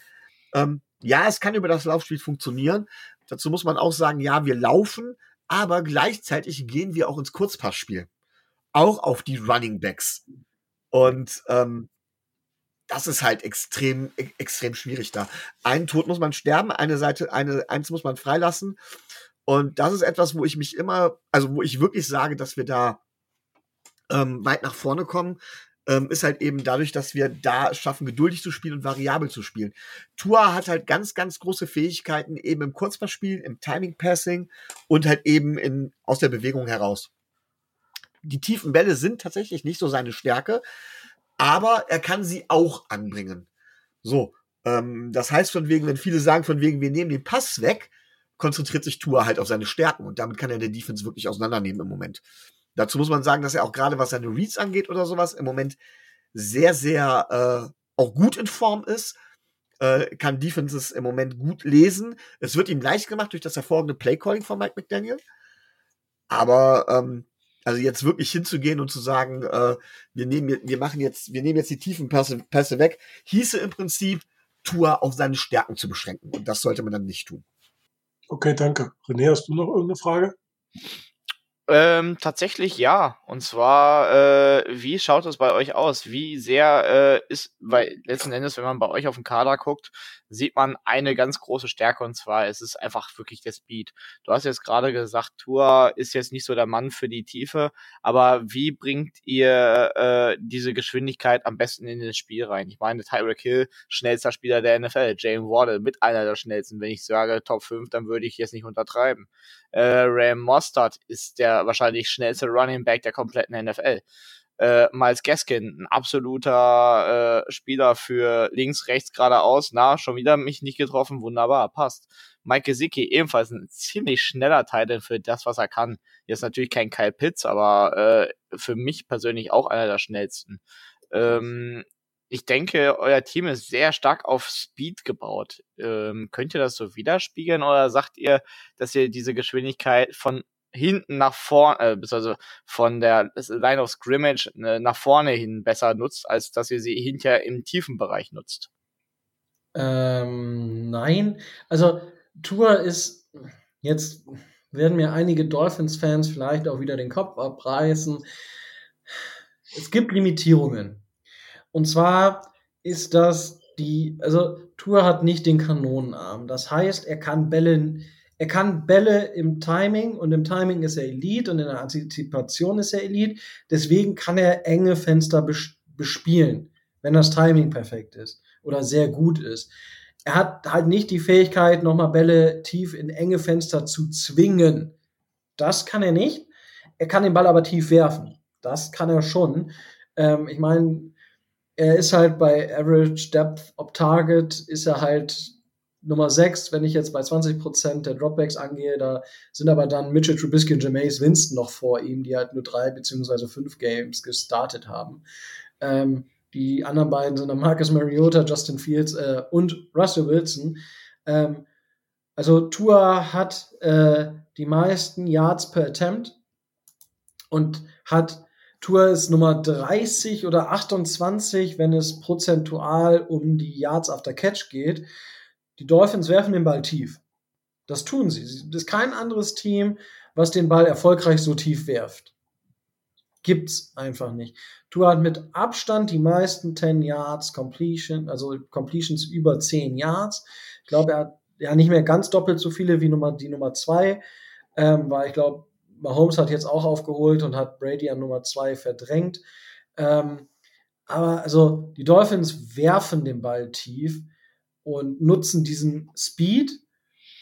S2: Ähm, ja, es kann über das Laufspiel funktionieren. Dazu muss man auch sagen, ja, wir laufen, aber gleichzeitig gehen wir auch ins Kurzpassspiel. Auch auf die Running Backs. Und ähm, das ist halt extrem, e extrem schwierig da. Einen Tod muss man sterben, eine Seite, eine, eins muss man freilassen. Und das ist etwas, wo ich mich immer, also wo ich wirklich sage, dass wir da ähm, weit nach vorne kommen, ähm, ist halt eben dadurch, dass wir da schaffen, geduldig zu spielen und variabel zu spielen. Tua hat halt ganz, ganz große Fähigkeiten eben im Kurzpassspiel, im Timing-Passing und halt eben in, aus der Bewegung heraus. Die tiefen Bälle sind tatsächlich nicht so seine Stärke, aber er kann sie auch anbringen. So, ähm, das heißt von wegen, wenn viele sagen von wegen, wir nehmen den Pass weg, konzentriert sich Tua halt auf seine Stärken und damit kann er der Defense wirklich auseinandernehmen im Moment. Dazu muss man sagen, dass er auch gerade was seine Reads angeht oder sowas im Moment sehr, sehr äh, auch gut in Form ist. Äh, kann Defenses im Moment gut lesen. Es wird ihm leicht gemacht durch das hervorragende Playcalling von Mike McDaniel. Aber ähm, also jetzt wirklich hinzugehen und zu sagen, äh, wir nehmen, wir machen jetzt, wir nehmen jetzt die tiefen Pässe, Pässe weg, hieße im Prinzip, Tua auf seine Stärken zu beschränken. Und das sollte man dann nicht tun.
S4: Okay, danke. René, hast du noch irgendeine Frage?
S3: Ähm, tatsächlich ja. Und zwar, äh, wie schaut es bei euch aus? Wie sehr äh, ist, weil letzten Endes, wenn man bei euch auf den Kader guckt, sieht man eine ganz große Stärke und zwar es ist einfach wirklich der Speed. Du hast jetzt gerade gesagt, Tour ist jetzt nicht so der Mann für die Tiefe, aber wie bringt ihr äh, diese Geschwindigkeit am besten in das Spiel rein? Ich meine, Tyreek Hill, schnellster Spieler der NFL, Jane Wardle mit einer der schnellsten. Wenn ich sage Top 5, dann würde ich jetzt nicht untertreiben. Äh, Ram Mostert ist der wahrscheinlich schnellste Running Back der kompletten NFL. Äh, Miles Gaskin, ein absoluter äh, Spieler für links, rechts, geradeaus. Na, schon wieder mich nicht getroffen. Wunderbar, passt. Mike Gesicki, ebenfalls ein ziemlich schneller Teil für das, was er kann. Jetzt natürlich kein Kyle Pitts, aber äh, für mich persönlich auch einer der schnellsten. Ähm, ich denke, euer Team ist sehr stark auf Speed gebaut. Ähm, könnt ihr das so widerspiegeln oder sagt ihr, dass ihr diese Geschwindigkeit von hinten nach vorne, äh, also von der Line of Scrimmage äh, nach vorne hin besser nutzt, als dass ihr sie hinterher im tiefen Bereich nutzt?
S1: Ähm, nein. Also Tour ist jetzt werden mir einige Dolphins-Fans vielleicht auch wieder den Kopf abreißen. Es gibt Limitierungen. Und zwar ist das die, also Tour hat nicht den Kanonenarm. Das heißt, er kann Bälle er kann Bälle im Timing und im Timing ist er Elite und in der Antizipation ist er Elite. Deswegen kann er enge Fenster bespielen, wenn das Timing perfekt ist oder sehr gut ist. Er hat halt nicht die Fähigkeit, nochmal Bälle tief in enge Fenster zu zwingen. Das kann er nicht. Er kann den Ball aber tief werfen. Das kann er schon. Ähm, ich meine, er ist halt bei Average Depth of Target, ist er halt Nummer 6, wenn ich jetzt bei 20% der Dropbacks angehe, da sind aber dann Mitchell Trubisky und Jameis Winston noch vor ihm, die halt nur drei beziehungsweise fünf Games gestartet haben. Ähm, die anderen beiden sind dann Marcus Mariota, Justin Fields äh, und Russell Wilson. Ähm, also Tua hat äh, die meisten Yards per Attempt und hat Tua ist Nummer 30 oder 28, wenn es prozentual um die Yards after Catch geht. Die Dolphins werfen den Ball tief. Das tun sie. Es ist kein anderes Team, was den Ball erfolgreich so tief werft. Gibt's einfach nicht. Tua hat mit Abstand die meisten 10 Yards Completion, also Completions über 10 Yards. Ich glaube, er hat ja nicht mehr ganz doppelt so viele wie Nummer, die Nummer 2, ähm, weil ich glaube, Mahomes hat jetzt auch aufgeholt und hat Brady an Nummer 2 verdrängt. Ähm, aber also die Dolphins werfen den Ball tief und nutzen diesen Speed,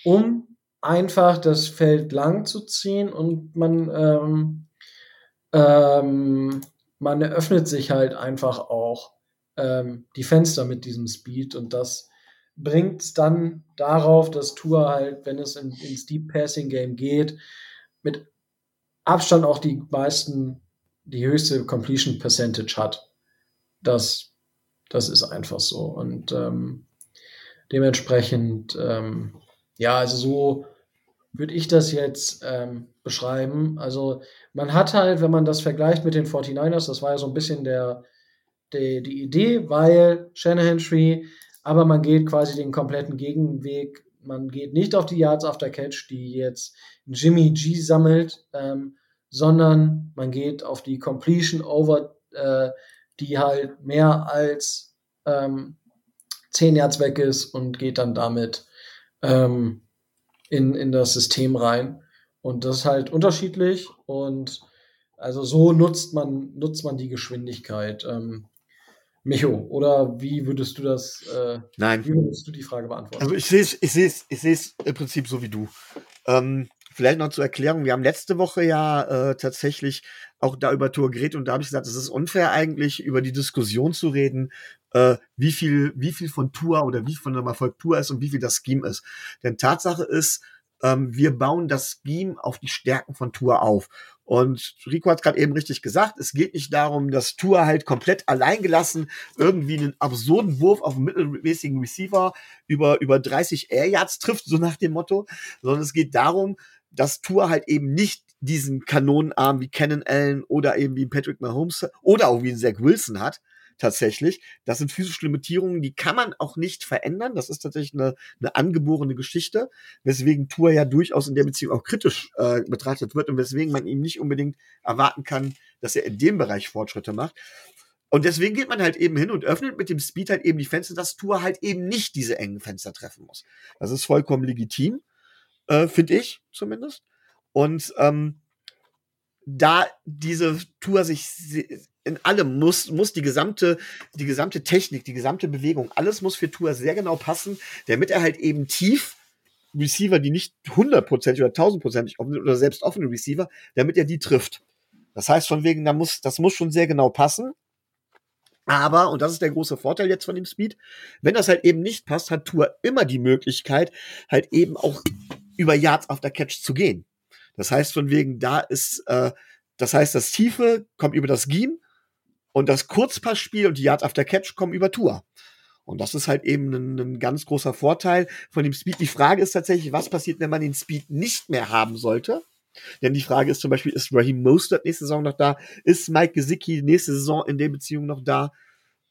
S1: um einfach das Feld lang zu ziehen und man, ähm, ähm, man eröffnet sich halt einfach auch ähm, die Fenster mit diesem Speed und das bringt es dann darauf, dass Tour halt, wenn es in, ins Deep Passing Game geht, mit Abstand auch die meisten, die höchste Completion Percentage hat. Das, das ist einfach so. Und ähm, Dementsprechend, ähm, ja, also so würde ich das jetzt ähm, beschreiben. Also man hat halt, wenn man das vergleicht mit den 49ers, das war ja so ein bisschen der, der die Idee, weil Shanahan Tree, aber man geht quasi den kompletten Gegenweg. Man geht nicht auf die Yards after Catch, die jetzt Jimmy G sammelt, ähm, sondern man geht auf die Completion over, äh, die halt mehr als ähm, 10 Yards weg ist und geht dann damit ähm, in, in das System rein. Und das ist halt unterschiedlich und also so nutzt man, nutzt man die Geschwindigkeit. Ähm, Micho, oder wie würdest du das, äh,
S2: Nein.
S1: wie würdest du die Frage beantworten?
S2: Also ich sehe es, ich sehe es, ich sehe es im Prinzip so wie du. Ähm, vielleicht noch zur Erklärung, wir haben letzte Woche ja äh, tatsächlich auch da über Tour geredet und da habe ich gesagt, es ist unfair eigentlich, über die Diskussion zu reden, äh, wie viel, wie viel von Tour oder wie viel von einem Erfolg Tour ist und wie viel das Scheme ist. Denn Tatsache ist, ähm, wir bauen das Scheme auf die Stärken von Tour auf. Und Rico hat gerade eben richtig gesagt, es geht nicht darum, dass Tour halt komplett alleingelassen irgendwie einen absurden Wurf auf einen mittelmäßigen Receiver über, über 30 Air Yards trifft, so nach dem Motto, sondern es geht darum, dass Tour halt eben nicht diesen Kanonenarm wie Cannon Allen oder eben wie Patrick Mahomes oder auch wie Zach Wilson hat, tatsächlich. Das sind physische Limitierungen, die kann man auch nicht verändern. Das ist tatsächlich eine, eine angeborene Geschichte, weswegen Tour ja durchaus in der Beziehung auch kritisch äh, betrachtet wird und weswegen man ihm nicht unbedingt erwarten kann, dass er in dem Bereich Fortschritte macht. Und deswegen geht man halt eben hin und öffnet mit dem Speed halt eben die Fenster, dass Tour halt eben nicht diese engen Fenster treffen muss. Das ist vollkommen legitim, äh, finde ich zumindest. Und ähm, da diese Tour sich in allem muss, muss die gesamte, die gesamte Technik, die gesamte Bewegung, alles muss für Tour sehr genau passen, damit er halt eben tief Receiver, die nicht hundertprozentig oder tausendprozentig offen sind oder selbst offene Receiver, damit er die trifft. Das heißt von wegen, da muss, das muss schon sehr genau passen. Aber, und das ist der große Vorteil jetzt von dem Speed, wenn das halt eben nicht passt, hat Tour immer die Möglichkeit, halt eben auch über Yards after Catch zu gehen. Das heißt von wegen, da ist, äh, das heißt, das Tiefe kommt über das Scheme und das Kurzpassspiel und die Yards after Catch kommen über Tour. Und das ist halt eben ein, ein, ganz großer Vorteil von dem Speed. Die Frage ist tatsächlich, was passiert, wenn man den Speed nicht mehr haben sollte? Denn die Frage ist zum Beispiel, ist Raheem Mostert nächste Saison noch da? Ist Mike Gesicki nächste Saison in der Beziehung noch da?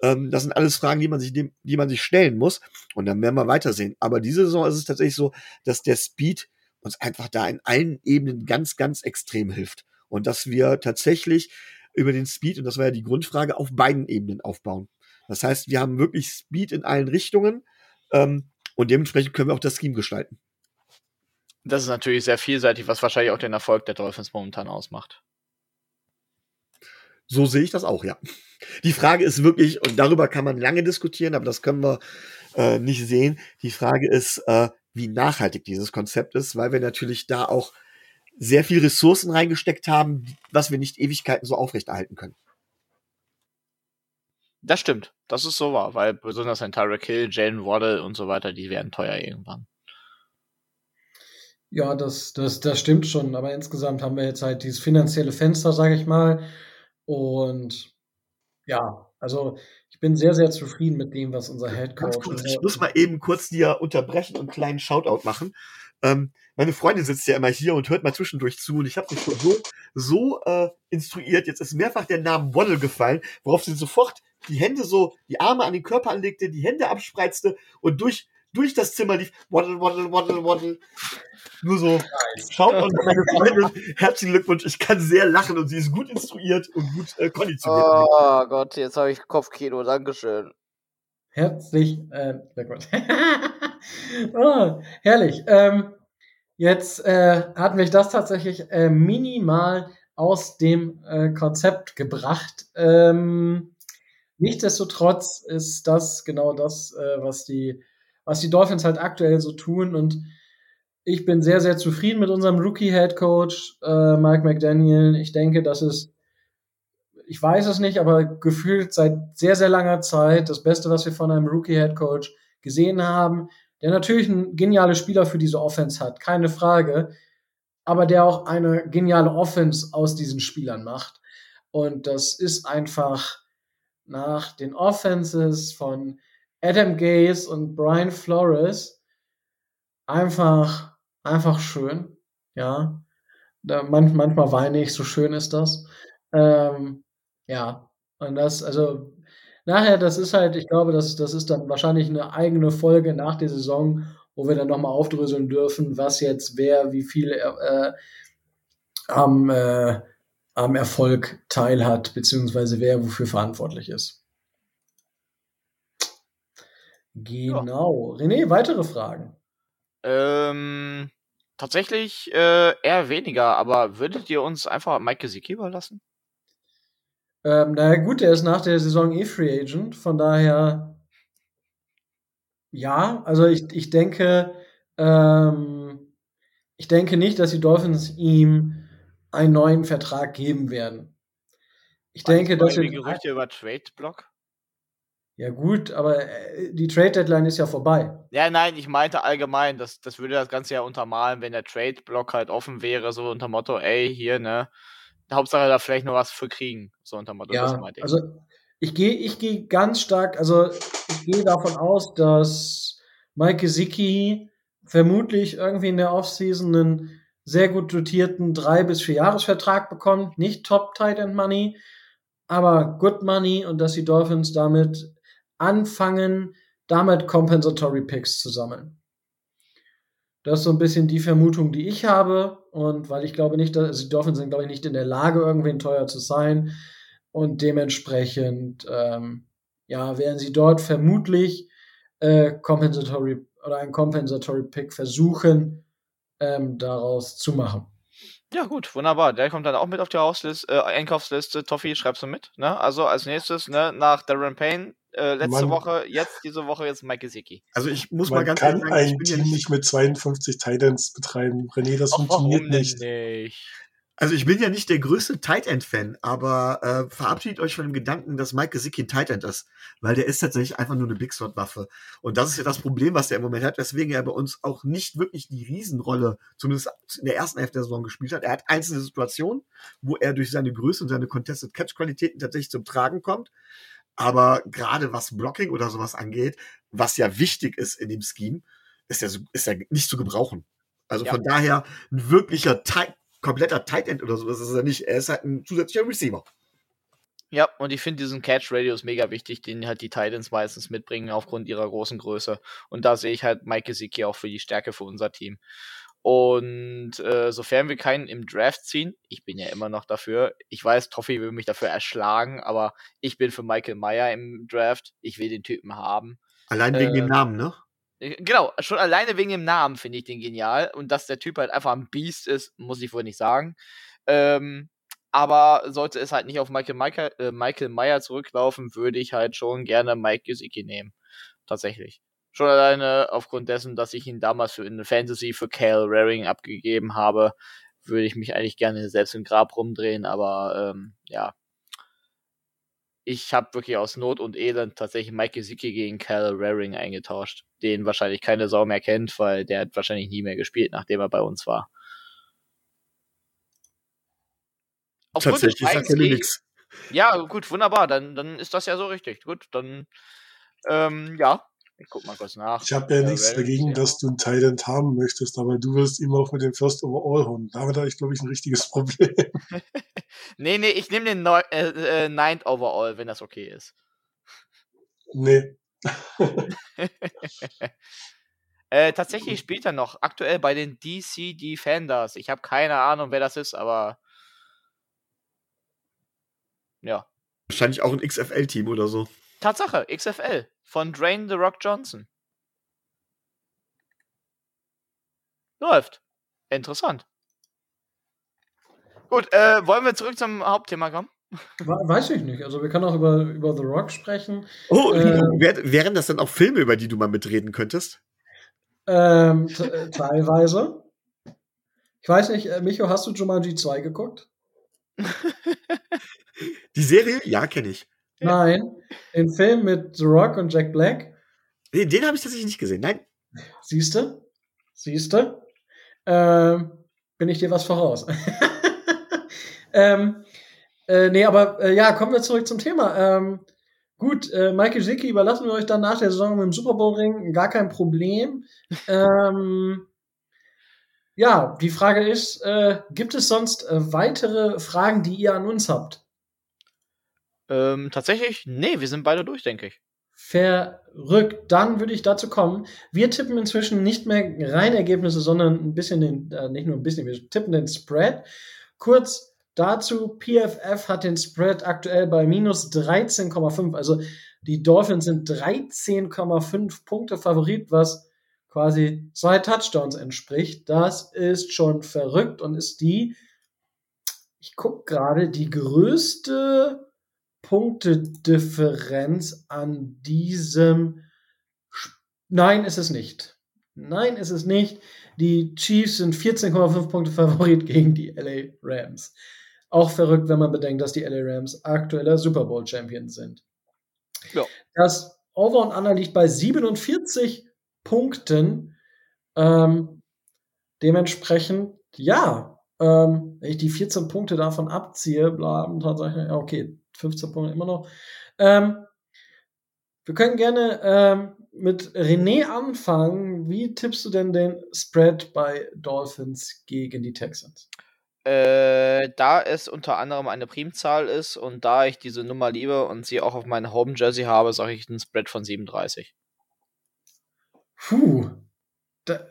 S2: Ähm, das sind alles Fragen, die man sich, die man sich stellen muss. Und dann werden wir weitersehen. Aber diese Saison ist es tatsächlich so, dass der Speed uns einfach da in allen Ebenen ganz, ganz extrem hilft. Und dass wir tatsächlich über den Speed, und das war ja die Grundfrage, auf beiden Ebenen aufbauen. Das heißt, wir haben wirklich Speed in allen Richtungen ähm, und dementsprechend können wir auch das Scheme gestalten.
S3: Das ist natürlich sehr vielseitig, was wahrscheinlich auch den Erfolg der Dolphins momentan ausmacht.
S2: So sehe ich das auch, ja. Die Frage ist wirklich, und darüber kann man lange diskutieren, aber das können wir äh, nicht sehen. Die Frage ist, äh, wie nachhaltig dieses Konzept ist, weil wir natürlich da auch sehr viel Ressourcen reingesteckt haben, was wir nicht Ewigkeiten so aufrechterhalten können.
S3: Das stimmt, das ist so wahr, weil besonders ein Tyreek Hill, Jalen Waddle und so weiter, die werden teuer irgendwann.
S1: Ja, das, das, das stimmt schon, aber insgesamt haben wir jetzt halt dieses finanzielle Fenster, sage ich mal. Und ja, also ich bin sehr, sehr zufrieden mit dem, was unser Head Coach.
S2: Kurz, ich muss mal eben kurz dir unterbrechen und einen kleinen Shoutout machen. Ähm, meine Freundin sitzt ja immer hier und hört mal zwischendurch zu und ich habe mich schon so, so äh, instruiert. Jetzt ist mehrfach der Name Waddle gefallen, worauf sie sofort die Hände so, die Arme an den Körper anlegte, die Hände abspreizte und durch, durch das Zimmer lief. Waddle, Waddle, Waddle, Waddle. Nur so. Nice. Schaut mal, meine Freundin, herzlichen Glückwunsch. Ich kann sehr lachen und sie ist gut instruiert und gut äh, konditioniert.
S3: Oh Gott, jetzt habe ich Kopfkino. Dankeschön.
S1: Herzlich äh, Glückwunsch. oh, herrlich. Ähm, jetzt äh, hat mich das tatsächlich äh, minimal aus dem äh, Konzept gebracht. Ähm, nichtsdestotrotz ist das genau das, äh, was die was die Dolphins halt aktuell so tun und ich bin sehr, sehr zufrieden mit unserem Rookie-Head Coach, äh, Mike McDaniel. Ich denke, das ist, ich weiß es nicht, aber gefühlt seit sehr, sehr langer Zeit das Beste, was wir von einem Rookie-Head Coach gesehen haben, der natürlich ein geniale Spieler für diese Offense hat, keine Frage, aber der auch eine geniale Offense aus diesen Spielern macht. Und das ist einfach nach den Offenses von Adam Gaze und Brian Flores einfach einfach schön. Ja. Da, man, manchmal weine ich, so schön ist das. Ähm, ja. Und das, also, nachher, das ist halt, ich glaube, das, das ist dann wahrscheinlich eine eigene Folge nach der Saison, wo wir dann nochmal aufdröseln dürfen, was jetzt wer, wie viel äh, am, äh, am Erfolg teilhat, beziehungsweise wer wofür verantwortlich ist. Genau. René, weitere Fragen?
S3: Ähm, tatsächlich äh, eher weniger, aber würdet ihr uns einfach Mike Gesicki überlassen?
S1: Ähm, naja, gut, der ist nach der Saison eh Free Agent, von daher ja, also ich, ich denke, ähm, ich denke nicht, dass die Dolphins ihm einen neuen Vertrag geben werden. Ich
S3: Waren
S1: denke,
S3: das
S1: dass
S3: Gerüchte über Trade Block?
S1: ja gut, aber äh, die Trade Deadline ist ja vorbei.
S3: Ja, nein, ich meinte allgemein, das, das würde das Ganze ja untermalen, wenn der Trade Block halt offen wäre, so unter Motto, ey, hier, ne, Hauptsache da vielleicht nur was für kriegen, so unter Motto, das
S1: Ja, also ich gehe ich gehe ganz stark, also ich gehe davon aus, dass Mike Gesicki vermutlich irgendwie in der Offseason einen sehr gut dotierten drei bis vier Jahresvertrag bekommt, nicht Top Tight End Money, aber Good Money und dass die Dolphins damit anfangen, damit Compensatory Picks zu sammeln. Das ist so ein bisschen die Vermutung, die ich habe. Und weil ich glaube nicht, dass also die Dolphins sind, glaube ich, nicht in der Lage, irgendwen teuer zu sein. Und dementsprechend, ähm, ja, werden sie dort vermutlich äh, Compensatory oder ein Compensatory Pick versuchen, ähm, daraus zu machen.
S3: Ja, gut, wunderbar. Der kommt dann auch mit auf die Hausliste, äh, Einkaufsliste. Toffi, schreibst du mit, ne? Also als nächstes, ne, nach Darren Payne, äh, letzte
S4: Man-
S3: Woche, jetzt diese Woche jetzt Mike Gesicki.
S2: Also ich muss mal
S4: Man
S2: ganz
S4: kann
S2: ehrlich sagen, ich
S4: ein
S2: bin ja
S4: Team
S2: nicht,
S4: nicht mit 52 Titans betreiben. René, das
S3: Och,
S4: funktioniert
S3: warum denn
S4: nicht.
S3: nicht?
S2: Also ich bin ja nicht der größte Tight End Fan, aber äh, verabschiedet euch von dem Gedanken, dass Mike Gesicki ein Tight End ist, weil der ist tatsächlich einfach nur eine Big Slot Waffe und das ist ja das Problem, was der im Moment hat, weswegen er bei uns auch nicht wirklich die Riesenrolle, zumindest in der ersten Hälfte der Saison gespielt hat. Er hat einzelne Situationen, wo er durch seine Größe und seine Contested Catch Qualitäten tatsächlich zum Tragen kommt, aber gerade was Blocking oder sowas angeht, was ja wichtig ist in dem Scheme, ist er, ist er nicht zu gebrauchen. Also
S3: Ja.
S2: von daher ein wirklicher Tight, kompletter Tight End oder sowas ist er nicht. Er ist halt ein zusätzlicher Receiver.
S3: Ja, und ich finde diesen Catch Radius mega wichtig, den halt die Titans meistens mitbringen aufgrund ihrer großen Größe. Und da sehe ich halt Mike Gesicki auch für die Stärke für unser Team. Und äh, sofern wir keinen im Draft ziehen, ich bin ja immer noch dafür. Ich weiß, Toffi will mich dafür erschlagen, aber ich bin für Michael Meyer im Draft. Ich will den Typen haben.
S2: Allein wegen
S3: Äh,
S2: dem Namen, ne?
S3: Äh, Genau, schon alleine wegen dem Namen finde ich den genial. Und dass der Typ halt einfach ein Beast ist, muss ich wohl nicht sagen. Ähm, aber sollte es halt nicht auf Michael, Michael, äh, Michael Meyer zurücklaufen, würde ich halt schon gerne Mike Gesicki nehmen. Tatsächlich. Schon alleine aufgrund dessen, dass ich ihn damals für in Fantasy für Cal Raring abgegeben habe, würde ich mich eigentlich gerne selbst im Grab rumdrehen, aber ähm, ja. Ich habe wirklich aus Not und Elend tatsächlich Mike Gesicki gegen Cal Raring eingetauscht, den wahrscheinlich keine Sau mehr kennt, weil der hat wahrscheinlich nie mehr gespielt, nachdem er bei uns war. Aufgrund
S2: Tatsächlich sagt er mir
S3: 1G
S2: nichts.
S3: ja, gut, wunderbar. Dann, dann ist das ja so richtig. Gut, dann, ähm, ja. Ich guck mal kurz nach.
S4: Ich habe ja
S3: Cal
S4: nichts dagegen,
S3: ja.
S4: dass du einen Titan haben möchtest, aber du wirst ihm auch mit dem First Overall holen. Damit habe ich, glaube ich, ein richtiges Problem.
S3: Nee, nee, ich nehme den Neu äh, äh, Ninth Overall, wenn das okay ist.
S4: nee.
S3: Äh, tatsächlich spielt er noch aktuell bei den DC Defenders. Ich habe keine Ahnung, wer das ist, aber ja.
S2: Wahrscheinlich auch ein XFL-Team oder so.
S3: Tatsache, XFL von Drain The Rock Johnson. Läuft. Interessant. Gut, äh, wollen wir zurück zum Hauptthema kommen?
S1: We- Weiß ich nicht. Also wir können auch über, über The Rock sprechen.
S2: Oh, wär, wären das dann auch Filme, über die du mal mitreden könntest?
S1: Ähm, äh, teilweise. Ich weiß nicht, äh, Micho, hast du Jumanji 2 geguckt?
S2: Die Serie? Ja, kenne ich.
S1: Nein. Den Film mit The Rock und Jack Black.
S2: Nee, den habe ich tatsächlich nicht gesehen. Nein.
S1: Siehste? Siehste? Ähm, bin ich dir was voraus? ähm, äh, nee, aber äh, ja, kommen wir zurück zum Thema. Ähm, gut, äh, Michael Zicki überlassen wir euch dann nach der Saison mit dem Super Bowl Ring. Gar kein Problem. ähm, ja, die Frage ist, äh, gibt es sonst äh, weitere Fragen, die ihr an uns habt?
S3: Ähm, tatsächlich, nee, wir sind beide durch, denke ich.
S1: Verrückt. Dann würde ich dazu kommen. Wir tippen inzwischen nicht mehr reine Ergebnisse, sondern ein bisschen den, äh, nicht nur ein bisschen, wir tippen den Spread. Kurz dazu, PFF hat den Spread aktuell bei minus 13,5. Also die Dolphins sind 13,5 Punkte Favorit, was quasi zwei Touchdowns entspricht. Das ist schon verrückt und ist die, ich gucke gerade, die größte Punktedifferenz an diesem. Sp Nein, ist es nicht. Nein, ist es nicht. Die Chiefs sind 14,5 Punkte Favorit gegen die LA Rams. Auch verrückt, wenn man bedenkt, dass die LA Rams aktueller Super Bowl Champion sind.
S3: Ja.
S1: Das Over und Under liegt bei 47 Punkten. Ähm, dementsprechend, ja, ähm, wenn ich die 14 Punkte davon abziehe, bleiben tatsächlich, okay, 15 Punkte immer noch. Ähm, wir können gerne ähm, mit René anfangen. Wie tippst du denn den Spread bei Dolphins gegen die Texans?
S3: Äh, da es unter anderem eine Primzahl ist und da ich diese Nummer liebe und sie auch auf meinem Home Jersey habe, sage ich einen Spread von 37.
S1: Puh. Da,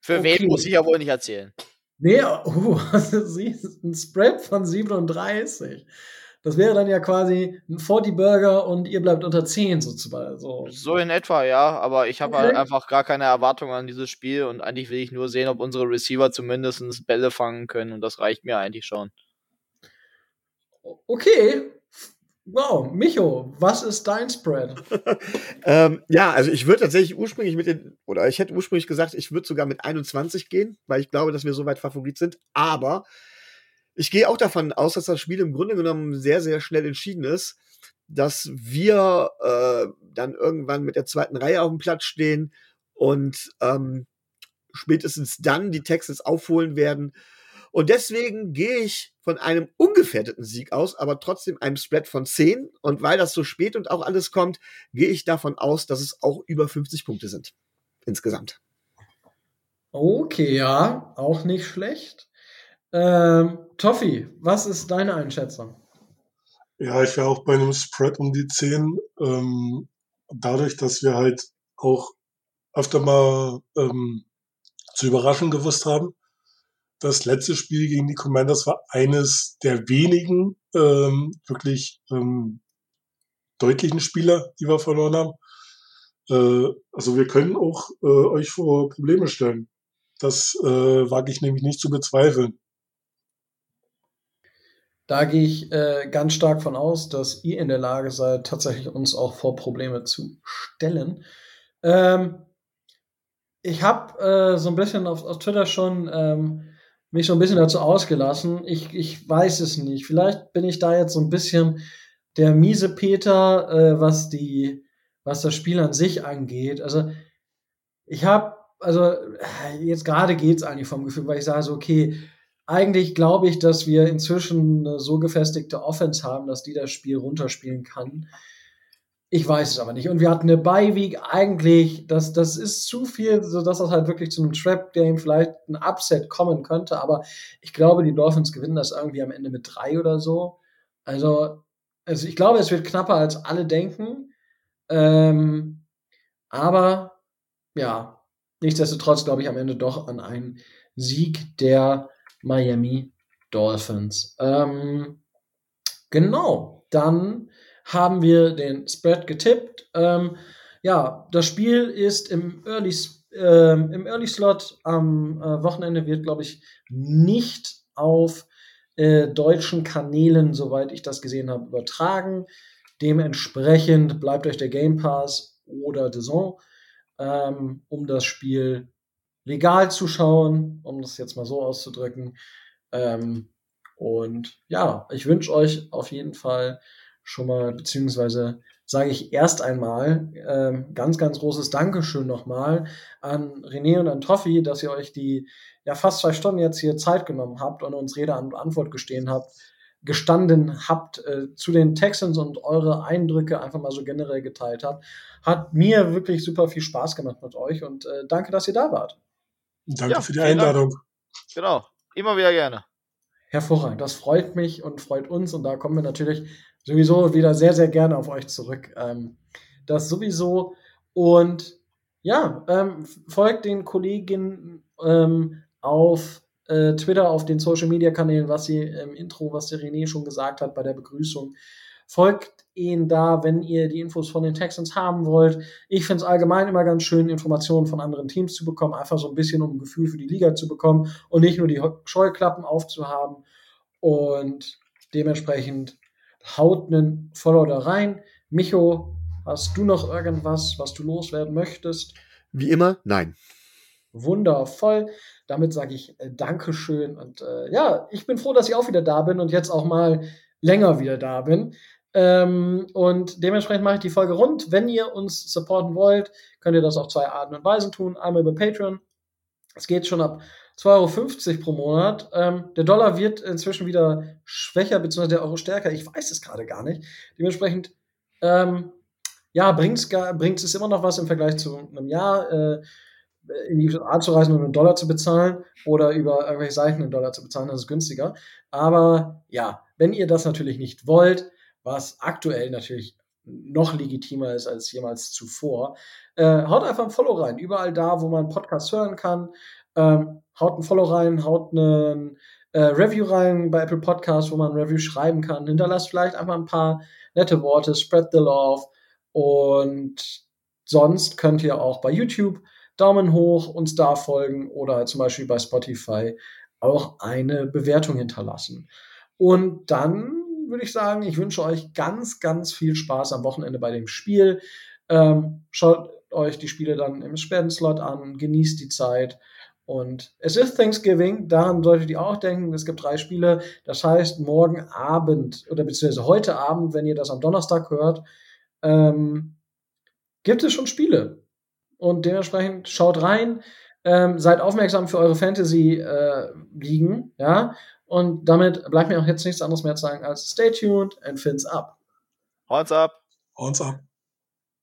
S3: Für
S1: Okay.
S3: wen muss ich ja wohl nicht erzählen.
S1: nee, uh, siehst, ein Spread von 37. Das wäre dann ja quasi ein 40 Burger und ihr bleibt unter 10 sozusagen. So.
S3: So in etwa, ja, aber ich habe
S1: Okay.
S3: halt einfach gar keine Erwartungen an dieses Spiel und eigentlich will ich nur sehen, ob unsere Receiver zumindest Bälle fangen können und das reicht mir eigentlich schon.
S1: Okay. Wow, Micho, was ist dein Spread?
S2: ähm, ja, also ich würde tatsächlich ursprünglich mit den, oder ich hätte ursprünglich gesagt, ich würde sogar mit 21 gehen, weil ich glaube, dass wir soweit Favorit sind. Aber ich gehe auch davon aus, dass das Spiel im Grunde genommen sehr, sehr schnell entschieden ist, dass wir äh, dann irgendwann mit der zweiten Reihe auf dem Platz stehen und ähm, spätestens dann die Texans aufholen werden. Und deswegen gehe ich von einem ungefährdeten Sieg aus, aber trotzdem einem Spread von 10. Und weil das so spät und auch alles kommt, gehe ich davon aus, dass es auch über 50 Punkte sind. Insgesamt.
S1: Okay, ja, auch nicht schlecht. Ähm, Toffi, was ist deine Einschätzung?
S4: Ja, ich wäre auch bei einem Spread um die 10. Ähm, dadurch, dass wir halt auch öfter mal ähm, zu überraschen gewusst haben. Das letzte Spiel gegen die Commanders war eines der wenigen ähm, wirklich ähm, deutlichen Spieler, die wir verloren haben. Äh, also wir können auch äh, euch vor Probleme stellen. Das äh, wage ich nämlich nicht zu bezweifeln.
S1: Da gehe ich äh, ganz stark von aus, dass ihr in der Lage seid, tatsächlich uns auch vor Probleme zu stellen. Ähm, ich habe äh, so ein bisschen auf, auf Twitter schon ähm, mich so ein bisschen dazu ausgelassen. Ich, ich weiß es nicht. Vielleicht bin ich da jetzt so ein bisschen der miese Peter, äh, was die, was das Spiel an sich angeht. Also ich habe, also äh, jetzt gerade geht's eigentlich vom Gefühl, weil ich sage so, okay, eigentlich glaube ich, dass wir inzwischen eine so gefestigte Offense haben, dass die das Spiel runterspielen kann. Ich weiß es aber nicht. Und wir hatten eine Bye-Week eigentlich, das, das ist zu viel, sodass das halt wirklich zu einem Trap-Game vielleicht ein Upset kommen könnte. Aber ich glaube, die Dolphins gewinnen das irgendwie am Ende mit drei oder so. Also, also ich glaube, es wird knapper als alle denken. Ähm, aber ja, nichtsdestotrotz glaube ich am Ende doch an einen Sieg der Miami Dolphins. Ähm, genau, dann haben wir den Spread getippt. Ähm, ja, das Spiel ist im Early, ähm, im Early Slot am äh, Wochenende wird, glaube ich, nicht auf äh, deutschen Kanälen, soweit ich das gesehen habe, übertragen. Dementsprechend bleibt euch der Game Pass oder The Zone, ähm, um das Spiel legal zu schauen, um das jetzt mal so auszudrücken. Ähm, und ja, ich wünsche euch auf jeden Fall schon mal, beziehungsweise sage ich erst einmal ähm, ganz, ganz großes Dankeschön nochmal an René und an Toffi, dass ihr euch die ja fast zwei Stunden jetzt hier Zeit genommen habt und uns Rede und Antwort gestehen habt, gestanden habt äh, zu den Texans und eure Eindrücke einfach mal so generell geteilt habt. Hat mir wirklich super viel Spaß gemacht mit euch und äh, danke, dass ihr da wart.
S4: Danke
S3: Ja,
S4: für die
S3: vielen Dank.
S4: Einladung.
S3: Genau. Immer wieder gerne.
S1: Hervorragend. Das freut mich und freut uns. Und da kommen wir natürlich sowieso wieder sehr, sehr gerne auf euch zurück. Ähm, das sowieso. Und ja, ähm, folgt den Kolleginnen ähm, auf äh, Twitter, auf den Social Media Kanälen, was sie im Intro, was der René schon gesagt hat bei der Begrüßung. Folgt ihnen da, wenn ihr die Infos von den Texans haben wollt. Ich finde es allgemein immer ganz schön, Informationen von anderen Teams zu bekommen, einfach so ein bisschen, um ein Gefühl für die Liga zu bekommen und nicht nur die Scheuklappen aufzuhaben. Und dementsprechend haut einen Follow da rein. Micho, hast du noch irgendwas, was du loswerden möchtest?
S2: Wie immer, nein.
S1: Wundervoll. Damit sage ich äh, Dankeschön. Und äh, ja, ich bin froh, dass ich auch wieder da bin und jetzt auch mal länger wieder da bin. Ähm, und dementsprechend mache ich die Folge rund. Wenn ihr uns supporten wollt, könnt ihr das auf zwei Arten und Weisen tun. Einmal über Patreon. Es geht schon ab 2,50 Euro pro Monat. Ähm, der Dollar wird inzwischen wieder schwächer, beziehungsweise der Euro stärker. Ich weiß es gerade gar nicht. Dementsprechend, ähm, ja, bringt es immer noch was im Vergleich zu einem Jahr. Äh, in die USA zu reisen und einen Dollar zu bezahlen oder über irgendwelche Seiten einen Dollar zu bezahlen, das ist günstiger. Aber ja, wenn ihr das natürlich nicht wollt, was aktuell natürlich noch legitimer ist als jemals zuvor, äh, haut einfach ein Follow rein. Überall da, wo man Podcasts hören kann, ähm, haut ein Follow rein, haut einen äh, Review rein bei Apple Podcasts, wo man ein Review schreiben kann. Hinterlasst vielleicht einfach ein paar nette Worte, spread the love und sonst könnt ihr auch bei YouTube Daumen hoch, uns da folgen oder zum Beispiel bei Spotify auch eine Bewertung hinterlassen. Und dann würde ich sagen, ich wünsche euch ganz, ganz viel Spaß am Wochenende bei dem Spiel. Ähm, schaut euch die Spiele dann im Spendenslot an, genießt die Zeit. Und es ist Thanksgiving, daran solltet ihr auch denken. Es gibt drei Spiele. Das heißt, morgen Abend oder beziehungsweise heute Abend, wenn ihr das am Donnerstag hört, ähm, gibt es schon Spiele. Und dementsprechend schaut rein, ähm, seid aufmerksam für eure Fantasy-Ligen, äh, ja. Und damit bleibt mir auch jetzt nichts anderes mehr zu sagen als stay tuned and fins up.
S3: Horns up.
S4: Horns ab.